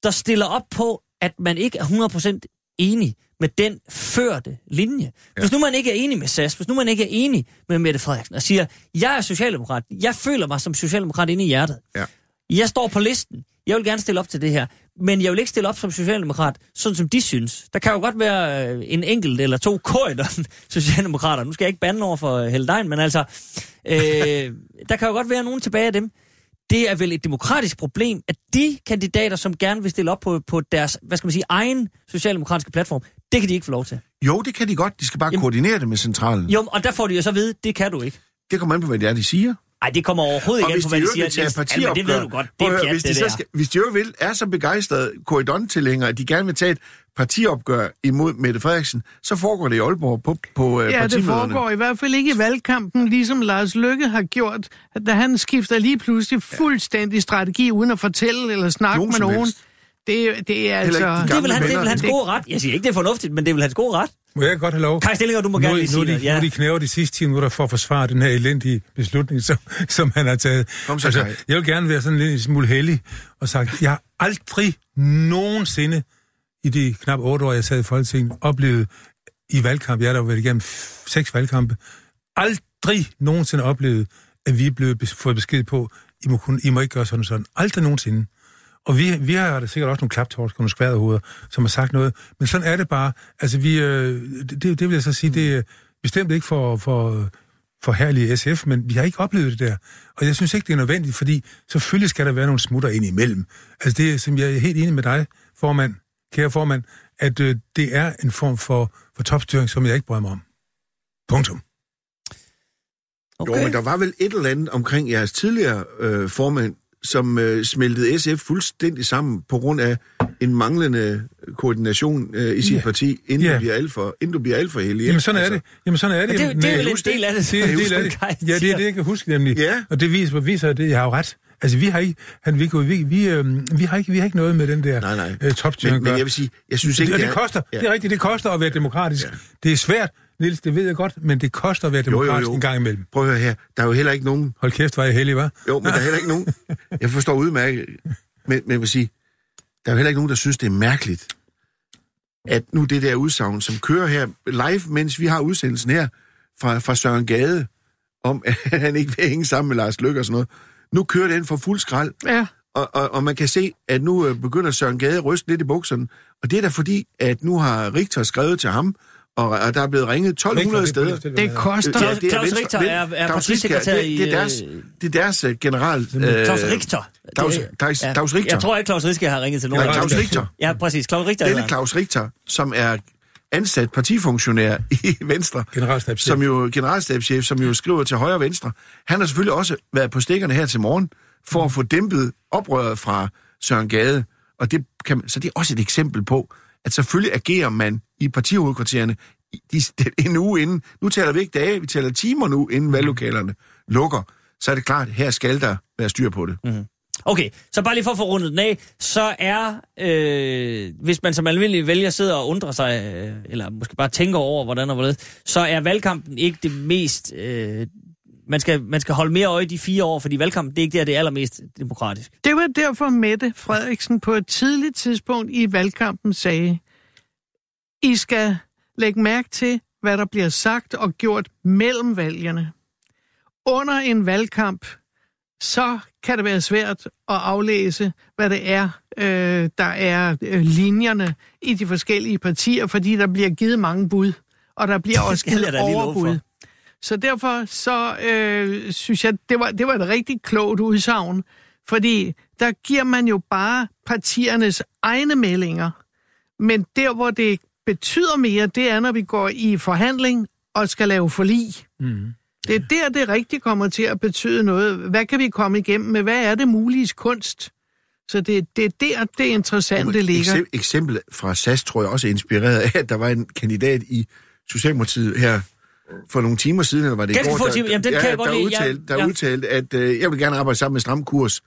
Speaker 4: der stiller op på, at man ikke er 100% enig med den førte linje. Ja. Hvis nu man ikke er enig med SAS, hvis nu man ikke er enig med Mette Frederiksen, og siger, jeg er socialdemokrat, jeg føler mig som socialdemokrat inde i hjertet.
Speaker 7: Ja.
Speaker 4: Jeg står på listen, jeg vil gerne stille op til det her, men jeg vil ikke stille op som socialdemokrat, sådan som de synes. Der kan jo godt være øh, en enkelt eller to korridor *laughs* socialdemokrater. Nu skal jeg ikke bande over for øh, Helle Dein, men altså, øh, der kan jo godt være nogen tilbage af dem. Det er vel et demokratisk problem, at de kandidater, som gerne vil stille op på, på deres, hvad skal man sige, egen socialdemokratiske platform, det kan de ikke få lov til.
Speaker 7: jo, det kan de godt. De skal bare
Speaker 4: Jamen.
Speaker 7: koordinere det med centralen.
Speaker 4: Jo, og der får de jo så at vide, det kan du ikke.
Speaker 7: Det kommer an på, hvad det er, de siger.
Speaker 4: Nej, det kommer overhovedet ikke an på, hvad de siger.
Speaker 7: vil tage
Speaker 4: Jamen, det ved du godt. Det er pjat,
Speaker 7: hvis de
Speaker 4: det
Speaker 7: så
Speaker 4: der.
Speaker 7: skal, hvis de jo vil, er så begejstrede korridontilhængere, at de gerne vil tage et partiopgør imod Mette Frederiksen, så foregår det i Aalborg på, på øh,
Speaker 5: Ja, det foregår i hvert fald ikke i valgkampen, ligesom Lars Løkke har gjort, at da han skifter lige pludselig fuldstændig strategi, uden at fortælle eller snakke
Speaker 7: Nogen
Speaker 5: med nogen.
Speaker 7: helst.
Speaker 5: Det, det er altså...
Speaker 4: Det vil han, det
Speaker 7: venner.
Speaker 4: vil hans gode ret. Jeg siger ikke, det er fornuftigt, men det vil hans gode ret.
Speaker 6: Må jeg godt have lov?
Speaker 4: Kai Stillinger, du må
Speaker 6: nu,
Speaker 4: gerne lige
Speaker 6: nu,
Speaker 4: sige
Speaker 6: er de,
Speaker 4: noget.
Speaker 6: nu er
Speaker 4: Ja.
Speaker 6: de knæver de sidste 10 minutter for at forsvare den her elendige beslutning, som, som han har taget. Altså,
Speaker 7: Kom så, Kai.
Speaker 6: jeg vil gerne være sådan lidt en smule heldig og sagt, jeg har aldrig nogensinde i de knap otte år, jeg sad i Folketinget, oplevet i valgkamp, jeg har da været igennem seks valgkampe, aldrig nogensinde oplevet, at vi er blevet fået besked på, I må, kun, I må ikke gøre sådan sådan. Aldrig nogensinde. Og vi, vi har da sikkert også nogle klaptorsk og nogle skvaderhoveder, som har sagt noget. Men sådan er det bare. Altså, vi, øh, det, det vil jeg så sige, det er bestemt ikke for, for, for herlige SF, men vi har ikke oplevet det der. Og jeg synes ikke, det er nødvendigt, fordi selvfølgelig skal der være nogle smutter ind imellem. Altså, det er, som jeg er helt enig med dig, formand, kære formand, at øh, det er en form for, for topstyring, som jeg ikke bryder mig om. Punktum.
Speaker 7: Okay. Jo, men der var vel et eller andet omkring jeres tidligere øh, formand, som øh, smeltede SF fuldstændig sammen på grund af en manglende koordination øh, i sit
Speaker 6: Ja.
Speaker 7: parti, inden,
Speaker 6: Ja.
Speaker 7: du bliver alt for, inden du bliver alt for heldig.
Speaker 6: Jamen sådan er det. Jamen sådan er det.
Speaker 4: Men det, er jo- det er vel en
Speaker 7: det.
Speaker 4: del af det.
Speaker 6: Det er en
Speaker 4: som
Speaker 6: del af det. *laughs* Ja, det er det, jeg kan huske nemlig.
Speaker 7: Ja.
Speaker 6: Og det viser, viser at det, jeg har jo ret. Altså, vi har ikke, han, vi, vi, vi, øh, vi, har ikke, vi har ikke noget med den der
Speaker 7: Nej, nej.
Speaker 6: Øh, topstyring
Speaker 7: Men, men jeg vil sige, jeg synes
Speaker 6: det,
Speaker 7: ikke,
Speaker 6: og
Speaker 7: det
Speaker 6: det
Speaker 7: er...
Speaker 6: koster,
Speaker 7: Ja.
Speaker 6: det er rigtigt, det koster at være demokratisk.
Speaker 7: Ja.
Speaker 6: Det er svært, Niels, det ved jeg godt, men det koster at være
Speaker 7: Jo, jo,
Speaker 6: demokratisk
Speaker 7: jo.
Speaker 6: en gang imellem.
Speaker 7: Prøv at høre her, der er jo heller ikke nogen...
Speaker 6: Hold kæft, var jeg heldig, hva'?
Speaker 7: Jo, men der er heller ikke nogen... *laughs* Jeg forstår udmærket, men, men jeg vil sige, der er jo heller ikke nogen, der synes, det er mærkeligt, at nu det der udsagn, som kører her live, mens vi har udsendelsen her fra, fra Søren Gade, om at han ikke vil hænge sammen med Lars Løkke og sådan noget, nu kører den for fuld skrald,
Speaker 5: Ja,
Speaker 7: og, og, og man kan se, at nu øh, begynder Søren Gade at ryste lidt i bukserne. Og det er da fordi, at nu har Richter skrevet til ham, og, og der er blevet ringet 1200 steder.
Speaker 5: det koster.
Speaker 7: Ja,
Speaker 4: Claus-
Speaker 7: det er
Speaker 4: Claus Richter er- er partisekretær
Speaker 7: det,
Speaker 4: i,
Speaker 7: det, er deres,
Speaker 4: øh,
Speaker 7: det er deres øh, general... Øh,
Speaker 4: Claus Richter.
Speaker 7: Claus,
Speaker 4: Det-
Speaker 7: Claus,
Speaker 4: ja.
Speaker 7: Claus Richter.
Speaker 4: Jeg tror ikke, Claus Richter har ringet til nogen.
Speaker 7: Nej, Claus Richter.
Speaker 4: Ja, præcis. Claus Richter.
Speaker 7: Denne. Claus Richter, som er ansat partifunktionær i Venstre, som jo generalstabschef, som jo skriver til højre og venstre. Han har selvfølgelig også været på stikkerne her til morgen, for at få dæmpet oprøret fra Søren Gade. Og det kan, så det er også et eksempel på, at selvfølgelig agerer man i partihovedkvartererne i- de, *laughs* en uge inden. Nu taler vi ikke dage, vi taler timer nu, inden valglokalerne lukker. Så er det klart, her skal der være styr på det.
Speaker 4: Mm. Okay, så bare lige for at få rundet den af, så er, øh, hvis man som almindelig vælger sidder og undrer sig, øh, eller måske bare tænker over, hvordan og hvorledes, så er valgkampen ikke det mest... Øh, man, skal, man skal holde mere øje de fire år, fordi valgkampen, det er ikke der, det er allermest demokratisk.
Speaker 5: Det var derfor Mette Frederiksen på et tidligt tidspunkt i valgkampen sagde, I skal lægge mærke til, hvad der bliver sagt og gjort mellem valgene. Under en valgkamp, så kan det være svært at aflæse, hvad det er, øh, der er øh, linjerne i de forskellige partier, fordi der bliver givet mange bud, og der bliver *laughs* også givet overbud. Så derfor så øh, synes jeg, det var, det var et rigtig klogt udsagn, fordi der giver man jo bare partiernes egne meldinger. Men der, hvor det betyder mere, det er, når vi går i forhandling og skal lave forlig.
Speaker 6: Mm.
Speaker 5: Det er der, det rigtig kommer til at betyde noget. Hvad kan vi komme igennem med? Hvad er det mulige kunst? Så det, det er der, det interessante ligger.
Speaker 7: Eksem- eksempel fra SAS tror jeg også er inspireret af, at der var en kandidat i Socialdemokratiet her for nogle timer siden, eller var det i
Speaker 4: Ganske
Speaker 7: går,
Speaker 4: få timer. Jamen, den
Speaker 7: ja,
Speaker 4: kan jeg godt
Speaker 7: der, udtalte,
Speaker 4: Ja,
Speaker 7: der
Speaker 4: ja.
Speaker 7: udtalte, at øh, jeg vil gerne arbejde sammen med Stram Kurs.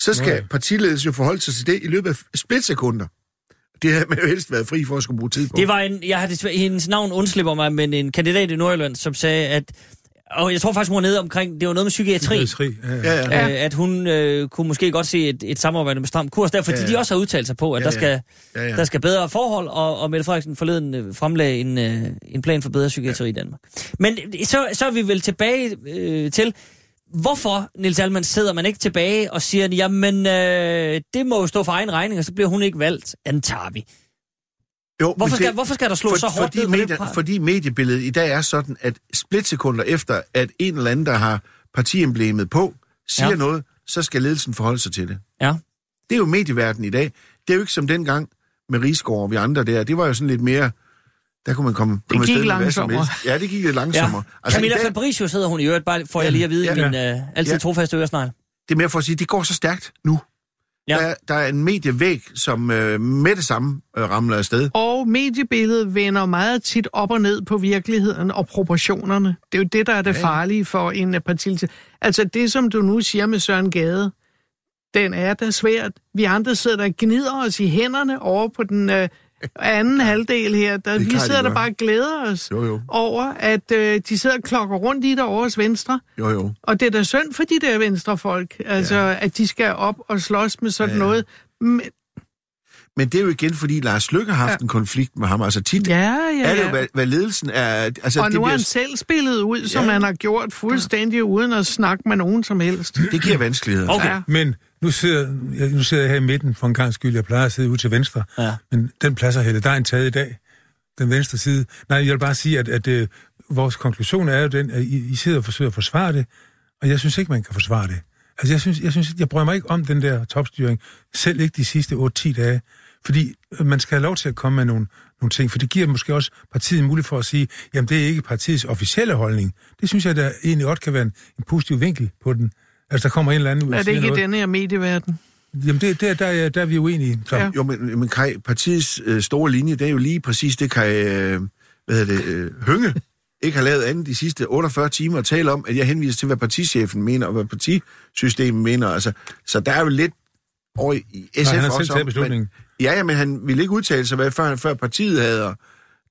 Speaker 7: Så skal
Speaker 6: Nej.
Speaker 7: partiledelsen jo forholde sig til det i løbet af splitsekunder. Det havde man jo helst været fri for at skulle bruge tid på.
Speaker 4: Det var en, jeg har desværre, hendes navn undslipper mig, men en kandidat i Nordjylland, som sagde, at, og jeg tror faktisk, hun var nede omkring, det var noget med psykiatri,
Speaker 6: Psykiatri, ja, ja.
Speaker 7: Ja, ja.
Speaker 4: ja. at hun øh, kunne måske godt se et, et samarbejde med Stram Kurs, der, fordi
Speaker 7: Ja,
Speaker 4: ja,
Speaker 7: ja.
Speaker 4: de også har udtalt sig på, at
Speaker 7: Ja,
Speaker 4: der,
Speaker 7: ja.
Speaker 4: skal,
Speaker 7: Ja, ja.
Speaker 4: der skal bedre forhold, og, og Mette Frederiksen forleden øh, fremlagde en, øh, en plan for bedre psykiatri i Danmark. Men øh, så, så er vi vel tilbage øh, til, hvorfor, Nils Alman, sidder man ikke tilbage og siger, jamen, øh, det må jo stå for egen regning, og så bliver hun ikke valgt, antager vi.
Speaker 7: Jo,
Speaker 4: Hvorfor
Speaker 7: men
Speaker 4: skal,
Speaker 7: det-
Speaker 4: hvorfor skal der slå
Speaker 7: for,
Speaker 4: så hårdt
Speaker 7: fordi,
Speaker 4: ned det pres?
Speaker 7: fordi mediebilledet i dag er sådan, at splitsekunder efter, at en eller anden, der har partiemblemet på, siger
Speaker 4: Ja.
Speaker 7: ja. noget, så skal ledelsen forholde sig til det.
Speaker 4: Ja.
Speaker 7: Det er jo medieverdenen i dag. Det er jo ikke som dengang med Rigsgaard og vi andre der. Det var jo sådan lidt mere... Der kunne man komme, komme
Speaker 5: gik
Speaker 7: hvad som
Speaker 5: langsommere.
Speaker 7: Ja, det gik lidt langsommere.
Speaker 4: Ja.
Speaker 7: Altså,
Speaker 4: Camilla
Speaker 7: dag,
Speaker 4: Fabricius hedder hun i øvrigt, bare får jeg lige at vide
Speaker 7: Ja,
Speaker 4: ja, i
Speaker 7: ja.
Speaker 4: min øh, altid
Speaker 7: Ja.
Speaker 4: trofaste øresnegl.
Speaker 7: det er mere for at sige, det går så stærkt nu.
Speaker 4: Ja.
Speaker 7: Ja. Der, er- der er en medievæg, som øh, med det samme øh, ramler afsted.
Speaker 5: Og mediebilledet vender meget tit op og ned på virkeligheden og proportionerne. Det er jo det, der er det farlige for en øh, partilse. Altså det, som du nu siger med Søren Gade, den er da svært. Vi andre sidder der og gnider os i hænderne over på den øh, anden halvdel her. Der,
Speaker 7: Det er
Speaker 5: vi sidder der bare og glæder os
Speaker 7: Jo, jo.
Speaker 5: over, at øh, de sidder og klokker rundt i derovre hos Venstre.
Speaker 7: Jo, jo.
Speaker 5: Og det er da synd for de der venstrefolk, altså ja. at de skal op og slås med sådan
Speaker 7: ja.
Speaker 5: noget. Men,
Speaker 7: Men det er jo igen, fordi Lars Lykke har haft
Speaker 5: Ja.
Speaker 7: en konflikt med ham. Altså tit
Speaker 5: ja, ja,
Speaker 7: er det jo,
Speaker 5: ja.
Speaker 7: hvad, hvad ledelsen er... Altså,
Speaker 5: Og
Speaker 7: det,
Speaker 5: nu har
Speaker 7: bliver,
Speaker 5: han selv spillet ud, som
Speaker 7: Ja.
Speaker 5: han har gjort fuldstændig uden at snakke med nogen som helst.
Speaker 7: det giver vanskeligheder.
Speaker 4: Okay.
Speaker 5: Ja.
Speaker 6: Men nu sidder, jeg, nu sidder jeg her i midten for en gang skyld. Jeg plejer at sidde ude til venstre.
Speaker 4: Ja.
Speaker 6: Men den plads er Helle Dejen taget i dag. Den venstre side. Nej, jeg vil bare sige, at, at øh, vores konklusion er jo den, at I, I sidder og forsøger at forsvare det, og jeg synes ikke, man kan forsvare det. Altså, jeg synes, jeg, synes, jeg bryder mig ikke om den der topstyring, selv ikke de sidste 8-10 dage, fordi øh, man skal have lov til at komme med nogle, nogle ting, for det giver måske også partiet mulighed for at sige, jamen det er ikke partiets officielle holdning. Det synes jeg, der egentlig godt kan være en, en positiv vinkel på den. Altså, der kommer en eller anden ud og
Speaker 5: Er det ikke i
Speaker 6: noget.
Speaker 5: denne her medieverden?
Speaker 6: Jamen, det, der, der, er, der er vi uenige. Så.
Speaker 5: Ja.
Speaker 7: Jo, men, men Kai, partiets øh, store linje, det er jo lige præcis det, Kai, øh, hvad hedder det, øh, Hønge ikke har lavet andet de sidste 48 timer at tale om, at jeg henviser til, hvad partichefen mener, og hvad partisystemet mener. Altså, så der er jo lidt over i SF
Speaker 6: han har selv
Speaker 7: også
Speaker 6: taget
Speaker 7: om,
Speaker 6: beslutningen.
Speaker 7: Men, ja, ja, men han ville ikke udtale sig, hvad før, før partiet havde, og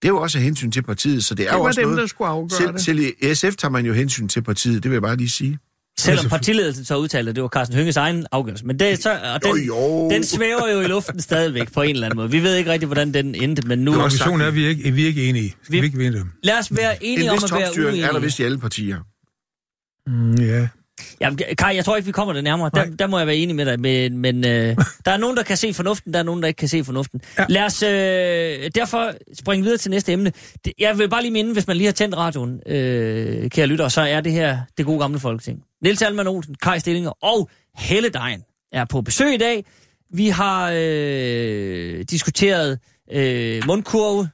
Speaker 7: det er jo også af hensyn til partiet, så det er
Speaker 5: Det
Speaker 7: jo
Speaker 5: var
Speaker 7: også
Speaker 5: dem,
Speaker 7: noget...
Speaker 5: der skulle afgøre
Speaker 7: selv,
Speaker 5: det.
Speaker 7: selv i SF tager man jo hensyn til partiet, det vil jeg bare lige sige.
Speaker 4: Selvom partiledelsen så udtalte, at det var Carsten Hønges egen afgørelse. Men det, så, og den,
Speaker 7: Jo, jo.
Speaker 4: den svæver jo i luften stadigvæk på en eller anden måde. Vi ved ikke rigtig, hvordan den endte, men nu...
Speaker 6: Konklusionen er, at vi er ikke, vi er ikke enige. Skal
Speaker 4: Vi-
Speaker 6: vi, vi ikke vinde dem?
Speaker 4: Lad os være enige
Speaker 7: En
Speaker 4: om
Speaker 7: vis
Speaker 4: at være
Speaker 7: topstyring er der
Speaker 4: uenige.
Speaker 7: vist i alle partier.
Speaker 6: Mm, ja.
Speaker 4: Jamen, Kai, jeg tror ikke, vi kommer det nærmere. Der,
Speaker 6: Nej.
Speaker 4: der må jeg være enig med dig. Men, men øh, der er nogen, der kan se fornuften, der er nogen, der ikke kan se fornuften. Ja. Lad os øh, derfor springe videre til næste emne. Jeg vil bare lige minde, hvis man lige har tændt radioen, øh, kære lytter, så er det her det gode gamle folketing. Niels Alman Olsen, Kai Stillinger og Helle Dejen er på besøg i dag. Vi har øh, diskuteret øh, mundkurve,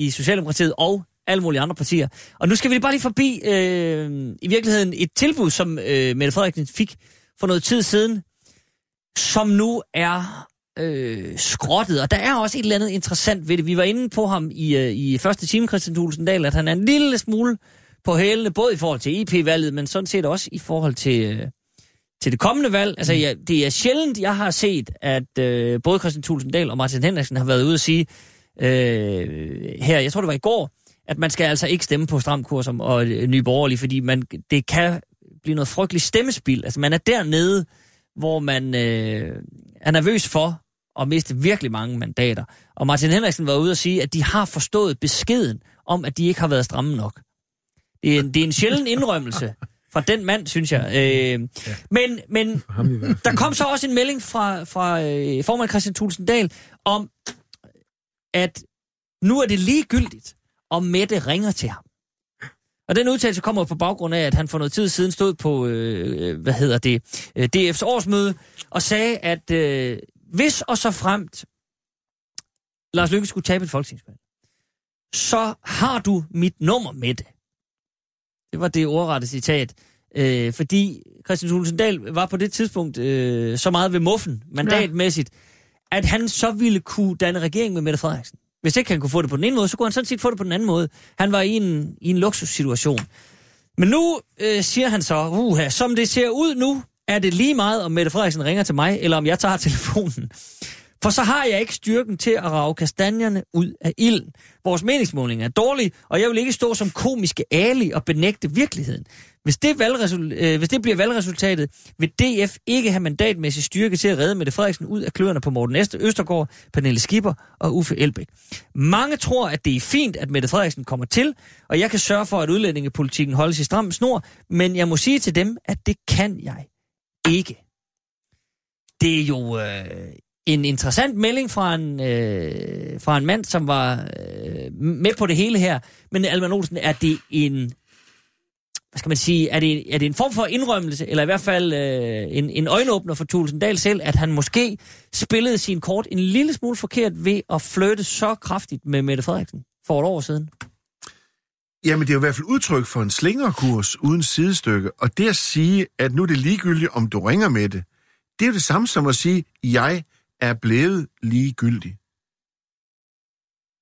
Speaker 4: i Socialdemokratiet og alle mulige andre partier. Og nu skal vi bare lige forbi øh, i virkeligheden et tilbud, som øh, Mette Frederiksen fik for noget tid siden, som nu er øh, skrottet. Og der er også et eller andet interessant ved det. Vi var inde på ham i, øh, i første time, Christian Thulesen Dahl, at han er en lille smule på hælene, både i forhold til IP-valget, men sådan set også i forhold til, øh, til det kommende valg. Altså, ja, det er sjældent, jeg har set, at øh, både Christian Thulesen Dahl og Martin Henriksen har været ude at sige øh, her, jeg tror det var i går, at man skal altså ikke stemme på stramkurser og øh, Nye Borgerlige, fordi man, det kan blive noget frygteligt stemmespil. Altså, man er dernede, hvor man øh, er nervøs for at miste virkelig mange mandater. Og Martin Henriksen var ude at sige, at de har forstået beskeden om, at de ikke har været stramme nok. Det er en, det er en sjælden indrømmelse fra den mand, synes jeg. Øh, men men der kom så også en melding fra, fra øh, formand Christian Thulsen Dahl om, at nu er det ligegyldigt, om Mette ringer til ham. Og den udtalelse kommer på baggrund af, at han for noget tid siden stod på, øh, hvad hedder det, øh, DF's årsmøde, og sagde, at øh, hvis og så fremt Lars Løkke skulle tabe et folketingsvalg, så har du mit nummer med det. Det var det ordrette citat. Øh, fordi Christian Thulesen Dahl var på det tidspunkt øh, så meget ved muffen, mandatmæssigt, ja. at han så ville kunne danne regering med Mette Frederiksen. Hvis ikke han kunne få det på den ene måde, så kunne han sådan set få det på den anden måde. Han var i en, i en luksussituation. Men nu øh, siger han så, uha, som det ser ud nu, er det lige meget, om Mette Frederiksen ringer til mig, eller om jeg tager telefonen. For så har jeg ikke styrken til at rave kastanjerne ud af ilden. Vores meningsmåling er dårlig, og jeg vil ikke stå som komiske ali og benægte virkeligheden. Hvis det, valgresul- øh, hvis det bliver valgresultatet, vil DF ikke have mandatmæssig styrke til at redde Mette Frederiksen ud af kløerne på Morten Næste, Østergaard, Pernille Skipper og Uffe Elbæk. Mange tror, at det er fint, at Mette Frederiksen kommer til, og jeg kan sørge for, at udlændingepolitikken holdes i stram snor, men jeg må sige til dem, at det kan jeg ikke. Det er jo øh, en interessant melding fra en, øh, fra en mand, som var øh, med på det hele her. Men Alman Olsen, er det en hvad skal man sige, er det, er det en form for indrømmelse, eller i hvert fald øh, en, en øjenåbner for Thulesen Dahl selv, at han måske spillede sin kort en lille smule forkert ved at flytte så kraftigt med Mette Frederiksen for et år siden?
Speaker 7: Jamen, det er jo i hvert fald udtryk for en slingerkurs uden sidestykke. Og det at sige, at nu er det ligegyldigt, om du ringer med det, det er jo det samme som at sige, jeg er blevet ligegyldig.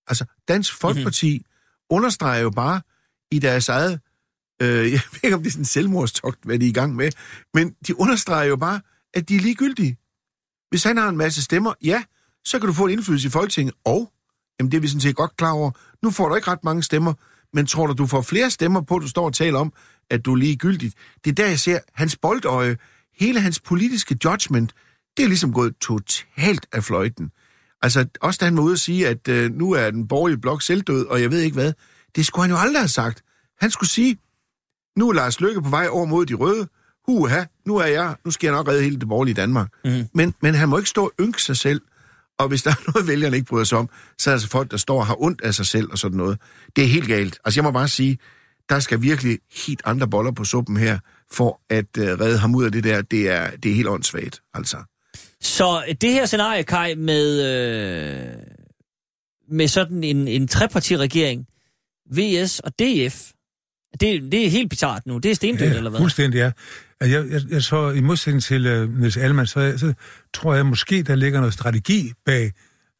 Speaker 7: Altså, Dansk Folkeparti mm-hmm. understreger jo bare i deres eget, øh, *laughs* jeg ved ikke, om det er sådan en selvmordstogt, hvad de er i gang med, men de understreger jo bare, at de er ligegyldige. Hvis han har en masse stemmer, ja, så kan du få en indflydelse i Folketinget, og, jamen det er vi sådan set godt klar over, nu får du ikke ret mange stemmer, men tror du, du får flere stemmer på, at du står og taler om, at du er ligegyldigt? Det er der, jeg ser hans boldøje, hele hans politiske judgment, det er ligesom gået totalt af fløjten. Altså, også da han var ude at sige, at øh, nu er den borgerlige blok selvdød, og jeg ved ikke hvad, det skulle han jo aldrig have sagt. Han skulle sige, nu er Lars Løkke på vej over mod de røde, huha, nu er jeg, nu skal jeg nok redde hele det borgerlige Danmark. Mm. Men, men han må ikke stå og ynke sig selv, og hvis der er *laughs* noget, vælgerne ikke bryder sig om, så er der altså folk, der står og har ondt af sig selv og sådan noget. Det er helt galt. Altså, jeg må bare sige, der skal virkelig helt andre boller på suppen her, for at uh, redde ham ud af det der. Det er, det er helt åndssvagt, altså.
Speaker 4: Så det her scenarie, Kai, med, øh, med sådan en, en trepartiregering, VS og DF, det, det er helt bizart nu. Det er stendødt,
Speaker 6: ja,
Speaker 4: eller hvad?
Speaker 6: fuldstændig, ja. Altså, Jeg, jeg, jeg så i modsætning til uh, Niels Alman, så, så tror jeg måske, der ligger noget strategi bag,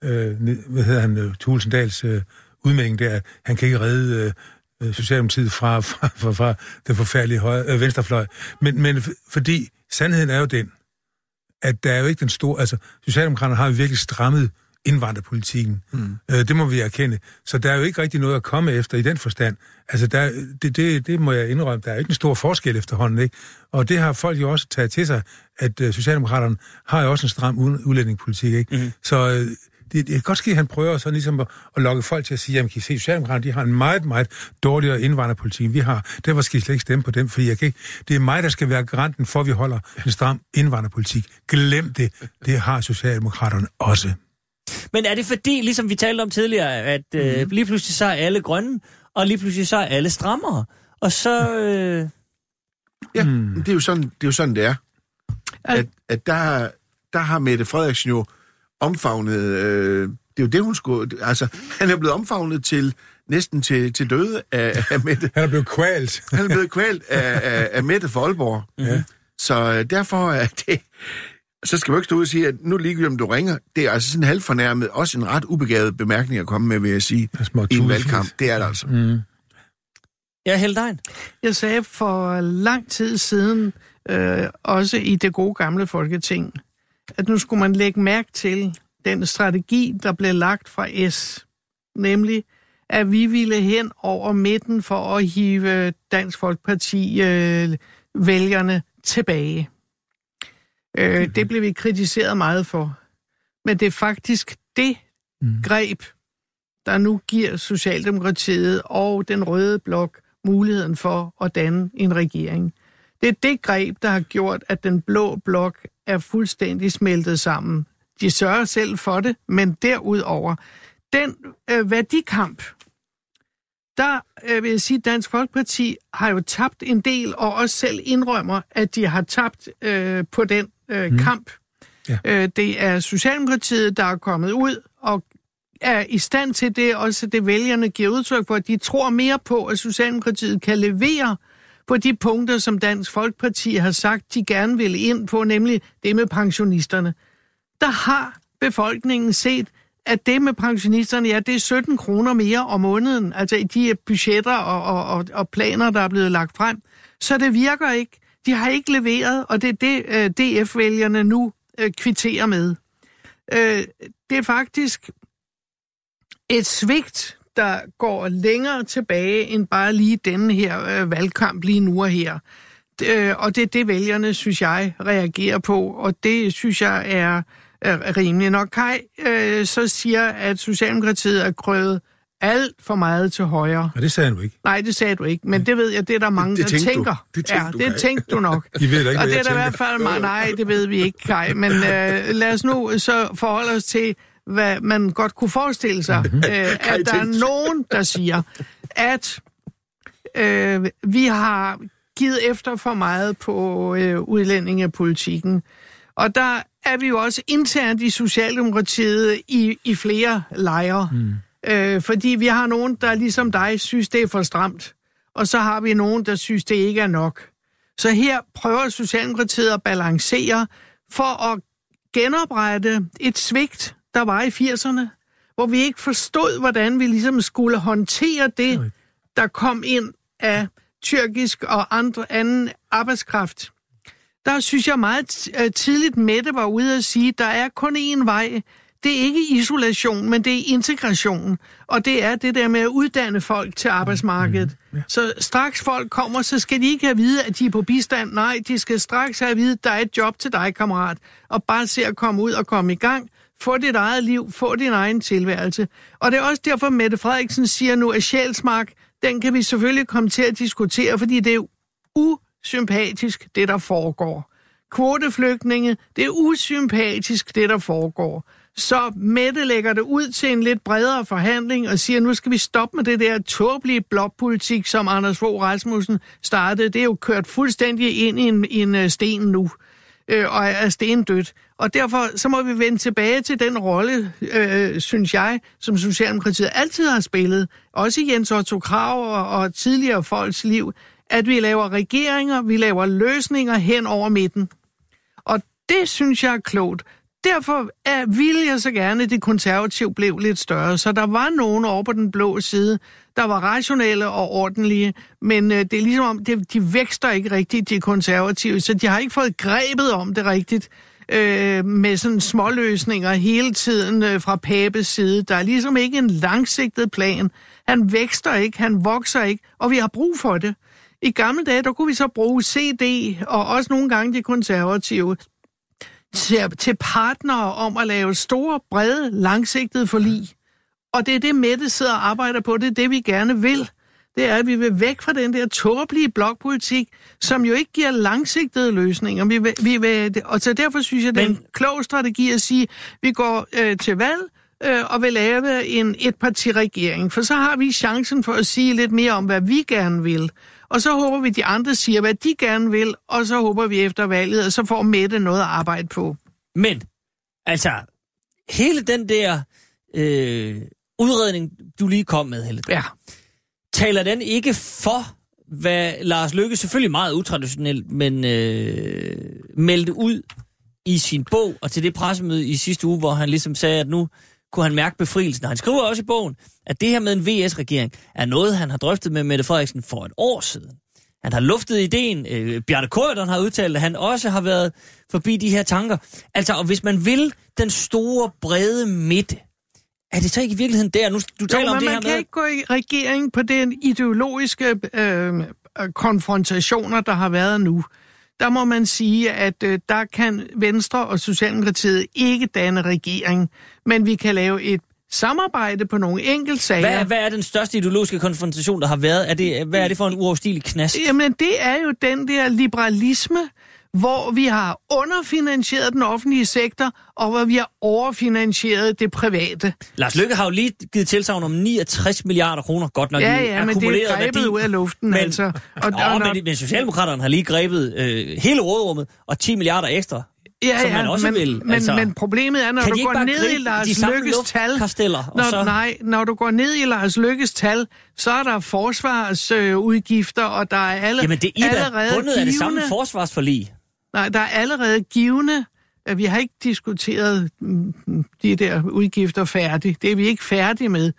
Speaker 6: øh, hvad hedder han, uh, Tulsendals uh, udmelding der. Han kan ikke redde uh, Socialdemokratiet fra, fra, fra, fra den forfærdelige højre, øh, venstrefløj. Men, men fordi sandheden er jo den, at der er jo ikke den store... Altså, Socialdemokraterne har jo virkelig strammet indvandrerpolitikken. Mm. Øh, det må vi erkende. Så der er jo ikke rigtig noget at komme efter i den forstand. Altså, der, det, det, det må jeg indrømme, der er ikke en stor forskel efterhånden, ikke? Og det har folk jo også taget til sig, at uh, Socialdemokraterne har jo også en stram udlændingepolitik, ikke? Mm. Så uh, det, det kan godt ske, at han prøver sådan ligesom at, at lokke folk til at sige, jamen kan I se, Socialdemokraterne, de har en meget, meget dårligere indvandrerpolitik, end vi har. Derfor skal I slet ikke stemme på dem, fordi jeg kan ikke, det er mig, der skal være garanten for, at vi holder en stram indvandrerpolitik. Glem det. Det har Socialdemokraterne også.
Speaker 4: Men er det fordi, ligesom vi talte om tidligere, at øh, mm-hmm. lige pludselig så er alle grønne, og lige pludselig så er alle strammere, og så... Øh...
Speaker 7: Ja, mm. det, er jo sådan, det er jo sådan, det er. At, at der, der har Mette Frederiksen jo omfavnet øh, Det er jo det, hun skulle... Altså, han er blevet omfavnet til næsten til, til døde af, af *laughs* Mette.
Speaker 6: Han er blevet kvalt.
Speaker 7: Han er blevet kvalt af, af, af Mette for Aalborg. *laughs*
Speaker 6: Ja.
Speaker 7: Så øh, derfor er det... Så skal man ikke stå ud og sige, at nu ligegyldigt om du ringer, det er altså sådan halvfornærmet, også en ret ubegavet bemærkning at komme med, vil jeg sige, i en valgkamp. Det er det altså.
Speaker 6: Mm.
Speaker 4: Ja, Heldein.
Speaker 5: Jeg sagde for lang tid siden, øh, også i det gode gamle folketing, at nu skulle man lægge mærke til den strategi, der blev lagt fra S. Nemlig, at vi ville hen over midten for at hive Dansk Folkeparti øh, vælgerne tilbage. Øh, det blev vi kritiseret meget for. Men det er faktisk det greb, der nu giver Socialdemokratiet og den røde blok muligheden for at danne en regering. Det er det greb, der har gjort, at den blå blok er fuldstændig smeltet sammen. De sørger selv for det, men derudover, den øh, værdikamp, der øh, vil jeg sige, at Dansk Folkeparti har jo tabt en del, og også selv indrømmer, at de har tabt øh, på den øh, mm. kamp.
Speaker 6: Ja.
Speaker 5: Øh, det er Socialdemokratiet, der er kommet ud og er i stand til det, også det vælgerne giver udtryk for, at de tror mere på, at Socialdemokratiet kan levere på de punkter, som Dansk Folkeparti har sagt, de gerne vil ind på, nemlig det med pensionisterne. Der har befolkningen set, at det med pensionisterne, ja, det er 17 kroner mere om måneden, altså i de budgetter og, og, og, og planer, der er blevet lagt frem. Så det virker ikke. De har ikke leveret, og det er det, øh, DF-vælgerne nu øh, kvitterer med. Øh, det er faktisk et svigt, der går længere tilbage end bare lige denne her øh, valgkamp lige nu og her. Øh, og det er det, vælgerne, synes jeg, reagerer på, og det synes jeg er, er rimeligt. Når Kai øh, så siger, at Socialdemokratiet er krøvet alt for meget til højre.
Speaker 6: Og det sagde du ikke.
Speaker 5: Nej, det sagde du ikke, men det ved jeg, det er der mange,
Speaker 7: det
Speaker 5: der
Speaker 7: tænkte du.
Speaker 5: tænker.
Speaker 7: Det tænkte
Speaker 5: ja,
Speaker 7: du,
Speaker 5: det
Speaker 7: Kai.
Speaker 5: tænkte du nok. *laughs*
Speaker 6: I ved da ikke,
Speaker 5: og det er der i
Speaker 6: tænker.
Speaker 5: hvert fald meget, nej, det ved vi ikke, Kai. Men øh, lad os nu så forholde os til, hvad man godt kunne forestille sig. *laughs* øh, at der er nogen, der siger, at øh, vi har givet efter for meget på øh, udlændingepolitikken. Og der er vi jo også internt i Socialdemokratiet i, i flere lejre. Mm. Øh, fordi vi har nogen, der ligesom dig synes, det er for stramt. Og så har vi nogen, der synes, det ikke er nok. Så her prøver Socialdemokratiet at balancere for at genoprette et svigt, der var i 80'erne, hvor vi ikke forstod, hvordan vi ligesom skulle håndtere det, der kom ind af tyrkisk og andre anden arbejdskraft. Der synes jeg meget øh, tidligt, Mette var ude at sige, der er kun én vej. Det er ikke isolation, men det er integration. Og det er det der med at uddanne folk til arbejdsmarkedet. Mm, Så straks folk kommer, så skal de ikke have at vide, at de er på bistand. Nej, de skal straks have at vide, at der er et job til dig, kammerat. Og bare se at komme ud og komme i gang. Få dit eget liv, få din egen tilværelse. Og det er også derfor, Mette Frederiksen siger nu, at Sjælsmark, den kan vi selvfølgelig komme til at diskutere, fordi det er usympatisk, det der foregår. Kvoteflygtninge, det er usympatisk, det der foregår. Så Mette lægger det ud til en lidt bredere forhandling og siger, nu skal vi stoppe med det der tåbelige blokpolitik, som Anders Fogh Rasmussen startede. Det er jo kørt fuldstændig ind i en, i en øh, sten nu, øh, og er stendødt. Og derfor så må vi vende tilbage til den rolle, øh, synes jeg, som Socialdemokratiet altid har spillet, også i Jens Otto Krav og, og tidligere folks liv, at vi laver regeringer, vi laver løsninger hen over midten. Og det synes jeg er klogt. Derfor er, ville jeg så gerne, at det konservative blev lidt større. Så der var nogen over på den blå side, der var rationelle og ordentlige, men øh, det er ligesom om, det, de vækster ikke rigtigt, de konservative, så de har ikke fået grebet om det rigtigt øh, med sådan småløsninger hele tiden øh, fra Papes side. Der er ligesom ikke en langsigtet plan. Han vækster ikke, han vokser ikke, og vi har brug for det. I gamle dage, der kunne vi så bruge CD, og også nogle gange de konservative, til, til partnere om at lave store, brede, langsigtede forlig. Og det er det, Mette sidder og arbejder på. Det er det, vi gerne vil. Det er, at vi vil væk fra den der tåbelige blokpolitik, som jo ikke giver langsigtede løsninger. Vi vil, vi vil, og så derfor synes jeg, det er en klog strategi at sige, at vi går øh, til valg, øh, og vil lave en etpartiregering. For så har vi chancen for at sige lidt mere om, hvad vi gerne vil. Og så håber vi, at de andre siger, hvad de gerne vil, og så håber vi efter valget, og så får Mette noget at arbejde på.
Speaker 4: Men, altså, hele den der øh, udredning, du lige kom med, Helle,
Speaker 5: Ja
Speaker 4: taler den ikke for, hvad Lars Lykke selvfølgelig meget utraditionelt, men øh, meldte ud i sin bog og til det pressemøde i sidste uge, hvor han ligesom sagde, at nu kunne han mærke befrielsen. Og han skriver også i bogen, at det her med en VS-regering er noget, han har drøftet med Mette Frederiksen for et år siden. Han har luftet ideen. Øh, Bjarne Korydon har udtalt, at han også har været forbi de her tanker. Altså, og hvis man vil den store, brede midte, er det så ikke i virkeligheden der? Nu, du taler
Speaker 5: jo,
Speaker 4: om det
Speaker 5: man
Speaker 4: her
Speaker 5: kan
Speaker 4: med...
Speaker 5: ikke gå i regering på den ideologiske øh, konfrontationer, der har været nu. Der må man sige, at øh, der kan Venstre og Socialdemokratiet ikke danne regering, men vi kan lave et samarbejde på nogle enkeltsager.
Speaker 4: Hvad er, hvad er den største ideologiske konfrontation, der har været? Er det, hvad er det for en uoverstilig knast?
Speaker 5: Jamen, det er jo den der liberalisme, hvor vi har underfinansieret den offentlige sektor, og hvor vi har overfinansieret det private.
Speaker 4: Lars Løkke har jo lige givet tilsavn om 69 milliarder kroner, godt nok
Speaker 5: Ja,
Speaker 4: i
Speaker 5: ja, men det er grebet
Speaker 4: værdi.
Speaker 5: ud af luften,
Speaker 4: men,
Speaker 5: altså.
Speaker 4: Og, Nå,
Speaker 5: og når-
Speaker 4: men, men Socialdemokraterne har lige grebet øh, hele rådrummet og 10 milliarder ekstra,
Speaker 5: Ja,
Speaker 4: som
Speaker 5: ja,
Speaker 4: man også
Speaker 5: men,
Speaker 4: vil.
Speaker 5: Men, altså, men problemet er, når du går ned i Lars Lykkes tal... Når,
Speaker 4: så-
Speaker 5: Nej, når du går ned i Lars Lykkes tal, så er der forsvarsudgifter, øh, og der er alle,
Speaker 4: Jamen det er da
Speaker 5: allerede
Speaker 4: bundet af det samme forsvarsforlig.
Speaker 5: Nej, der er allerede givende... Vi har ikke diskuteret mm, mm, de der udgifter færdigt. Det er vi ikke færdige med.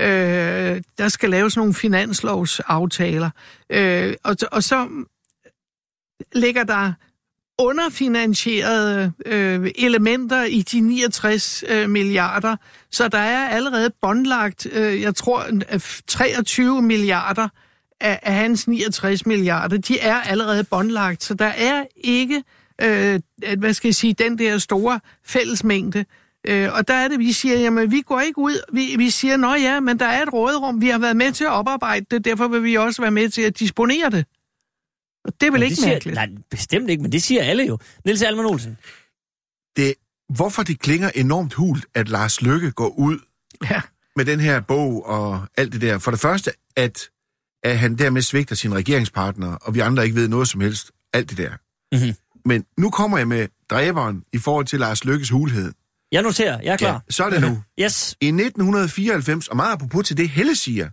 Speaker 5: Øh, der skal laves nogle finanslovsaftaler. Øh, og, og så ligger der underfinansierede øh, elementer i de 69 øh, milliarder. Så der er allerede båndlagt, øh, jeg tror, 23 milliarder af, af hans 69 milliarder. De er allerede båndlagt, så der er ikke, øh, at- hvad skal jeg sige, den der store fællesmængde. Øh, og der er det, vi siger, jamen vi går ikke ud, vi, vi siger, nå ja, men der er et råderum, vi har været med til at oparbejde det, derfor vil vi også være med til at disponere det. Og det er vel
Speaker 4: Men
Speaker 5: ikke
Speaker 4: det siger,
Speaker 5: mærkeligt.
Speaker 4: Nej, bestemt ikke, men det siger alle jo. Niels Alman Olsen.
Speaker 7: Det, hvorfor det klinger enormt hult, at Lars Lykke går ud
Speaker 5: Ja.
Speaker 7: med den her bog og alt det der. For det første, at, at han dermed svigter sine regeringspartnere, og vi andre ikke ved noget som helst. Alt det der.
Speaker 4: Mhm.
Speaker 7: Men nu kommer jeg med dræberen i forhold til Lars Lykkes hulhed.
Speaker 4: Jeg noterer, jeg er klar.
Speaker 7: Ja, så er det nu. *laughs*
Speaker 4: Yes.
Speaker 7: I 1994, og meget apropos til det Helle siger,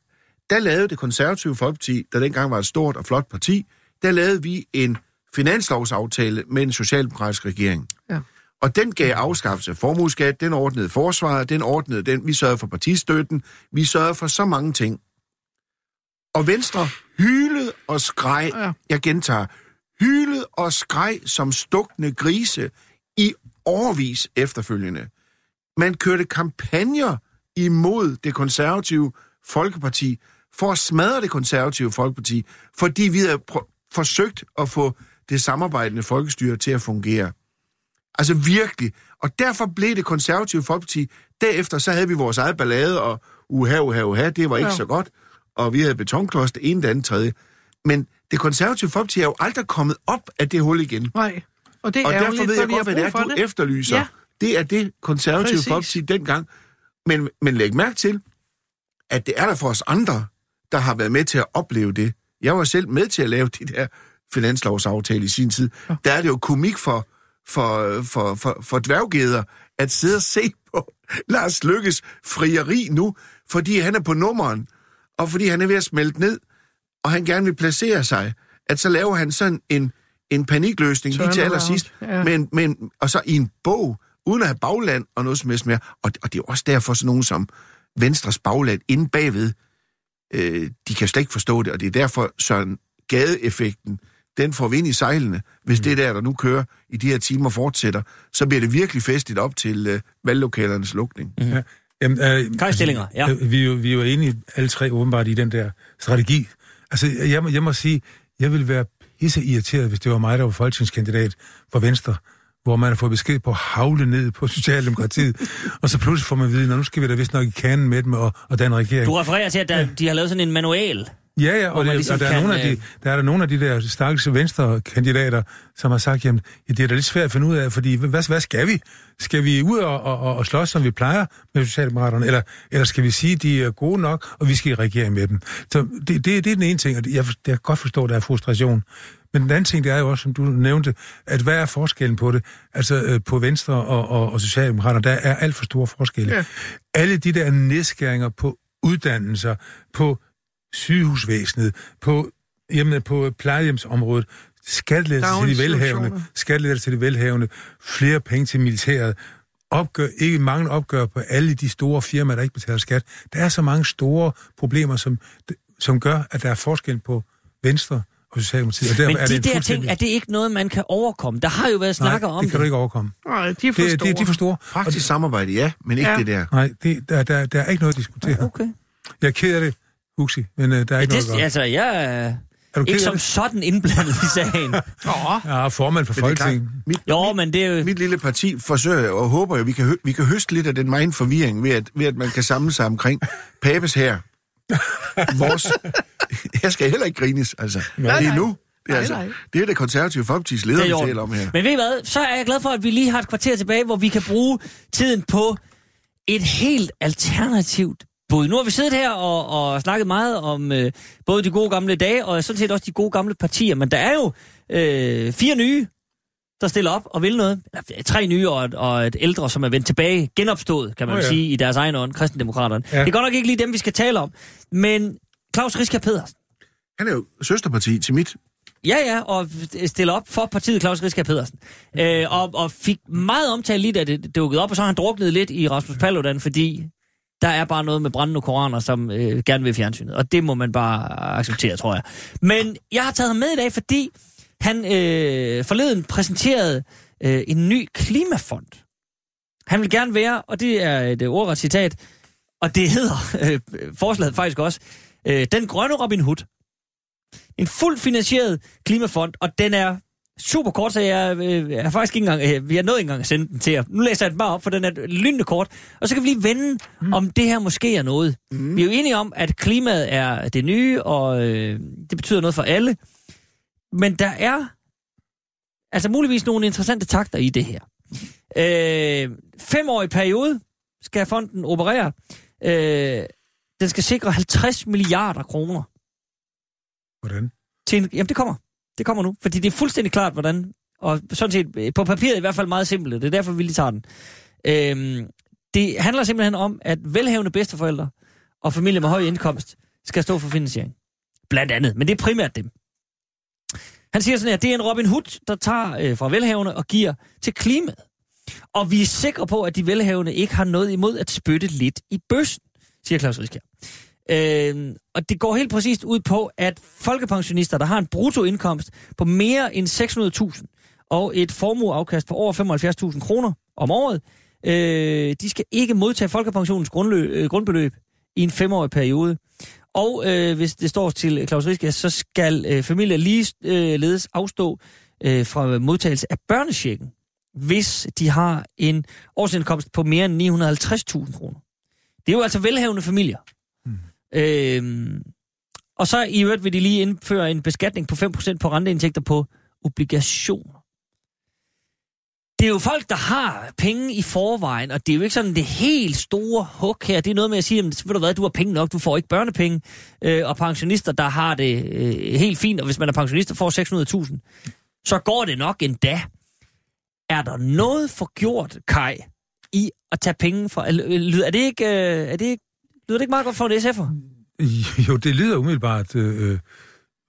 Speaker 7: der lavede det konservative folkeparti, der dengang var et stort og flot parti, der lavede vi en finanslovsaftale med en socialdemokratisk regering.
Speaker 5: Ja.
Speaker 7: Og den gav afskaffelse af formueskat, den ordnede forsvaret, den ordnede den, vi sørgede for partistøtten, vi sørgede for så mange ting. Og Venstre hylede og skreg,
Speaker 5: Ja.
Speaker 7: jeg gentager, hylede og skreg som stukne grise i overvis efterfølgende. Man kørte kampagner imod det konservative Folkeparti for at smadre det konservative Folkeparti, fordi vi havde pr- forsøgt at få det samarbejdende folkestyre til at fungere. Altså virkelig. Og derfor blev det konservative Folkeparti. Derefter så havde vi vores eget ballade, og uha, uha, uha, det var ikke
Speaker 5: Ja.
Speaker 7: så godt. Og vi havde betonklods, det ene, det andet, tredje. Men det konservative Folkeparti er jo aldrig kommet op af det hul igen.
Speaker 5: Nej. Og det er
Speaker 7: Og derfor ved jeg godt, hvad det er, du
Speaker 5: det.
Speaker 7: efterlyser.
Speaker 5: Ja.
Speaker 7: Det er det konservative
Speaker 5: Præcis.
Speaker 7: Folkeparti dengang. Men, men læg mærke til, at det er der for os andre, der har været med til at opleve det. Jeg var selv med til at lave de der finanslovsaftale i sin tid. Ja. Der er det jo komik for, for, for, for, for dværggeder at sidde og se på *laughs* Lars Lykkes frieri nu, fordi han er på nummeren, og fordi han er ved at smelte ned, og han gerne vil placere sig, at så laver han sådan en, en panikløsning lige til allersidst,
Speaker 5: ja.
Speaker 7: men, men, og så i en bog, uden at have bagland og noget som helst mere. Og, og det er også derfor sådan nogen som Venstres bagland inde bagved, øh, de kan slet ikke forstå det, og det er derfor Søren Gade-effekten, den får vi ind i sejlene. Hvis mm. det der, der nu kører i de her timer, fortsætter, så bliver det virkelig festligt op til øh, valglokalernes lukning. Mm.
Speaker 6: Ja. Jamen, øh,
Speaker 4: Kai Stillinger, ja.
Speaker 6: øh, Vi, er jo- vi er jo enige alle tre åbenbart i den der strategi. Altså, jeg, må- jeg må sige, jeg vil være pisse irriteret, hvis det var mig, der var folketingskandidat for Venstre, hvor man har fået besked på at havle ned på *laughs* Socialdemokratiet, og så pludselig får man at vide, nu skal vi da vist nok i kanen med dem og, og den regering.
Speaker 4: Du refererer til, at der, de har lavet sådan en manual.
Speaker 6: Ja, ja, og, det,
Speaker 4: ligesom
Speaker 6: og der, er
Speaker 4: kan,
Speaker 6: nogle af de,
Speaker 4: øh,
Speaker 6: der er der nogle af de der stakkels venstre kandidater, som har sagt, jamen, ja, det er da lidt svært at finde ud af, fordi hvad, hvad skal vi? Skal vi ud og, og, og, slås, som vi plejer med Socialdemokraterne, eller, eller skal vi sige, at de er gode nok, og vi skal i regering med dem? Så det, det, det er den ene ting, og jeg, jeg kan godt forstå, at der er frustration. Men den anden ting, det er jo også, som du nævnte, at hvad er forskellen på det? Altså øh, på Venstre og, og, og Socialdemokrater, der er alt for store forskelle. Ja. Alle de der nedskæringer på uddannelser, på sygehusvæsenet, på, jamen, på plejehjemsområdet, skattelettelser til de velhavende, skattelettelser til de velhavende, flere penge til militæret, opgør, ikke mange opgør på alle de store firmaer, der ikke betaler skat. Der er så mange store problemer, som, som gør, at der er forskel på Venstre og Socialdemokratiet. Og
Speaker 4: Men de er det der ting, er det ikke noget, man kan overkomme? Der har jo været snakker
Speaker 6: Nej,
Speaker 4: om
Speaker 6: det. kan du ikke overkomme.
Speaker 5: Nej, de er for
Speaker 6: det,
Speaker 5: store.
Speaker 6: Det, de er for store.
Speaker 7: Praktisk det, samarbejde, ja, men ikke ja. det der.
Speaker 6: Nej, det, der, der, der er ikke noget at diskutere.
Speaker 4: Ja, okay.
Speaker 6: Jeg er ked af det, Huxi, men uh, der er ikke
Speaker 4: ja,
Speaker 6: det, noget
Speaker 4: Altså, jeg er, er ikke som sådan indblandet i sagen. *laughs*
Speaker 6: oh. Ja, formand for Folketinget.
Speaker 7: Mit,
Speaker 4: jo, men det er jo...
Speaker 7: Mit lille parti forsøger og håber jo, vi kan, vi kan høste lidt af den meget forvirring ved at, ved at man kan samle sig omkring Papes her. *laughs* Vores... Jeg skal heller ikke grines, altså. Nej, det er nu. Det er, altså, det er det konservative folkepartis leder, vi taler om her.
Speaker 4: Men ved I hvad, så er jeg glad for, at vi lige har et kvarter tilbage, hvor vi kan bruge tiden på et helt alternativt bud. Nu har vi siddet her og, og snakket meget om øh, både de gode gamle dage, og sådan set også de gode gamle partier, men der er jo øh, fire nye, der stiller op og vil noget. Tre nye og et, og et ældre, som er vendt tilbage, genopstået, kan man oh, ja. sige, i deres egen ånd, kristendemokraterne. Ja. Det er godt nok ikke lige dem, vi skal tale om, men Claus Risker Pedersen.
Speaker 7: Han er jo søsterparti til mit
Speaker 4: Ja, ja, og stiller op for partiet Claus Risker Pedersen. Øh, og, og fik meget omtale lige, da det dukkede op, og så har han druknet lidt i Rasmus Paludan, fordi der er bare noget med brændende koraner, som øh, gerne vil fjernsynet. Og det må man bare acceptere, tror jeg. Men jeg har taget ham med i dag, fordi han øh, forleden præsenterede øh, en ny klimafond. Han vil gerne være, og det er et øh, ordret citat, og det hedder *laughs* øh, forslaget faktisk også, øh, den grønne Robin Hood. En fuldt finansieret klimafond, og den er super kort, så jeg, øh, jeg har faktisk ikke engang, øh, vi har nået ikke engang at sende den til jer. Nu læser jeg den bare op, for den er lynende kort. Og så kan vi lige vende, mm. om det her måske er noget. Mm. Vi er jo enige om, at klimaet er det nye, og øh, det betyder noget for alle. Men der er altså muligvis nogle interessante takter i det her. Øh, femårig periode skal fonden operere. Øh, den skal sikre 50 milliarder kroner.
Speaker 6: Hvordan?
Speaker 4: Til en, jamen, det kommer. Det kommer nu. Fordi det er fuldstændig klart, hvordan... Og sådan set, øh, på papiret i hvert fald meget simpelt. Det er derfor, vi lige tager den. Øhm, det handler simpelthen om, at velhavende bedsteforældre og familier med høj indkomst skal stå for finansiering. Blandt andet. Men det er primært dem. Han siger sådan her, det er en Robin Hood, der tager øh, fra velhavende og giver til klimaet. Og vi er sikre på, at de velhavende ikke har noget imod at spytte lidt i bøssen, siger Claus Riskær. Øh, og det går helt præcist ud på, at folkepensionister, der har en bruttoindkomst på mere end 600.000 og et formueafkast på over 75.000 kroner om året, øh, de skal ikke modtage folkepensionens grundløb, øh, grundbeløb i en femårig periode. Og øh, hvis det står til Claus Riske, så skal øh, familier lige øh, ledes afstå øh, fra modtagelse af børnesjekken, hvis de har en årsindkomst på mere end 950.000 kroner. Det er jo altså velhavende familier. Øh, og så i øvrigt vil de lige indføre en beskatning på 5% på renteindtægter på obligationer det er jo folk, der har penge i forvejen, og det er jo ikke sådan det helt store hug her. Det er noget med at sige, at ved du hvad, du har penge nok, du får ikke børnepenge. Øh, og pensionister, der har det øh, helt fint, og hvis man er pensionist og får 600.000, så går det nok endda. Er der noget for gjort, Kai, i at tage penge fra... Er det ikke, øh, er det ikke, lyder det ikke meget godt for en SF'er? *laughs*
Speaker 6: Jo, det lyder umiddelbart øh, øh,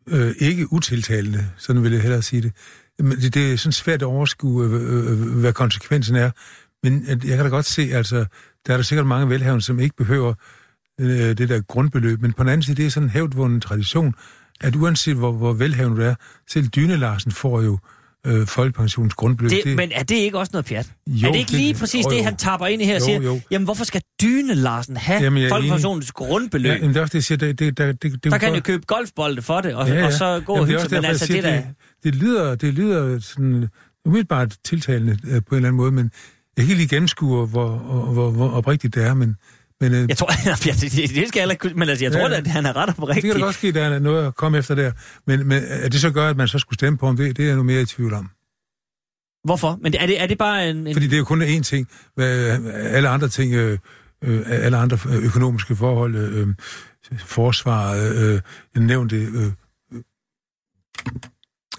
Speaker 6: øh, ikke utiltalende, sådan vil jeg hellere sige det. Men Det, det er sådan svært at overskue, øh, øh, øh hvad konsekvensen er. Men øh, jeg kan da godt se, altså, der er der sikkert mange velhavende, som ikke behøver øh, det der grundbeløb. Men på den anden side, det er sådan en hævdvunden tradition, at uanset hvor, hvor velhavende du er, selv Dyne Larsen får jo øh, folkepensionens grundbeløb.
Speaker 4: Det, det, men er det ikke også noget pjat? Jo, er det ikke lige det, præcis jo, det, han tapper ind i her og siger, jo. jamen hvorfor skal Dyne Larsen have jamen, folkepensionens grundbeløb? Ja,
Speaker 6: jamen, det er også det, jeg siger. Det, det, det, det,
Speaker 4: der kan jo købe golfbolde for det, og, ja, ja. og så gå jamen, og hygge men altså siger, det der... Det,
Speaker 6: det lyder, det lyder sådan umiddelbart tiltalende øh, på en eller anden måde, men jeg kan ikke lige gennemskue, hvor, hvor, hvor, hvor oprigtigt det er, men... men
Speaker 4: øh, jeg tror, *laughs* det, skal jeg ikke, men altså, jeg tror, ja, at han er ret oprigtig.
Speaker 6: Det kan da godt ske, at der er noget at komme efter der, men, men at det så gør, at man så skulle stemme på ham, det, det er jeg nu mere i tvivl om.
Speaker 4: Hvorfor? Men er det, er det bare en, en...
Speaker 6: Fordi det er jo kun én ting. Alle andre ting, øh, øh, alle andre økonomiske forhold, øh, forsvaret, øh, nævnte... Øh,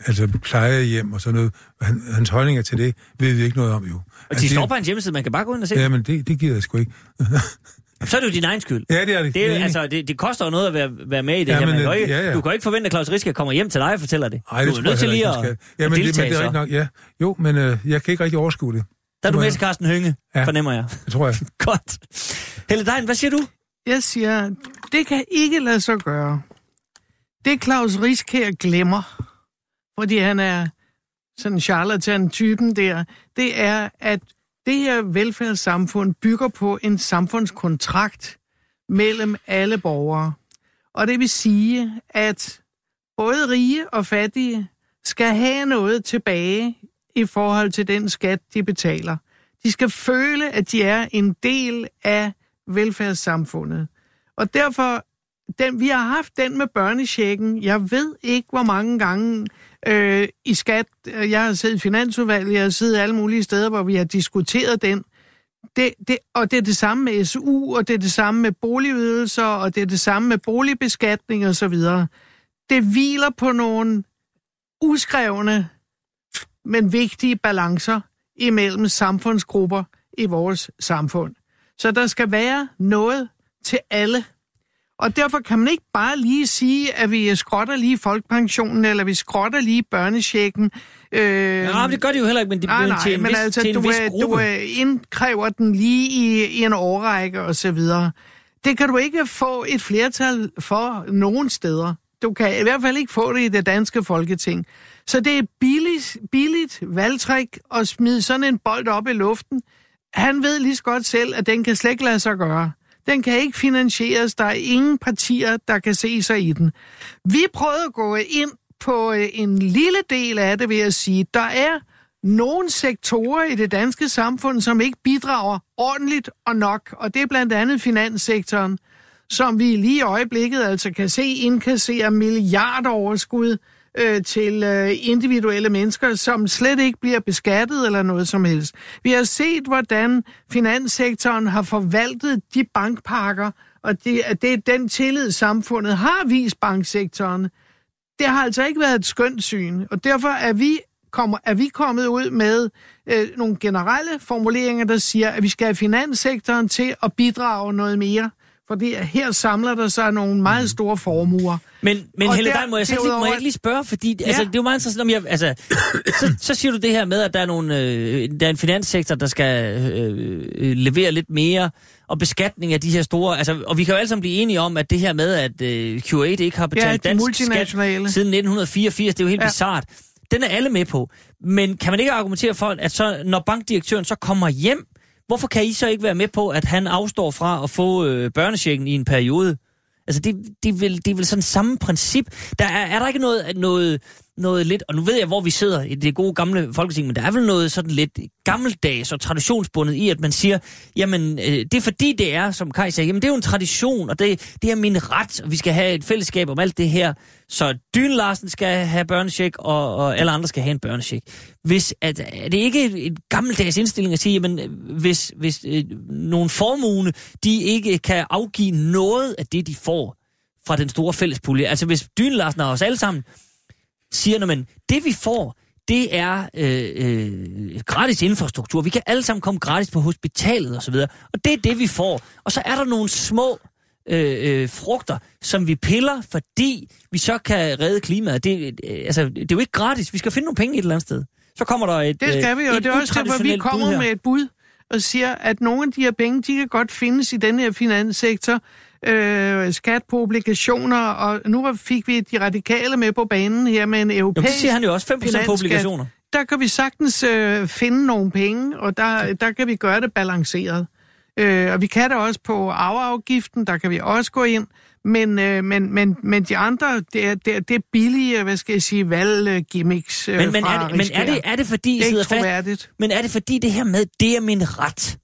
Speaker 6: altså plejehjem og sådan noget. Han, hans holdninger til det ved vi ikke noget om, jo.
Speaker 4: Og
Speaker 6: Altså,
Speaker 4: de står
Speaker 6: det-
Speaker 4: på hans hjemmeside, man kan bare gå ind og se.
Speaker 6: Ja, men det, det gider jeg sgu ikke. *laughs*
Speaker 4: Så er det jo din egen skyld.
Speaker 6: Ja, det er det.
Speaker 4: Det, er, altså, det, det koster jo noget at være, være med i det
Speaker 6: Ja,
Speaker 4: her.
Speaker 6: men,
Speaker 4: ikke,
Speaker 6: ja, ja.
Speaker 4: Du kan jo ikke forvente, at Claus Riske kommer hjem til dig og fortæller det.
Speaker 6: Ej, det
Speaker 4: du er nødt til lige
Speaker 6: ikke,
Speaker 4: at.
Speaker 6: Ja,
Speaker 4: at
Speaker 6: men, det, men
Speaker 4: deltage
Speaker 6: det er nok, ja. Jo, men øh, jeg kan ikke rigtig overskue det.
Speaker 4: Der er du med til Carsten Hønge,
Speaker 6: Ja.
Speaker 4: fornemmer jeg.
Speaker 6: Det tror jeg. *laughs*
Speaker 4: Godt. Helle Dein, hvad siger du?
Speaker 5: Jeg siger, det kan ikke lade sig gøre. Det Claus Riskær glemmer, fordi han er sådan charlatan-typen der, det er, at det her velfærdssamfund bygger på en samfundskontrakt mellem alle borgere. Og det vil sige, at både rige og fattige skal have noget tilbage i forhold til den skat, de betaler. De skal føle, at de er en del af velfærdssamfundet. Og derfor, den, vi har haft den med børnechecken. Jeg ved ikke, hvor mange gange øh, i skat. Øh, jeg har siddet i finansudvalget, jeg har siddet alle mulige steder, hvor vi har diskuteret den. Det, det, og det er det samme med SU, og det er det samme med boligydelser, og det er det samme med boligbeskatning osv. Det hviler på nogle uskrevne, men vigtige balancer imellem samfundsgrupper i vores samfund. Så der skal være noget til alle. Og derfor kan man ikke bare lige sige, at vi skrotter lige folkepensionen, eller vi skrotter lige børnechecken. Øh,
Speaker 4: men det gør de jo heller ikke, men de
Speaker 5: nej,
Speaker 4: bliver
Speaker 5: nej,
Speaker 4: til en
Speaker 5: men
Speaker 4: vis,
Speaker 5: altså,
Speaker 4: til en
Speaker 5: du,
Speaker 4: vis gruppe.
Speaker 5: du indkræver den lige i, i en årrække og så videre. Det kan du ikke få et flertal for nogen steder. Du kan i hvert fald ikke få det i det danske folketing. Så det er billigt, billigt valgtræk at smide sådan en bold op i luften. Han ved lige så godt selv, at den kan slet ikke lade sig gøre. Den kan ikke finansieres. Der er ingen partier, der kan se sig i den. Vi prøvede at gå ind på øh, en lille del af det, ved at sige. Der er nogle sektorer i det danske samfund, som ikke bidrager ordentligt og nok, og det er blandt andet finanssektoren, som vi lige i øjeblikket altså kan se indkassere milliardoverskud, overskud øh, til øh, individuelle mennesker, som slet ikke bliver beskattet eller noget som helst. Vi har set, hvordan finanssektoren har forvaltet de bankpakker, og det, at det er den tillid, samfundet har vist banksektoren. Det har altså ikke været et skønt syn, og derfor er vi, kommer, er vi kommet ud med øh, nogle generelle formuleringer, der siger, at vi skal have finanssektoren til at bidrage noget mere. Fordi her samler der sig nogle meget store formuer.
Speaker 4: Men, men
Speaker 5: Og
Speaker 4: Helle
Speaker 5: der-
Speaker 4: Dein, må jeg, så, lige- må jeg ikke lige spørge, fordi ja. altså,
Speaker 5: Ja.
Speaker 4: det er jo meget interessant, om jeg, altså, så, så siger du det her med, at der er, nogle, øh, der er en finanssektor, der skal øh, øh, levere lidt mere, og beskatning af de her store, altså, og vi kan jo alle sammen blive enige om, at det her med, at øh, Q8 ikke har betalt
Speaker 5: de
Speaker 4: dansk skat siden 1984, det er jo helt ja.
Speaker 5: Ja.
Speaker 4: bizart. Den er alle med på. Men kan man ikke argumentere for, at så, når bankdirektøren så kommer hjem, hvorfor kan I så ikke være med på, at han afstår fra at få øh, børnechecken i en periode? Altså, det, det, er vel, det er vel sådan samme princip. Der er, er der ikke noget, noget, noget lidt, og nu ved jeg, hvor vi sidder i det gode gamle folketing, men der er vel noget sådan lidt gammeldags og traditionsbundet i, at man siger, jamen, øh, det er fordi det er, som Kai sagde, jamen det er jo en tradition, og det, det er min ret, og vi skal have et fællesskab om alt det her. Så Dyn Larsen skal have børnecheck, og, og alle andre skal have en børnecheck. Hvis, at, er det ikke en gammeldags indstilling at sige, jamen, hvis, hvis øh, nogle formue, de ikke kan afgive noget af det, de får fra den store fællespulje. Altså hvis Dyn Larsen og os alle sammen siger, man, det vi får, det er øh, øh, gratis infrastruktur. Vi kan alle sammen komme gratis på hospitalet osv. Og det er det, vi får. Og så er der nogle små øh, øh, frugter, som vi piller, fordi vi så kan redde klimaet. Det, øh, altså, det er jo ikke gratis. Vi skal finde nogle penge et eller andet sted. Så kommer der et
Speaker 5: Det skal vi jo,
Speaker 4: øh,
Speaker 5: og det er også derfor, vi kommer med et bud og siger, at nogle af de her penge, de kan godt findes i den her finanssektor. Øh, skat på obligationer, og nu fik vi de radikale med på banen her med en europæisk
Speaker 4: det siger han jo også. 5% på obligationer.
Speaker 5: Der kan vi sagtens øh, finde nogle penge, og der, der kan vi gøre det balanceret. Øh, og vi kan det også på arveafgiften, der kan vi også gå ind. Men, øh, men, men, men de andre, det er, det, er, det er billige, hvad skal jeg sige, valggimmicks øh,
Speaker 4: Men, men, er, det, men er, det, er det fordi,
Speaker 5: det er
Speaker 4: sidder
Speaker 5: ikke
Speaker 4: fast? Men er det fordi det her med, det er min ret?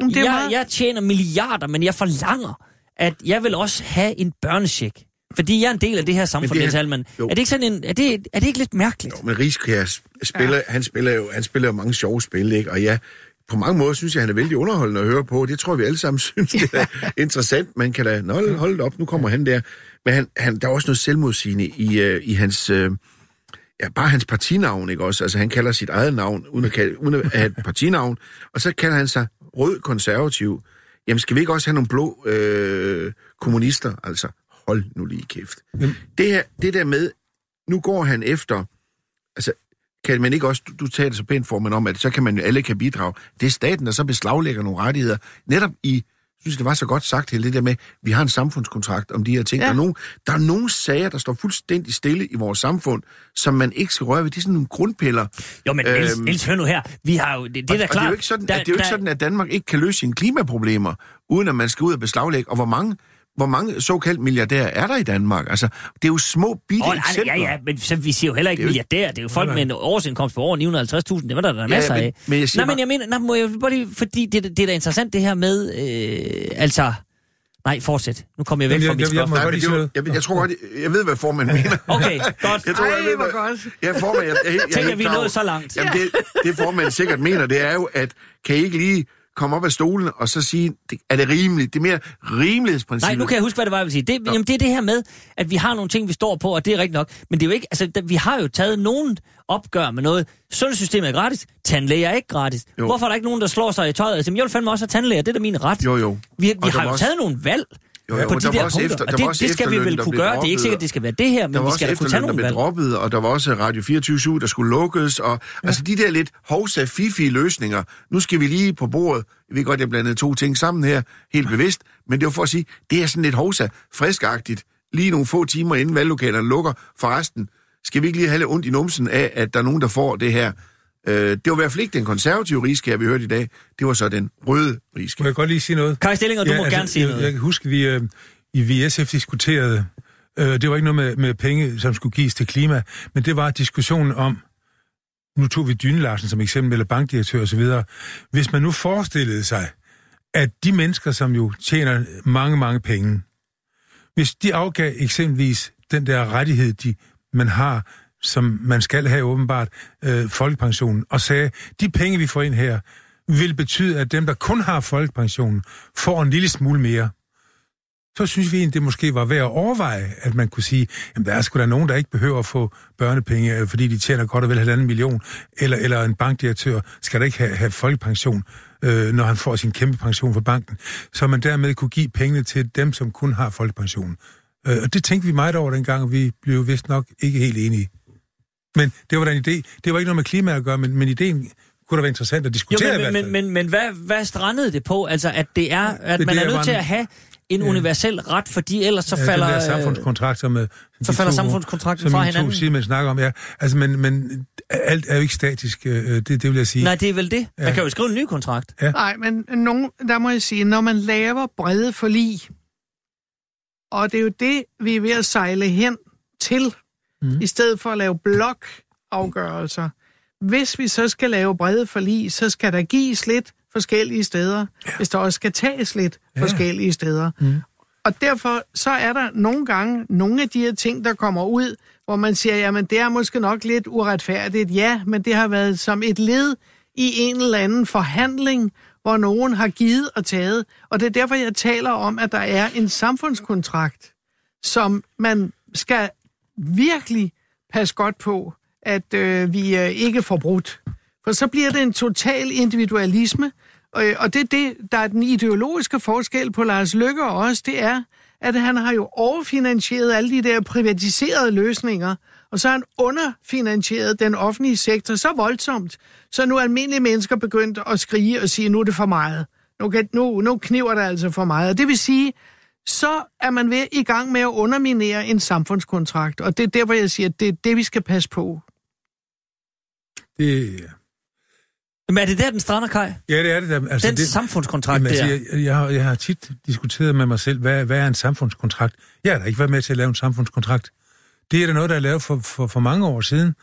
Speaker 5: Det
Speaker 4: jeg,
Speaker 5: meget...
Speaker 4: jeg tjener milliarder, men jeg forlanger, at jeg vil også have en børnecheck. Fordi jeg er en del af det her samfund,
Speaker 7: det er-
Speaker 4: Niels Halman. Er det ikke sådan en, er det, er det ikke lidt mærkeligt?
Speaker 7: Jo, men Riskær spiller, ja. han spiller jo han spiller jo mange sjove spil, ikke? Og ja, på mange måder synes jeg, han er vældig underholdende at høre på. Det tror jeg, vi alle sammen *laughs* synes, det er interessant. Man kan da, nå, hold det op, nu kommer han der. Men han, han, der er også noget selvmodsigende i, uh, i hans, uh, ja, bare hans partinavn, ikke også? Altså, han kalder sit eget navn, uden at, kalde, uden at have et partinavn, og så kalder han sig rød konservativ. Jamen, skal vi ikke også have nogle blå øh, kommunister? Altså, hold nu lige kæft.
Speaker 6: Jamen.
Speaker 7: Det, her, det der med, nu går han efter, altså, kan man ikke også, du, du taler så pænt for, men om, at så kan man alle kan bidrage. Det er staten, der så beslaglægger nogle rettigheder. Netop i, synes, det var så godt sagt, hele det der med, vi har en samfundskontrakt om de her ting.
Speaker 5: Ja.
Speaker 7: Der, er nogen, der er nogle sager, der står fuldstændig stille i vores samfund, som man ikke skal røre ved. Det er sådan nogle grundpiller.
Speaker 4: Jo, men Niels,
Speaker 7: Øhm,
Speaker 4: Niels hør nu her. Vi har jo, det, det er da
Speaker 7: og,
Speaker 4: klart.
Speaker 7: Og det er jo ikke sådan,
Speaker 4: der,
Speaker 7: at, det er jo ikke
Speaker 4: der-
Speaker 7: sådan, at Danmark ikke kan løse sine klimaproblemer, uden at man skal ud og beslaglægge. Og hvor mange, hvor mange såkaldt milliardærer er der i Danmark? Altså, det er jo små, bitte
Speaker 4: Åh, nej,
Speaker 7: eksempler.
Speaker 4: ja, ja, men så, vi siger jo heller ikke
Speaker 7: Det er jo-
Speaker 4: milliardær. Det er jo folk
Speaker 6: Nej,
Speaker 4: med en årsindkomst på over 950.000. Det var der, der er
Speaker 7: Ja,
Speaker 4: masser
Speaker 7: men-
Speaker 4: af.
Speaker 7: men jeg siger
Speaker 4: nej, men jeg mener, nej, må jeg bare lige, fordi det, det er da interessant det her med, øh, altså, nej, fortsæt. Nu kommer jeg væk fra
Speaker 6: jeg-
Speaker 4: mit
Speaker 6: jeg- jeg
Speaker 4: spørgsmål.
Speaker 6: må-
Speaker 7: Nej,
Speaker 6: godt
Speaker 7: men
Speaker 6: lige
Speaker 7: det er jo,
Speaker 6: sige
Speaker 7: jeg, ved- jeg tror godt, jeg, jeg ved, hvad formanden mener. *laughs*
Speaker 4: Okay, godt.
Speaker 7: Jeg tror, jeg
Speaker 5: Ej,
Speaker 7: ved,
Speaker 5: hvor
Speaker 7: hvad,
Speaker 5: godt.
Speaker 7: Ja, formand, jeg, jeg, jeg, jeg,
Speaker 4: Tænk,
Speaker 7: er
Speaker 4: at vi
Speaker 7: helt
Speaker 4: er
Speaker 7: klar
Speaker 4: nået
Speaker 7: over-
Speaker 4: så langt.
Speaker 7: Jamen, det, det formanden sikkert mener, det er jo, at kan I ikke lige komme op af stolen og så sige, det, er det rimeligt? Det er mere rimelighedsprincippet.
Speaker 4: Nej, nu kan jeg huske, hvad det var, jeg ville sige. Det, jamen, det er det her med, at vi har nogle ting, vi står på, og det er rigtigt nok. Men det er jo ikke, altså, vi har jo taget nogen opgør med noget. Sundhedssystemet er gratis, tandlæger er ikke gratis. Jo. Hvorfor er der ikke nogen, der slår sig i tøjet siger, jeg vil fandme også have tandlæger, det er da min ret.
Speaker 7: Jo, jo.
Speaker 4: Vi, vi
Speaker 7: Og
Speaker 4: har jo
Speaker 7: også-
Speaker 4: taget nogle valg
Speaker 7: Jo, jo,
Speaker 4: på
Speaker 7: og
Speaker 4: de
Speaker 7: der var
Speaker 4: der
Speaker 7: også
Speaker 4: punkter,
Speaker 7: efter-
Speaker 4: og
Speaker 7: der
Speaker 4: det,
Speaker 7: var også
Speaker 4: det skal vi vel
Speaker 7: der
Speaker 4: kunne gøre. Det er ikke
Speaker 7: droppet,
Speaker 4: sikkert, det skal være det her,
Speaker 7: Der
Speaker 4: men vi skal da kunne tage
Speaker 7: der
Speaker 4: nogle valg.
Speaker 7: droppet, og der var også Radio 24 der skulle lukkes, og ja. altså de der lidt hovsa fifi løsninger. Nu skal vi lige på bordet. Jeg ved godt, jeg blandede to ting sammen her, helt bevidst, men det var for at sige, det er sådan lidt hovsa friskagtigt. Lige nogle få timer inden valglokalerne lukker. Forresten, skal vi ikke lige have lidt ondt i numsen af, at der er nogen, der får det her? Øh, det var i hvert fald ikke den konservative rigskær, vi hørte i dag. Det var så den røde rigskær.
Speaker 6: Må jeg godt lige sige noget?
Speaker 4: Kai Stillinger, du må gerne sige
Speaker 6: jeg,
Speaker 4: noget.
Speaker 6: Jeg kan huske, vi øh, i VSF diskuterede, øh, det var ikke noget med, med penge, som skulle gives til klima, men det var diskussionen om, nu tog vi Dyne Larsen som eksempel, eller bankdirektør osv., hvis man nu forestillede sig, at de mennesker, som jo tjener mange, mange penge, hvis de afgav eksempelvis den der rettighed, de, man har, som man skal have åbenbart, øh, folkepensionen, og sagde, de penge, vi får ind her, vil betyde, at dem, der kun har folkepensionen, får en lille smule mere. Så synes vi egentlig, det måske var værd at overveje, at man kunne sige, jamen der er sgu da nogen, der ikke behøver at få børnepenge, øh, fordi de tjener godt og vel halvanden million, eller, eller en bankdirektør skal da ikke have, have folkepension, øh, når han får sin kæmpe pension fra banken. Så man dermed kunne give pengene til dem, som kun har folkepensionen. Øh, og det tænkte vi meget over dengang, og vi blev vist nok ikke helt enige. Men det var da en idé. Det var ikke noget med klima at gøre, men, men ideen kunne da være interessant at
Speaker 4: Jo,
Speaker 6: diskutere i
Speaker 4: men, men,
Speaker 6: fald.
Speaker 4: men, men hvad, hvad strandede det på? Altså, at det er, at
Speaker 6: Det-
Speaker 4: man
Speaker 6: det
Speaker 4: er
Speaker 6: er
Speaker 4: nødt til at have en
Speaker 6: Ja.
Speaker 4: universel ret, fordi ellers så
Speaker 6: Ja,
Speaker 4: falder...
Speaker 6: den der
Speaker 4: øh,
Speaker 6: samfundskontrakt, som, øh, som
Speaker 4: så
Speaker 6: de
Speaker 4: falder
Speaker 6: to-
Speaker 4: samfundskontrakten
Speaker 6: som
Speaker 4: fra
Speaker 6: de
Speaker 4: hinanden.
Speaker 6: to sidemænd snakker om, ja. Altså, men, men alt er jo ikke statisk, øh, det, det vil jeg sige.
Speaker 4: Nej, det er vel det. Man
Speaker 6: Ja.
Speaker 4: kan jo skrive en ny kontrakt.
Speaker 5: Nej, men nogen, der må jeg sige, når man laver brede forlig, og det er jo det, vi er ved at sejle hen til, mm. i stedet for at lave blokafgørelser. Hvis vi så skal lave brede forlig, så skal der gives lidt forskellige steder, ja. hvis der også skal tages lidt ja. forskellige steder. Mm. Og derfor så er der nogle gange nogle af de her ting, der kommer ud, hvor man siger, jamen det er måske nok lidt uretfærdigt. Ja, men det har været som et led i en eller anden forhandling, hvor nogen har givet og taget. Og det er derfor, jeg taler om, at der er en samfundskontrakt, som man skal virkelig passe godt på, at øh, vi øh, ikke får brudt. For så bliver det en total individualisme, øh, og det er det, der er den ideologiske forskel på Lars Løkke og os, det er, at han har jo overfinansieret alle de der privatiserede løsninger, og så har han underfinansieret den offentlige sektor så voldsomt, så nu er almindelige mennesker begyndt at skrige og sige, nu er det for meget. Nu, kan, nu, nu kniver det altså for meget. Og det vil sige, så er man ved i gang med at underminere en samfundskontrakt. Og det er der, hvor jeg siger, at det er det, vi skal passe på.
Speaker 6: Det,
Speaker 4: Men er det der, den strander, Kai?
Speaker 6: ja, det er det. Der. Altså,
Speaker 4: Den
Speaker 6: det,
Speaker 4: samfundskontrakt
Speaker 6: Jamen,
Speaker 4: der.
Speaker 6: altså, jeg, jeg, har, jeg har tit diskuteret med mig selv, hvad, hvad er en samfundskontrakt? Jeg har da ikke været med til at lave en samfundskontrakt. Det er da noget, der er lavet for, for, for mange år siden.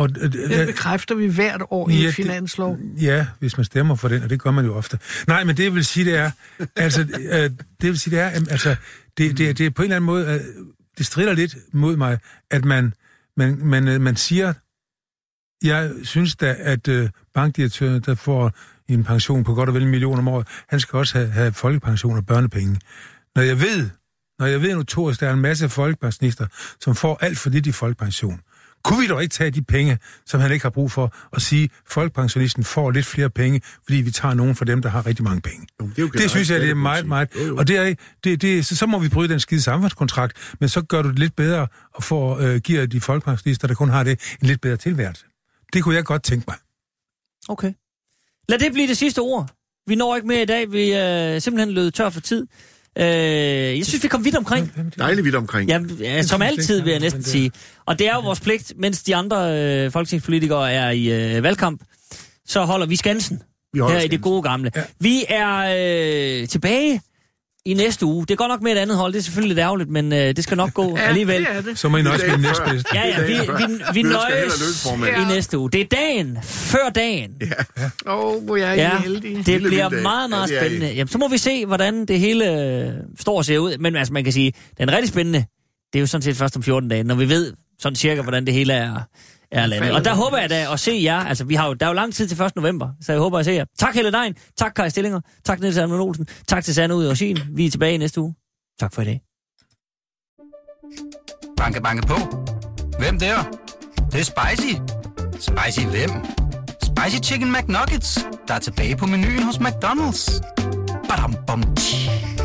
Speaker 6: Og, øh,
Speaker 5: Det bekræfter vi hvert år i
Speaker 6: Ja, det-
Speaker 5: finanslov.
Speaker 6: Ja, hvis man stemmer for den, og det gør man jo ofte. Nej, men det vil sige, det er, altså, øh, det vil sige, det er, altså, det, det, det er på en eller anden måde, øh, det strider lidt mod mig, at man, man, man, øh, man siger, jeg synes da, at øh, bankdirektøren, der får en pension på godt og vel en million om året, han skal også have, have folkepension og børnepenge. Når jeg ved, når jeg ved notorisk, der er en masse folkepensionister, som får alt for lidt i folkepension, Kunne vi dog ikke tage de penge, som han ikke har brug for, og sige, at folkepensionisten får lidt flere penge, fordi vi tager nogen for dem, der har rigtig mange penge?
Speaker 7: Jo, det er jo
Speaker 6: det synes jeg, det er meget, meget...
Speaker 7: Jo, jo.
Speaker 6: Og det er, det, det, så, så må vi bryde den skide samfundskontrakt, men så gør du det lidt bedre og får, øh, giver de folkepensionister, der kun har det, en lidt bedre tilværelse. Det kunne jeg godt tænke mig.
Speaker 4: Okay. Lad det blive det sidste ord. Vi når ikke mere i dag. Vi er øh, simpelthen løbet tør for tid. Øh, jeg synes, vi kom vidt omkring.
Speaker 7: Dejligt vidt omkring.
Speaker 4: Ja, ja, som altid, vil jeg næsten sige. Og det er jo vores pligt, mens de andre øh, folketingspolitikere er i øh, valgkamp, så holder vi skansen
Speaker 7: Vi holder
Speaker 4: her i det
Speaker 7: skansen.
Speaker 4: gode gamle. Ja. Vi er øh, tilbage i næste uge. Det er godt nok med et andet hold, det er selvfølgelig lidt ærgerligt, men øh, det skal nok gå *laughs*
Speaker 5: Ja,
Speaker 4: alligevel.
Speaker 5: det det.
Speaker 6: Så må I
Speaker 7: dagen før.
Speaker 6: næstbedste.
Speaker 4: Ja, ja, vi,
Speaker 7: Det er
Speaker 4: vi,
Speaker 7: dagen
Speaker 4: vi, nøjes i næste uge. Det er dagen før dagen.
Speaker 5: Åh, oh, jeg er
Speaker 4: Ja,
Speaker 5: heldig.
Speaker 4: det
Speaker 7: Lille
Speaker 4: bliver
Speaker 7: vilddag.
Speaker 4: meget, meget
Speaker 7: Ja,
Speaker 4: spændende. Jamen, så må vi se, hvordan det hele øh, står og ser ud. Men altså, man kan sige, den rigtig spændende, det er jo sådan set først om 14 dage, når vi ved sådan cirka, hvordan det hele er, er landet. Og der håber jeg da at se jer. Altså, vi har jo, der er jo lang tid til 1. november, så jeg håber at se jer. Tak Helle Dein, tak Kai Stillinger, tak Niels Alman Olsen, tak til Sande ud og Sin. Vi er tilbage i næste uge. Tak for i dag.
Speaker 1: Banke, banke på. Hvem der? Det, det er spicy. Spicy hvem? Spicy Chicken McNuggets, der er tilbage på menuen hos McDonald's. Badum, bom, tji.